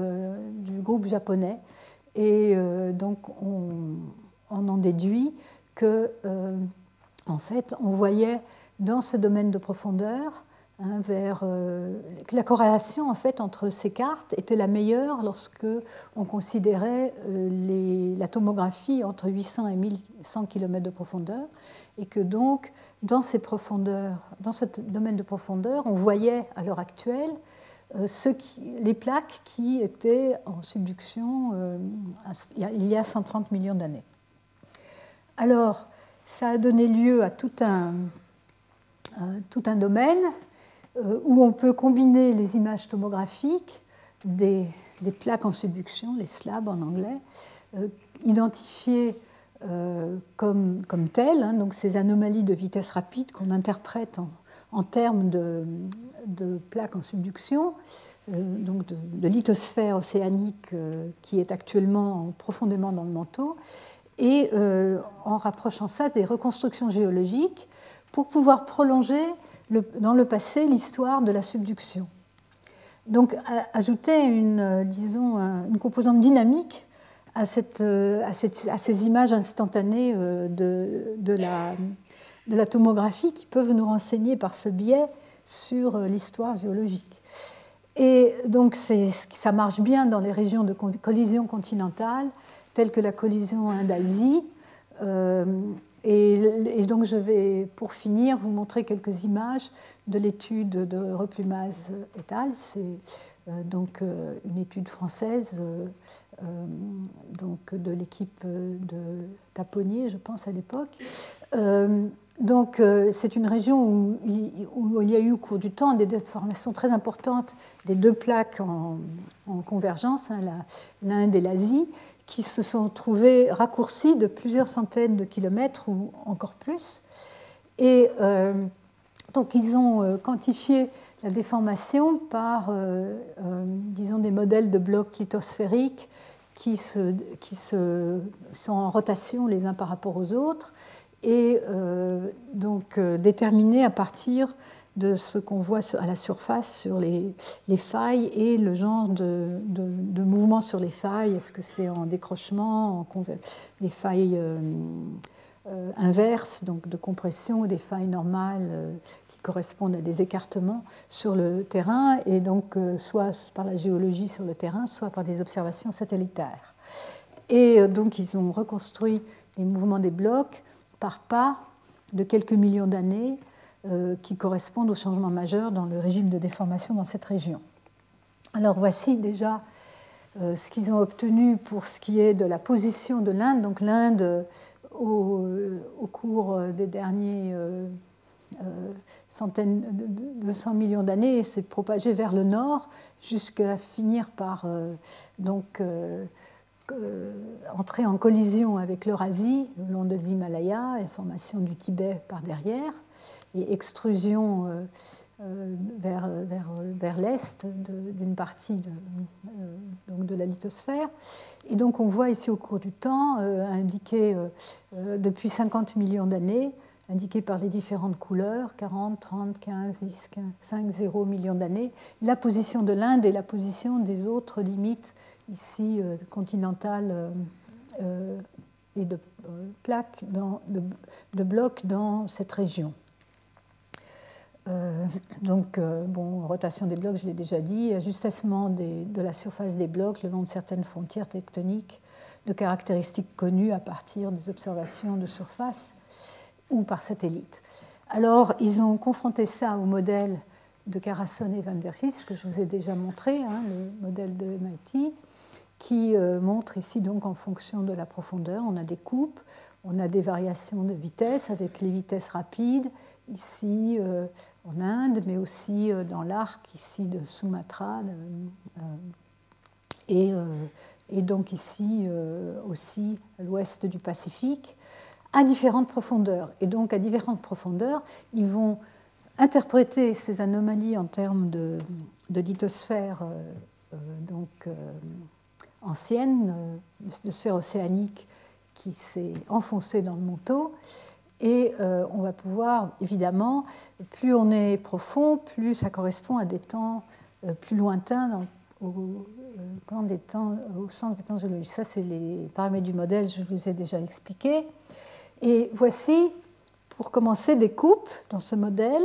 du groupe japonais. Et donc on, on, en déduit que, en fait, on voyait dans ce domaine de profondeur Hein, euh, la corrélation en fait entre ces cartes était la meilleure lorsque on considérait euh, la tomographie entre 800 et 1100 km de profondeur et que donc dans ces profondeurs, dans ce domaine de profondeur, on voyait à l'heure actuelle euh, les plaques qui étaient en subduction il y a 130 millions d'années. Alors, ça a donné lieu à tout un, domaine où on peut combiner les images tomographiques des, plaques en subduction, les slabs en anglais, euh, identifiées euh, comme, comme telles, hein, donc ces anomalies de vitesse rapide qu'on interprète en, termes de, plaques en subduction, donc de, lithosphère océanique qui est actuellement profondément dans le manteau, et en rapprochant ça des reconstructions géologiques pour pouvoir prolonger dans le passé l'histoire de la subduction. Donc ajouter une, euh, disons, une composante dynamique à, euh, ces images instantanées euh, de, la, tomographie qui peuvent nous renseigner par ce biais sur l'histoire géologique. Et donc ça marche bien dans les régions de collision continentale, telles que la collision Inde-Asie, et, donc je vais, pour finir, vous montrer quelques images de l'étude de Replumaz et al. C'est euh, donc euh, une étude française euh, donc de l'équipe de Taponnier, je pense à l'époque. donc c'est une région où il, y a eu au cours du temps des déformations très importantes des deux plaques en, convergence, hein, l'Inde et l'Asie, qui se sont trouvés raccourcis de plusieurs centaines de kilomètres ou encore plus. Et euh, donc ils ont euh, quantifié la déformation par, euh, disons, des modèles de blocs lithosphériques qui, se, qui se, sont en rotation les uns par rapport aux autres. et donc déterminée à partir de ce qu'on voit à la surface sur les, failles et le genre de, mouvement sur les failles. Est-ce que c'est en décrochement, en failles euh, euh, inverses, donc de compression, des failles normales euh, qui correspondent à des écartements sur le terrain, et donc soit par la géologie sur le terrain, soit par des observations satellitaires. Et donc ils ont reconstruit les mouvements des blocs par pas de quelques millions d'années qui correspondent aux changements majeurs dans le régime de déformation dans cette région. Alors voici déjà euh, ce qu'ils ont obtenu pour ce qui est de la position de l'Inde. Donc l'Inde, euh, au, cours des derniers centaines de, cent millions d'années, s'est propagée vers le nord jusqu'à finir par donc, entrer en collision avec l'Eurasie le long des Himalayas et formation du Tibet par derrière et extrusion euh, euh, vers, vers, l'est d'une partie de, euh, la lithosphère. Et donc on voit ici au cours du temps, indiqué depuis 50 millions d'années, indiqué par les différentes couleurs, 40, 30, 15, 10, 15, 5, 0 millions d'années, la position de l'Inde et la position des autres limites ici continentales et de plaques, de blocs dans cette région. Donc, euh, bon, rotation des blocs, je l'ai déjà dit, ajustement de la surface des blocs le long de certaines frontières tectoniques de caractéristiques connues à partir des observations de surface ou par satellite. Alors, ils ont confronté ça au modèle de Carasson et Van der Ries, que je vous ai déjà montré, hein, le modèle de MIT, qui euh, montre ici, donc, en fonction de la profondeur, on a des coupes, on a des variations de vitesse avec les vitesses rapides ici euh, en Inde, mais aussi euh, dans l'arc ici de Sumatra, euh, et, et, donc ici aussi à l'ouest du Pacifique, à différentes profondeurs. Et donc à différentes profondeurs, ils vont interpréter ces anomalies en termes de, de lithosphère donc, ancienne, de sphère océanique qui s'est enfoncée dans le manteau, et euh, on va pouvoir, évidemment, plus on est profond, plus ça correspond à des temps euh, plus lointains au, euh, au sens des temps géologiques. Ça, c'est les paramètres du modèle, je vous ai déjà expliqué. Et voici, pour commencer, des coupes dans ce modèle,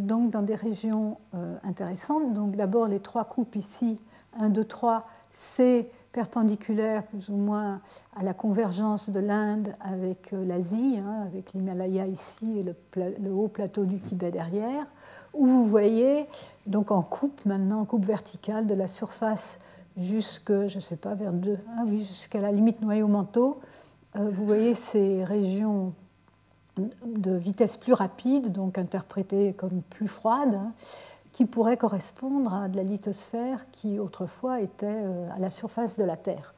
donc dans des régions intéressantes. Donc d'abord, les trois coupes ici, 1, 2, 3, c'est perpendiculaire plus ou moins à la convergence de l'Inde avec euh, l'Asie, hein, avec l'Himalaya ici et le, haut plateau du Tibet derrière, où vous voyez, donc en coupe maintenant, en coupe verticale de la surface jusque, je ne sais pas, vers deux, oui, jusqu'à la limite noyau-manteau, euh, vous voyez ces régions de vitesse plus rapide, donc interprétées comme plus froides, hein, qui pourrait correspondre à de la lithosphère qui autrefois était euh, à la surface de la Terre.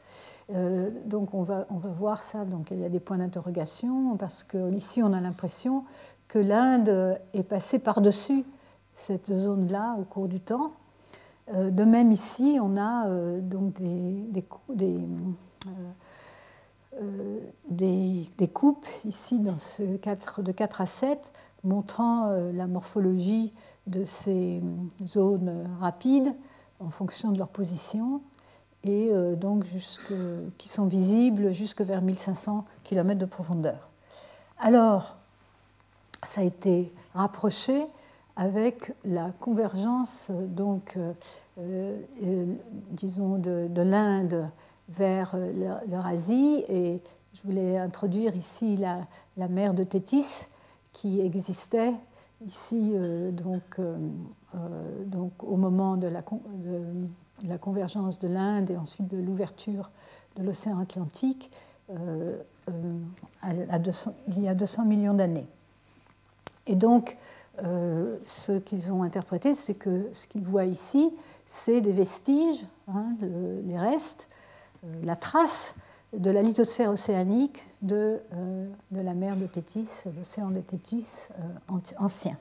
Euh, donc on va, on va voir ça, donc il y a des points d'interrogation, parce qu'ici on a l'impression que l'Inde est passée par-dessus cette zone-là au cours du temps. Euh, de même ici, on a donc des, des, des, des, coupes, ici dans ce 4, de 4 à 7, montrant la morphologie de ces zones rapides en fonction de leur position et euh, donc qui sont visibles jusque vers 1500 km de profondeur. Alors, ça a été rapproché avec la convergence donc, euh, euh, disons de, l'Inde vers l'Eurasie et je voulais introduire ici la, la mer de Tétis qui existait ici, euh, donc, euh, euh, donc, au moment de la, la convergence de l'Inde et ensuite de l'ouverture de l'océan Atlantique, à 200, il y a 200 millions d'années. Et donc, ce qu'ils ont interprété, c'est que ce qu'ils voient ici, c'est des vestiges, hein, les restes, la trace de la lithosphère océanique de, euh, de la mer de Tétis, l'océan de Tétis euh, ancien.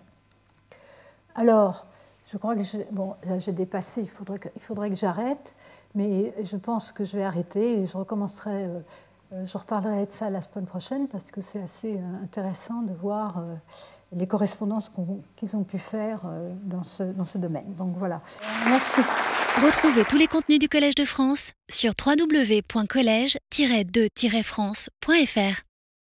Alors, je crois que j'ai dépassé, il faudrait que, que j'arrête, mais je pense que je vais arrêter et je recommencerai je reparlerai de ça la semaine prochaine parce que c'est assez intéressant de voir les correspondances qu'ils ont pu faire dans ce, dans ce domaine. Donc voilà. Merci. Retrouvez tous les contenus du Collège de France sur www.colège-2-france.fr.